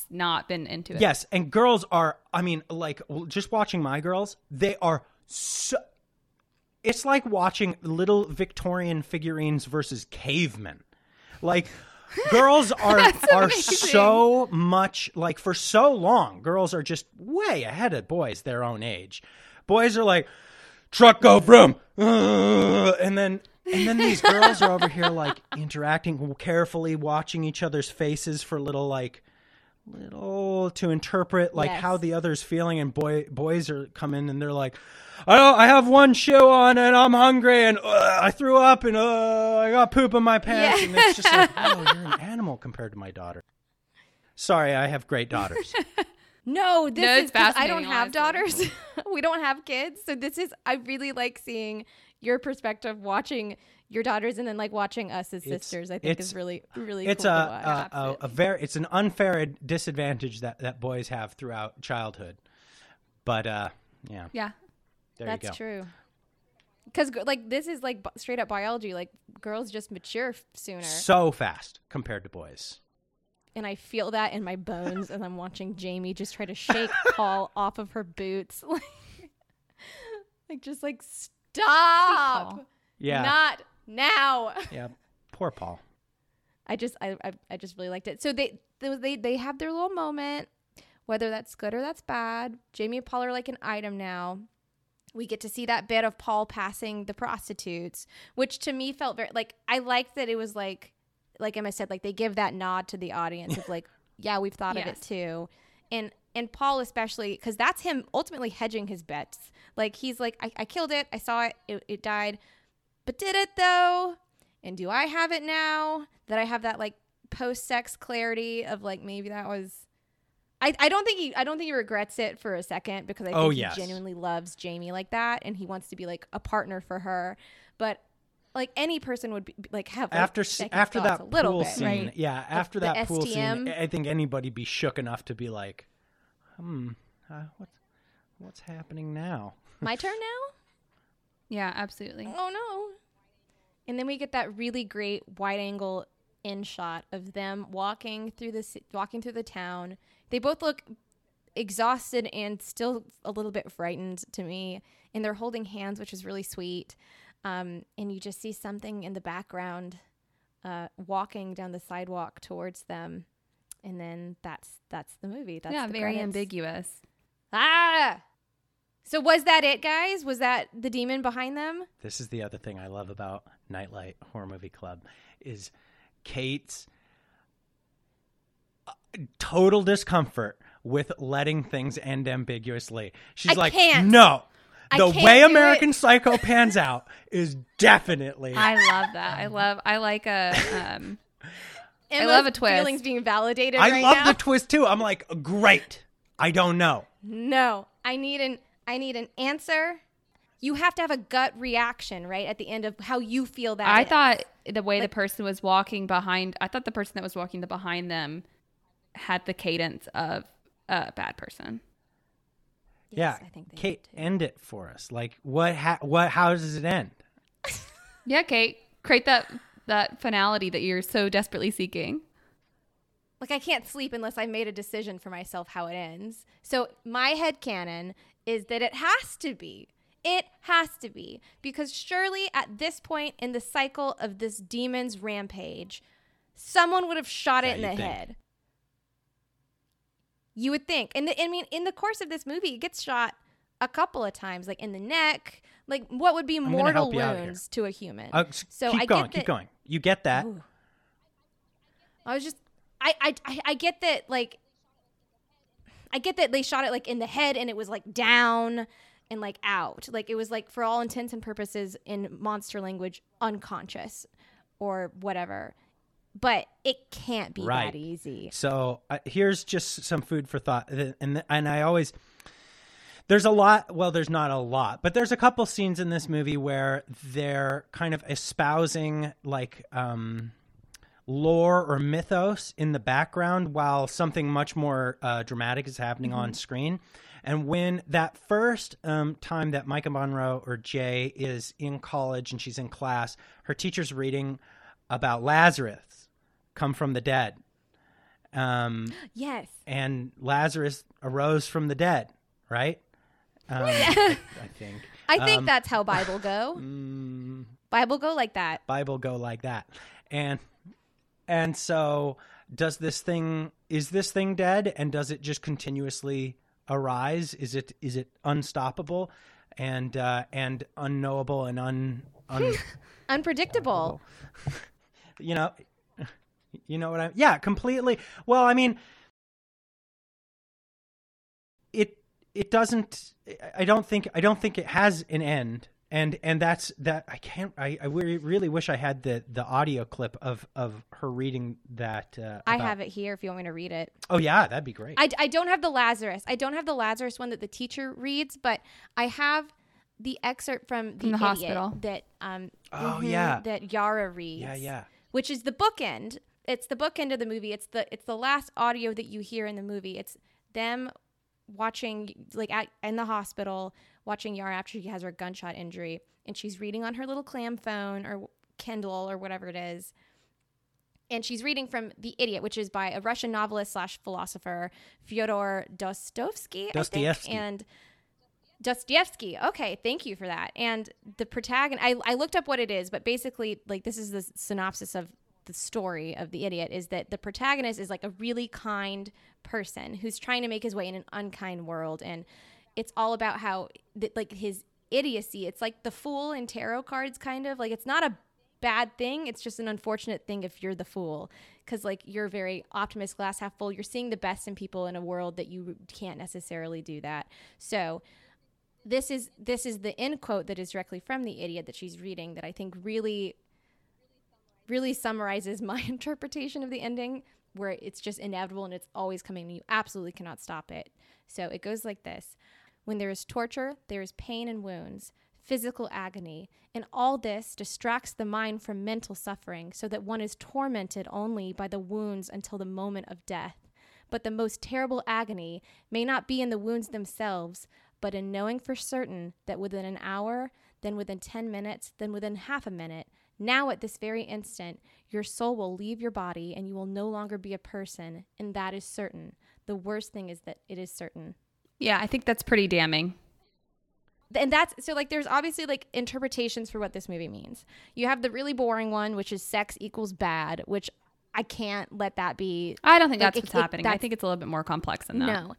not been into it Yes, and girls are. I mean, like just watching my girls, they are so. It's like watching little Victorian figurines versus cavemen. Like girls are are amazing. so much like for so long, girls are just way ahead of boys their own age. Boys are like truck go vroom, and then and then these girls are over here like interacting carefully, watching each other's faces for little like little to interpret like Yes. how the other's feeling and boy boys are come in and they're like I don't, I have one shoe on and I'm hungry and uh, I threw up and uh, I got poop in my pants Yeah. and it's just like oh you're an animal compared to my daughter. Sorry, I have great daughters. No, this No, is it's 'cause I don't have honestly. daughters. we don't have kids. So this is I really like seeing your perspective watching your daughters and then like watching us as It's- sisters. I think is really really it's cool a, to watch. a, a, a very it's an unfair disadvantage that that boys have throughout childhood. But uh yeah, yeah there you go. That's true. Cuz like this is like straight up biology. Like girls just mature f- sooner. So fast compared to boys. and I feel that in my bones and I'm watching Jamie just try to shake Paul off of her boots. Like, like just like stop. Yeah. Not now. yeah. Poor Paul. I just I, I I just really liked it. So they they they, have their little moment, whether that's good or that's bad. Jamie and Paul are like an item now. We get to see that bit of Paul passing the prostitutes, which to me felt very like I liked that it was like like Emma said, like they give that nod to the audience of like, yeah, we've thought of it too. And and Paul especially because that's him ultimately hedging his bets. Like he's like, I, I killed it, I saw it, it, it died, but did it though? And do I have it now that I have that like post sex clarity of like maybe that was I, I don't think he I don't think he regrets it for a second because I think Oh, he genuinely loves Jamie like that and he wants to be like a partner for her. But like any person would be like have like, after after that a little pool bit, scene, right? yeah, after that pool scene, I think anybody be shook enough to be like, hmm, uh, what's what's happening now? My turn now? Yeah, absolutely. Oh no. And then we get that really great wide angle in shot of them walking through the walking through the town. They both look exhausted and still a little bit frightened to me, and they're holding hands, which is really sweet. Um, and you just see something in the background uh, walking down the sidewalk towards them, and then that's that's the movie. That's yeah, the very credits. ambiguous. Ah. So was that it, guys? Was that the demon behind them? This is the other thing I love about Nightlight Horror Movie Club is Kate's uh, total discomfort with letting things end ambiguously. She's I like, can't. no. The way American it." Psycho pans out is definitely I love that. I love. I like a. Um, Emma's love a twist. Feelings being validated. I right love now. the twist too. I'm like, great. I don't know. No, I need an I need an answer. You have to have a gut reaction, right, at the end of how you feel that. I is. thought the way Like- the person was walking behind. I thought the person that was walking the behind them had the cadence of a bad person. Yes, yeah, I think they Kate, end it for us. Like, what? Ha- what? How does it end? Yeah, Kate, create that that finality that you're so desperately seeking. like I can't sleep unless I made a decision for myself how it ends. So my head canon is that it has to be. It has to be because surely at this point in the cycle of this demon's rampage, someone would have shot it Yeah, in the think. head. You would think. And the, I mean, in the course of this movie, it gets shot a couple of times, like in the neck. Like, what would be gonna mortal help you out here. wounds to a human? Uh, so keep I going. get keep going. You get that? Ooh. I was just, I, I, I get that, like, I get that they shot it like in the head and it was like down and like out. Like it was like for all intents and purposes in monster language, unconscious or whatever. But it can't be Right. that easy. So uh, here's just some food for thought, and and I always there's a lot. Well, there's not a lot, but there's a couple scenes in this movie where they're kind of espousing like um, lore or mythos in the background, while something much more uh, dramatic is happening on screen. And when that first um, time that Maika Monroe or Jay is in college and she's in class, her teacher's reading about Lazarus come from the dead. Um, Yes. and Lazarus arose from the dead, right? Um, I, I think I think Um, that's how Bible go. mm, Bible go like that. Bible go like that, and and so does this thing? Is this thing dead? And does it just continuously arise? Is it is it unstoppable, and uh, and unknowable and un, un Unpredictable. you know you know what I'm. yeah completely well i mean it it doesn't i don't think i don't think it has an end and and that's that i can't i i really wish i had the the audio clip of of her reading that uh I about- have it here if you want me to read it. oh yeah that'd be great I, I don't have the Lazarus. I don't have the Lazarus one that the teacher reads, but I have the excerpt from the, From the hospital. that um Oh, mhm, yeah. that Yara reads. yeah yeah Which is the bookend. It's the bookend of the movie. It's the it's the last audio that you hear in the movie. It's them watching like at, in the hospital watching Yara after she has her gunshot injury and she's reading on her little clam phone or Kindle or whatever it is and she's reading from The Idiot, which is by a Russian novelist slash philosopher, Fyodor Dostoevsky. Think. Dostoevsky. And Dostoevsky. Okay, thank you for that. And the protagonist, I, I looked up what it is, but basically, like, this is the synopsis of the story of The Idiot is that the protagonist is like a really kind person who's trying to make his way in an unkind world. And it's all about how, like, his idiocy. It's like the fool in tarot cards, kind of. Like, it's not a bad thing. It's just an unfortunate thing if you're the fool because like you're very optimist, glass half full. You're seeing the best in people in a world that you can't necessarily do that. So this is this is the end quote that is directly from the idiot that she's reading that I think really really summarizes my interpretation of the ending where it's just inevitable and it's always coming and you absolutely cannot stop it. So it goes like this. When there is torture, there is pain and wounds, physical agony, and all this distracts the mind from mental suffering so that one is tormented only by the wounds until the moment of death. But the most terrible agony may not be in the wounds themselves, but in knowing for certain that within an hour, then within 10 minutes, then within half a minute, now at this very instant, your soul will leave your body and you will no longer be a person, and that is certain. The worst thing is that it is certain. Yeah, I think that's pretty damning. And that's so like there's obviously like interpretations for what this movie means. You have the really boring one, which is sex equals bad, which I can't let that be I don't think Like, that's it- what's it- happening. I that's- think it's a little bit more complex than that. No.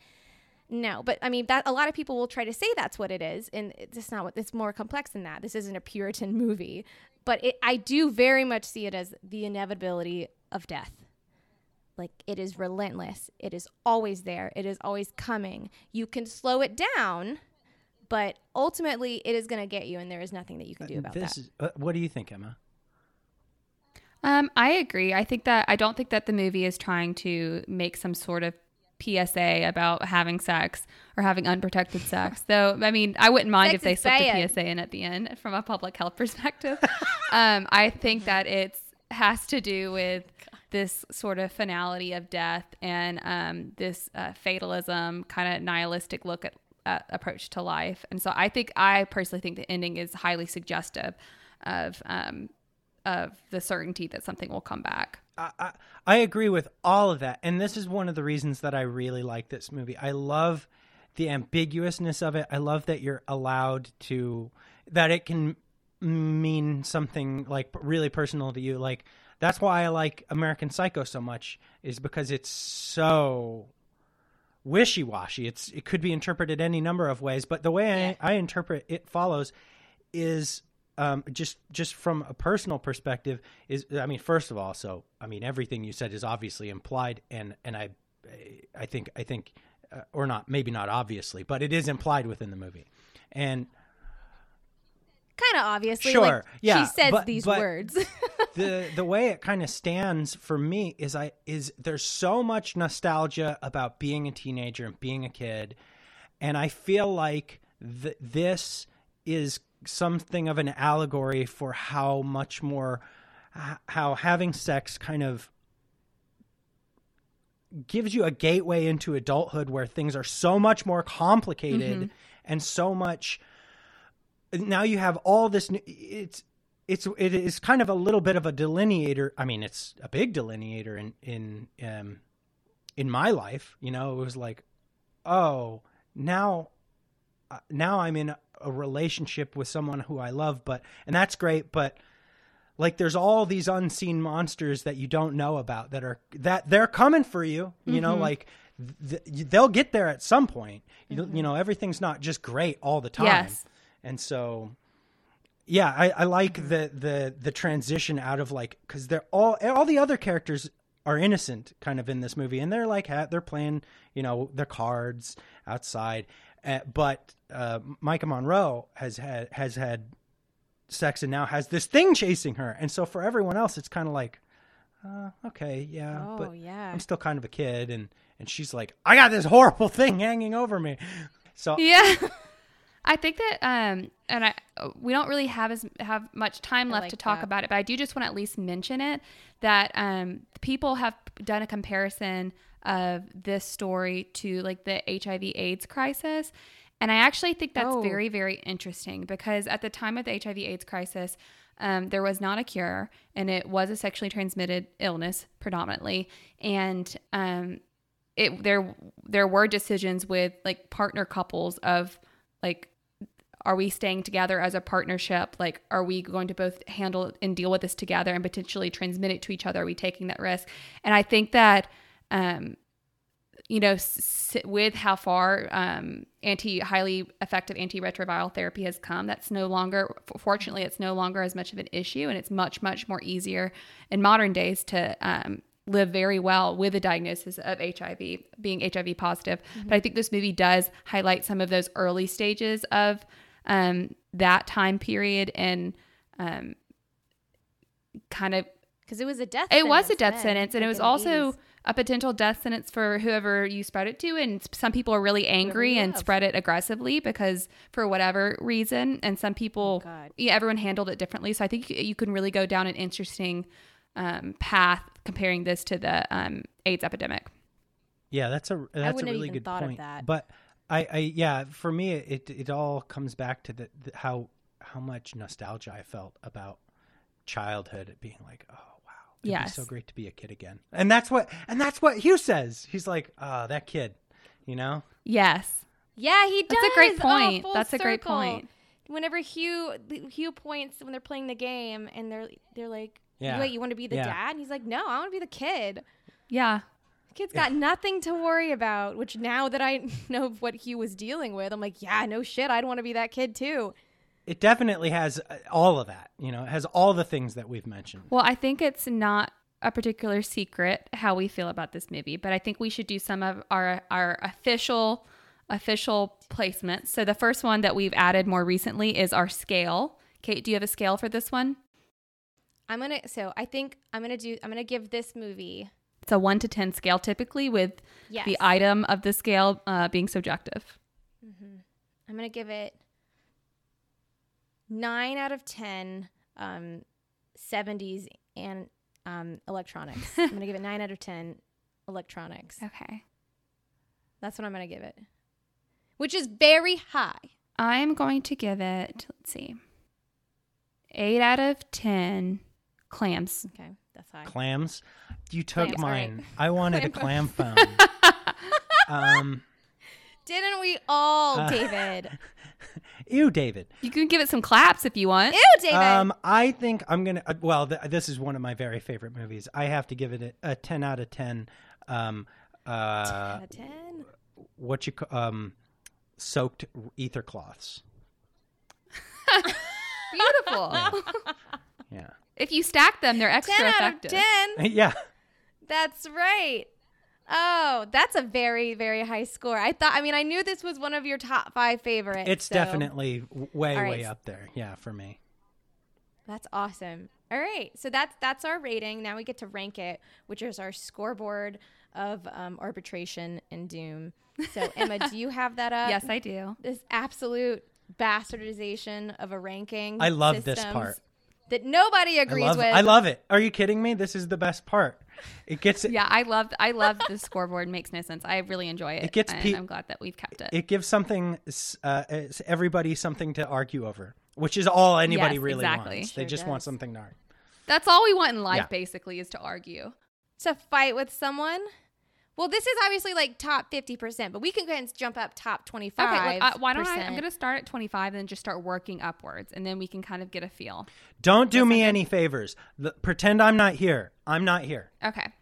No, but I mean that a lot of people will try to say that's what it is, and it's not what it's more complex than that. This isn't a Puritan movie, but it, I do very much see it as the inevitability of death. Like it is relentless. It is always there. It is always coming. You can slow it down, but ultimately it is going to get you, and there is nothing that you can do about this that. is uh, what do you think, Emma? Um, I agree. I think that I don't think that the movie is trying to make some sort of PSA about having sex or having unprotected sex. Though, I mean, I wouldn't mind Sex if they is slipped a. PSA in at the end from a public health perspective. um, I think that it has to do with this sort of finality of death and um, this uh, fatalism, kind of nihilistic look at uh, approach to life. And so, I think I personally think the ending is highly suggestive of um, of the certainty that something will come back. I, I, I agree with all of that. And this is one of the reasons that I really like this movie. I love the ambiguousness of it. I love that you're allowed to, that it can mean something like really personal to you. Like, that's why I like American Psycho so much, is because it's so wishy washy. It's it could be interpreted any number of ways, but the way I, I interpret it follows is um, just just from a personal perspective is I mean first of all so I mean everything you said is obviously implied and and I I think I think uh, or not maybe not obviously but it is implied within the movie and Kind of obviously, Sure, like yeah, she says but- these but- words. the the way it kind of stands for me is I is there's so much nostalgia about being a teenager and being a kid, and I feel like th- this is something of an allegory for how much more how having sex kind of gives you a gateway into adulthood where things are so much more complicated mm-hmm. and so much now you have all this new, it's it's it is kind of a little bit of a delineator i mean it's a big delineator in in um in my life you know it was like oh now uh, now i'm in a relationship with someone who i love but and that's great but like there's all these unseen monsters that you don't know about that are that they're coming for you you know like th- th- they'll get there at some point. You, you know everything's not just great all the time. Yes. and so yeah i, I like the the the transition out of like because they're all all the other characters are innocent kind of in this movie and they're like they're playing you know their cards outside uh, but uh, maika monroe has had has had sex and now has this thing chasing her and so for everyone else it's kind of like uh, okay yeah Oh, but yeah. i'm still kind of a kid and and she's like i got this horrible thing hanging over me so Yeah. I think that um and I we don't really have as have much time left like to talk that. about it, but I do just want to at least mention it that um people have done a comparison of this story to like the HIV AIDS crisis. And I actually think that's Oh. very very interesting because at the time of the HIV AIDS crisis um, there was not a cure, and it was a sexually transmitted illness predominantly. And um, it there there were decisions with like partner couples of like are we staying together as a partnership? Like are we going to both handle and deal with this together and potentially transmit it to each other? Are we taking that risk? And i think that um you know s- with how far um anti highly effective antiretroviral therapy has come that's no longer fortunately it's no longer as much of an issue and it's much much more easier in modern days to um live very well with a diagnosis of HIV, being HIV positive. But I think this movie does highlight some of those early stages of um, that time period and um, kind of because it was a death. it was a death then, sentence and it was also 80s. a potential death sentence for whoever you spread it to. And some people are really angry and love. spread it aggressively because for whatever reason. And some people, Oh, yeah, everyone handled it differently. So I think you- you can really go down an interesting um, path comparing this to the um, AIDS epidemic. Yeah, that's a that's a really even good thought of point. that. But I, I yeah, for me it it all comes back to the, the how how much nostalgia I felt about childhood being like, oh wow, it'd Yes. be so great to be a kid again. And that's what and that's what Hugh says. He's like, ah, that kid, you know? Yes. Yeah, he does. That's a great Oh, point. full That's a great point. Whenever Hugh Hugh points when they're playing the game and they're they're like, Yeah. "Wait, you want to be the Yeah. dad?" And he's like, "No, I want to be the kid." Yeah. The kid's got nothing to worry about. Which now that I know what he was dealing with, I'm like, "Yeah, no shit, I'd want to be that kid too." It definitely has uh, all of that. You know, it has all the things that we've mentioned. Well, I think it's not a particular secret how we feel about this movie, but I think we should do some of our our official official placements. So the first one that we've added more recently is our scale. Kate, do you have a scale for this one? I'm gonna. So I think I'm gonna do. I'm gonna give this movie. It's a one to ten scale, typically with Yes. the item of the scale uh, being subjective. I'm gonna give it nine out of ten. Um, 70s and um, electronics. I'm gonna give it nine out of ten. Electronics. Okay. That's what I'm gonna give it, which is very high. I am going to give it, let's see, eight out of ten clams. Okay, that's high. Clams. You took Clams, all right. mine. I wanted a clam Clam phone. um, Didn't we all, Uh, David? ew, David. You can give it some claps if you want. Ew, David. Um, I think I'm gonna. Uh, well, th- this is one of my very favorite movies. I have to give it a, a ten out of ten. Um, uh, out of ten. what you ca- um, soaked ether cloths. Beautiful. Yeah, if you stack them, they're extra Ten out effective. of ten. yeah. That's right. Oh, that's a very, very high score. I thought. I mean, I knew this was one of your top five favorites. It's so definitely way, All right. way up there. Yeah, for me. That's awesome. All right, so that's that's our rating. Now we get to rank it, which is our scoreboard of um, arbitration and doom. So Emma, do you have that up? Yes, I do. This absolute bastardization of a ranking. I love this part. That nobody I agrees love. with. I love it. Are you kidding me? This is the best part. It gets. Yeah, I love I love the scoreboard. Makes no sense. I really enjoy it. It gets and pe- I'm glad that we've kept it. It gives something. Uh, everybody something to argue over, which is all anybody Yes, really exactly. wants. Sure they just want something to argue. That's all we want in life, Yeah. basically, is to argue. to fight with someone. Well, this is obviously like top fifty percent, but we can go ahead and jump up top twenty five. Okay, well, uh, why don't I? I'm going to start at 25 and then just start working upwards, and then we can kind of get a feel. Don't do me any favors. The, pretend I'm not here. I'm not here. Okay,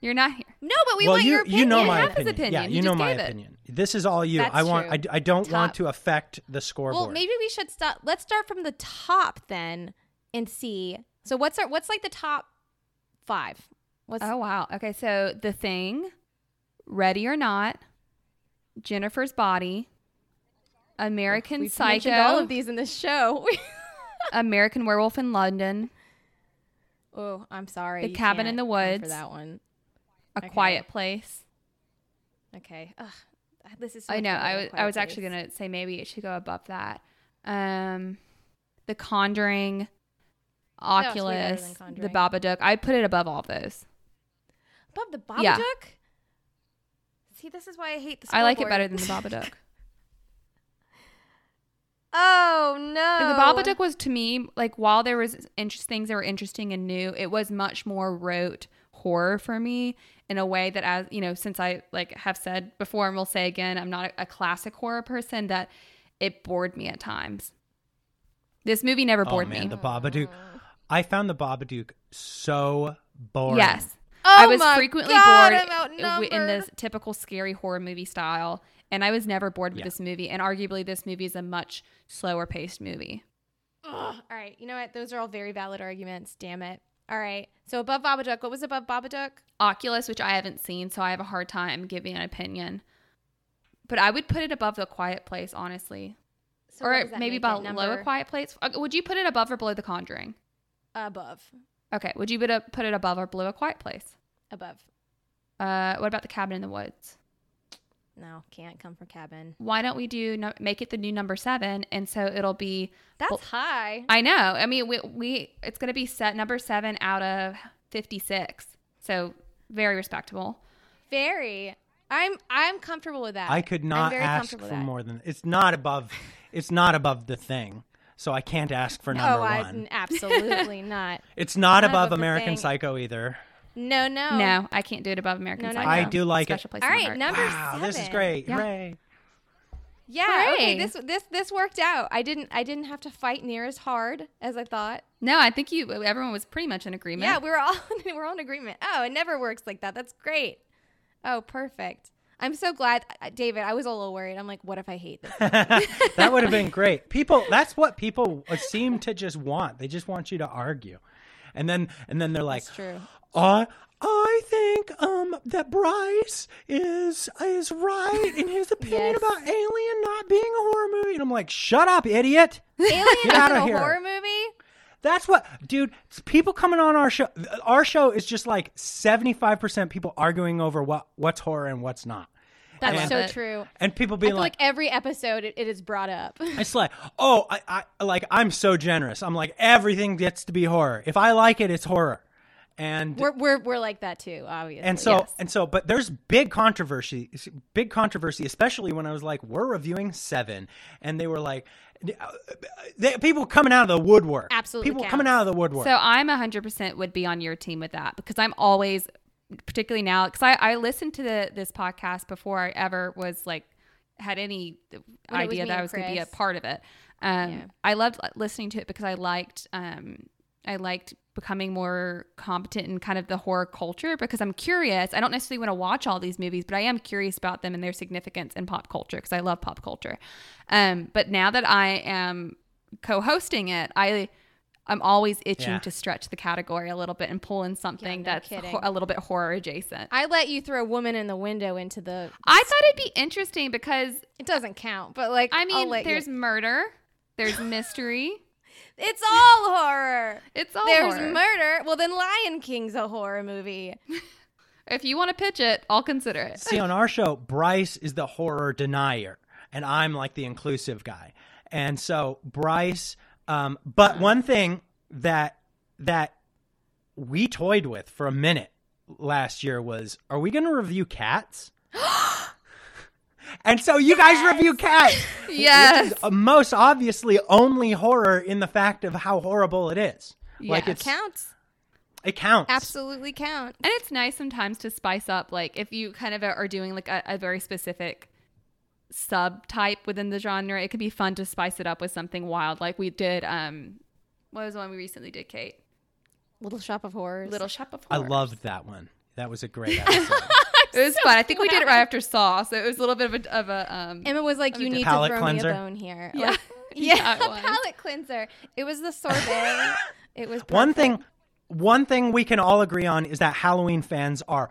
you're not here. No, but we well, want you your opinion. you know my have his opinion. opinion. Yeah, You you, know my gave it. opinion. This is all you. That's I want. true. I, I don't want to affect the scoreboard. Well, maybe we should start. Let's start from the top then and see. So what's our what's like the top five? What's Oh wow. Okay, so the thing, Ready or Not, Jennifer's Body, American we've Psycho, all of these in this show. American Werewolf in London, oh, I'm sorry. The Cabin in the Woods. for that one. A Okay. Quiet Place. Okay. Ugh, this is. So I know. I was I was actually gonna say maybe it should go above that. Um, The Conjuring, Oculus, than The Conjuring. Babadook. I put it above all of those. Above the Babadook. Yeah. See, this is why I hate the. I like it better than the Babadook. Oh no. The Babadook was to me like while there was interest things that were interesting and new, it was much more rote horror for me in a way that as you know, since I like have said before and will say again, I'm not a, a classic horror person that it bored me at times. This movie never oh bored man, me. the Babadook. Oh. I found the Babadook so boring. yes. Oh I was my frequently God, bored I'm i- w- in this typical scary horror movie style, and I was never bored with Yeah. this movie. And arguably, this movie is a much slower paced movie. Ugh. All right. You know what? Those are all very valid arguments. Damn it. All right. So above Babadook, what was above Babadook? Oculus, which I haven't seen, so I have a hard time giving an opinion. But I would put it above The Quiet Place, honestly, So or maybe about below A Quiet Place. Uh, Would you put it above or below The Conjuring? above. Okay. Would you put it, put it above or below A Quiet Place? Above. Uh, what about the cabin in the woods? No, can't come from cabin. Why don't we do no, make it the new number seven? And so it'll be. That's well, high. I know. I mean, we, we it's going to be set number seven out of fifty six. So very respectable. Very. I'm I'm comfortable with that. I could not ask for more than it's not above. It's not above the thing, so I can't ask for number I, one. absolutely not. It's not not above above American. Psycho either. No, no, No, I can't do it above American No, no, Psycho. I do like it. Special Place All in my right, heart. number Wow, this is great! Yeah. Hooray! Yeah, okay. This this this worked out. I didn't I didn't have to fight near as hard as I thought. No, I think you. Everyone was pretty much in agreement. Yeah, we were all we were all in agreement. Oh, it never works like that. That's great. Oh, perfect. I'm so glad, uh, David. I was a little worried. I'm like, what if I hate this? that would have been great. People, that's what people seem to just want. They just want you to argue, and then and then they're like, That's true. I I think um that Bryce is is right in his opinion Yes. about Alien not being a horror movie, and I'm like, shut up, idiot. Alien isn't a horror movie. That's what, dude. it's People coming on our show. Our show is just like seventy five percent people arguing over what what's horror and what's not, That's love so it. true. and people being like, like every episode it, it is brought up. It's like, oh, I, I like I'm so generous. I'm like everything gets to be horror. If I like it, it's horror. And We're we're we're like that too, obviously. and so Yes. and so but there's big controversy big controversy especially when I was like we're reviewing 7 and they were like they, people coming out of the woodwork. Absolutely People counts. coming out of the woodwork. So I'm 100% would be on your team with that because I'm always, particularly now, because I, I listened to the, this podcast before I ever was like, had any was idea that I was going to be a part of it. Um, Yeah. I loved listening to it because I liked, um, I liked becoming more competent in kind of the horror culture because I'm curious. I don't necessarily want to watch all these movies, but I am curious about them and their significance in pop culture because I love pop culture. Um, but now that I am co-hosting it, I I'm always itching Yeah. to stretch the category a little bit and pull in something no that's ho- a little bit horror adjacent. I, I let you throw a woman in the window into the. I thought it'd be interesting because It doesn't count, but like I mean, let you- there's murder, there's mystery, it's all horror. it's all horror. There's horror. murder. Well, then Lion King's a horror movie. if you want to pitch it, I'll consider it. See, on our show, Bryce is the horror denier, and I'm like the inclusive guy. And so Bryce, um, but one thing that that we toyed with for a minute last year was, are we going to review cats? and so you guys review cats. Yes. Which is, most obviously only horror in the fact of how horrible it is. Like Yeah. it's Counts. it counts. Absolutely count. And it's nice sometimes to spice up, like if you kind of are doing like a, a very specific subtype within the genre, it could be fun to spice it up with something wild, like we did. Um, what was the one we recently did, Kate? Little Shop of Horrors. Little Shop of Horrors. I loved that one. That was a great episode. It was fun. I think we did it right after Saw, so it was a little bit of a, of a um. Emma was like, "You need to throw cleanser? me a bone here." Yeah. Like, yeah, Yeah, it was. palate cleanser. It was the sorbet. it was One thing, one thing we can all agree on is that Halloween fans are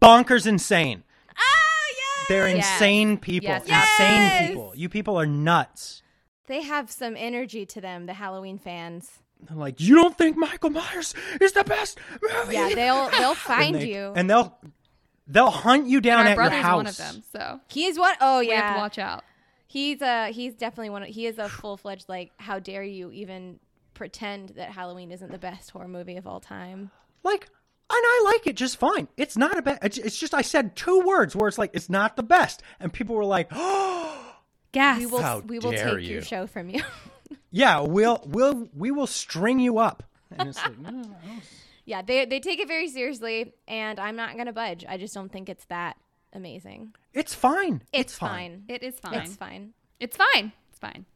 bonkers insane. Oh yes. They're Yes. insane people. Yes. Insane Yes. people. You people are nuts. They have some energy to them, the Halloween fans. They're like, you don't think Michael Myers is the best movie? Yeah, they'll they'll find and they- you. and they'll they'll hunt you down our at your brother's house. one of them, so He's what? Oh yeah, we have to watch out. He's uh he's definitely one. Of, he is a full fledged like. How dare you even pretend that Halloween isn't the best horror movie of all time? Like, and I like it just fine. It's not a bad. It's, it's just I said two words where it's like it's not the best, and people were like, oh, Gas. We will How we will dare take you. your show from you. yeah, we'll we'll we will string you up. And it's like, no, no, no. Yeah, they they take it very seriously, and I'm not gonna budge. I just don't think it's that amazing. it's fine. It's, fine. It is fine. It's fine. It's fine. It's fine.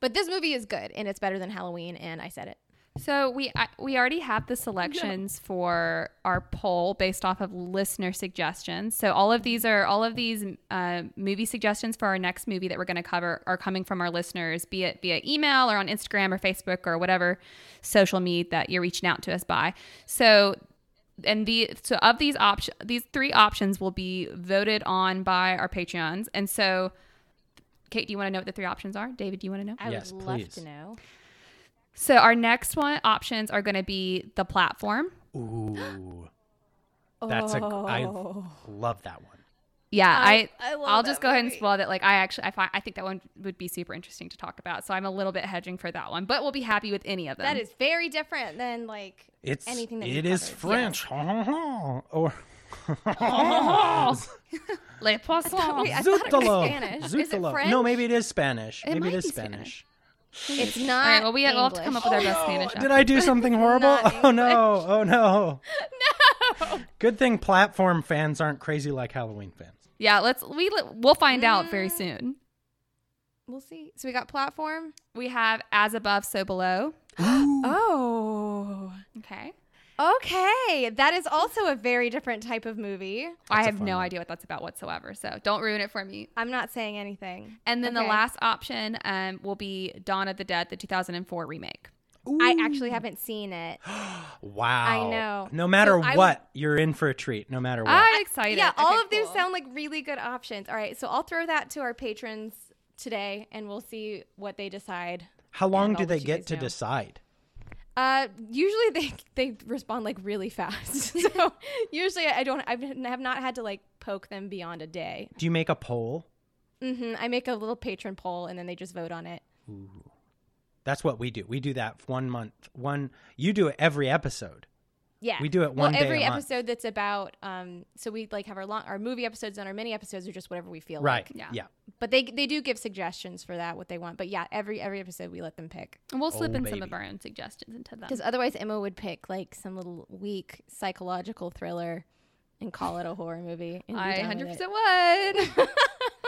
But this movie is good, and it's better than Halloween. And I said it. So we I, we already have the selections for our poll based off of listener suggestions. So all of these are all of these uh, movie suggestions for our next movie that we're going to cover are coming from our listeners, be it via email or on Instagram or Facebook or whatever social media that you're reaching out to us by. So and the so of these options these three options will be voted on by our patreons and so kate do you want to know what the three options are david do you want to know I Yes, would love please. to know. So our next one options are going to be the platform Ooh, That's a I Oh. love that one. Yeah, I, I, I I'll just go ahead and spoil that. Like, I actually, I find, I think that one would be super interesting to talk about. So I'm a little bit hedging for that one, but we'll be happy with any of them. That is very different than like It's anything that it we've covered. Yes. French. or oh. Le Poisson. Wait, I thought it was Zutalo. Spanish. Is it Zutalo. French? No, maybe it is Spanish. maybe it is be Spanish. It's not. right, well, we, we'll have to come up with our English. best Spanish. Did I do something horrible? Oh no! Oh no! no. Good thing platform fans aren't crazy like Halloween fans. Yeah, let's we we'll find out Mm. very soon. We'll see. So we got platform. We have as above, so below. Oh. Okay. Okay, that is also a very different type of movie. I have no one. idea what that's about whatsoever. So don't ruin it for me. I'm not saying anything. And then the last option um, will be Dawn of the Dead, the 2004 remake. I actually haven't seen it. Wow! I know. No matter So I what, you're in for a treat. No matter what. I'm excited. Yeah, all Okay, of these sound like really good options. All right, so I'll throw that to our patrons today, and we'll see what they decide. How long do they get to know. decide? Uh, usually they they respond like really fast. so usually I don't I have have not had to like poke them beyond a day. Do you make a poll? Mm-hmm. I make a little patron poll and then they just vote on it. Ooh. That's what we do. We do that one month. One. You do it every episode. Yeah, We do it one well, day every a month. episode that's about um. So we like have our long our movie episodes and our mini episodes are just whatever we feel Right. like. Yeah. Yeah. But they they do give suggestions for that what they want. But yeah, every every episode we let them pick And we'll slip Oh, in some of our own suggestions into them. because otherwise Emma would pick like some little weak psychological thriller and call it a horror movie. And be I done with 100% would.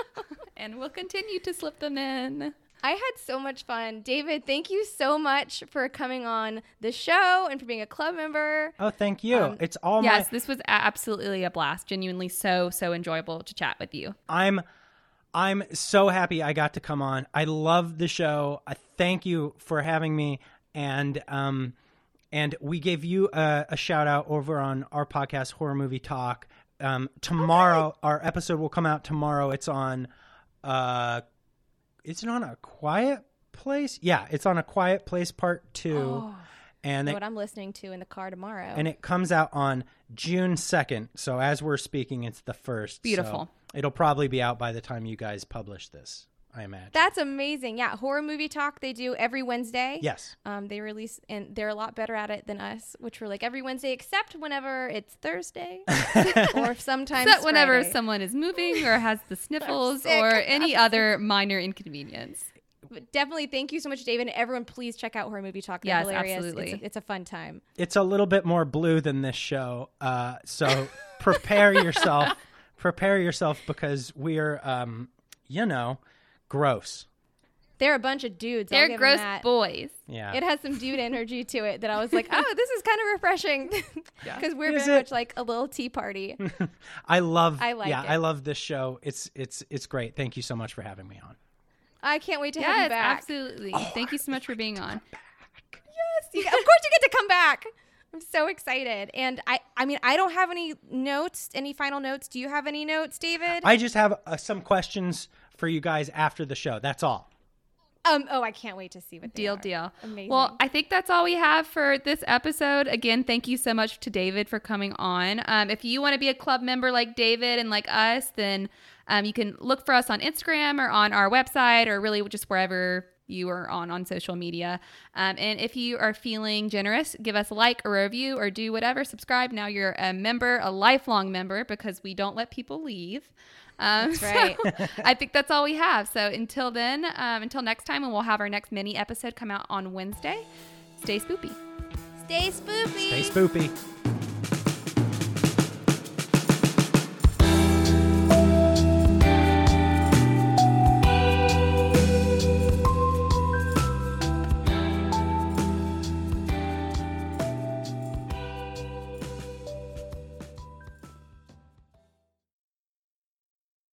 and we'll continue to slip them in. I had so much fun. David, thank you so much for coming on the show and for being a club member. Oh, thank you. Um, it's all yes, my. this was absolutely a blast. Genuinely so, so enjoyable to chat with you. I'm I'm so happy I got to come on. I love the show. I thank you for having me and um and we gave you a, a shout out over on our podcast Horror Movie Talk. Um tomorrow our episode will come out tomorrow. It's on uh is it on a quiet place? Yeah, it's on a quiet place part 2. Oh, and it, what I'm listening to in the car tomorrow. and it comes out on June 2nd. So as we're speaking, it's the first. So Beautiful. it'll probably be out by the time you guys publish this, I imagine. That's amazing. Yeah, horror movie talk they do every Wednesday. yes. Um, they release and they're a lot better at it than us, which we're like every Wednesday except whenever it's Thursday or sometimes Except whenever someone is moving or has the sniffles or any other minor inconvenience. But definitely, thank you so much, David. And everyone, please check out horror movie talk. They're Yes, hilarious. absolutely. It's a, it's a fun time. It's a little bit more blue than this show. Uh, so prepare yourself. Prepare yourself because we're, um, you know, gross. They're a bunch of dudes. I'll They're give 'em gross that. boys. Yeah. It has some dude energy to it that I was like, oh, this is kind of refreshing because we're Is very it? much like a little tea party. I love. I like Yeah, it. I love this show. It's it's it's great. Thank you so much for having me on. I can't wait to have you back. absolutely. Thank you so much for being on. Yes, you- of course you get to come back. I'm so excited. And I, I mean, I don't have any notes, any final notes. Do you have any notes, David? I just have uh, some questions for you guys after the show. That's all. um, oh, I can't wait to see what they Deal, are. deal. Amazing. Well, I think that's all we have for this episode. Again, thank you so much to David for coming on. Um, if you want to be a club member like David and like us, then um, you can look for us on Instagram or on our website or really just wherever you are on on social media. Um, and if you are feeling generous, give us a like, a review, or do whatever. Subscribe. Now you're a member, a lifelong member, because we don't let people leave. Um, That's right. so I think that's all we have. So until then, um, until next time, and we'll have our next mini episode come out on Wednesday. Stay spoopy. Stay spoopy. Stay spoopy.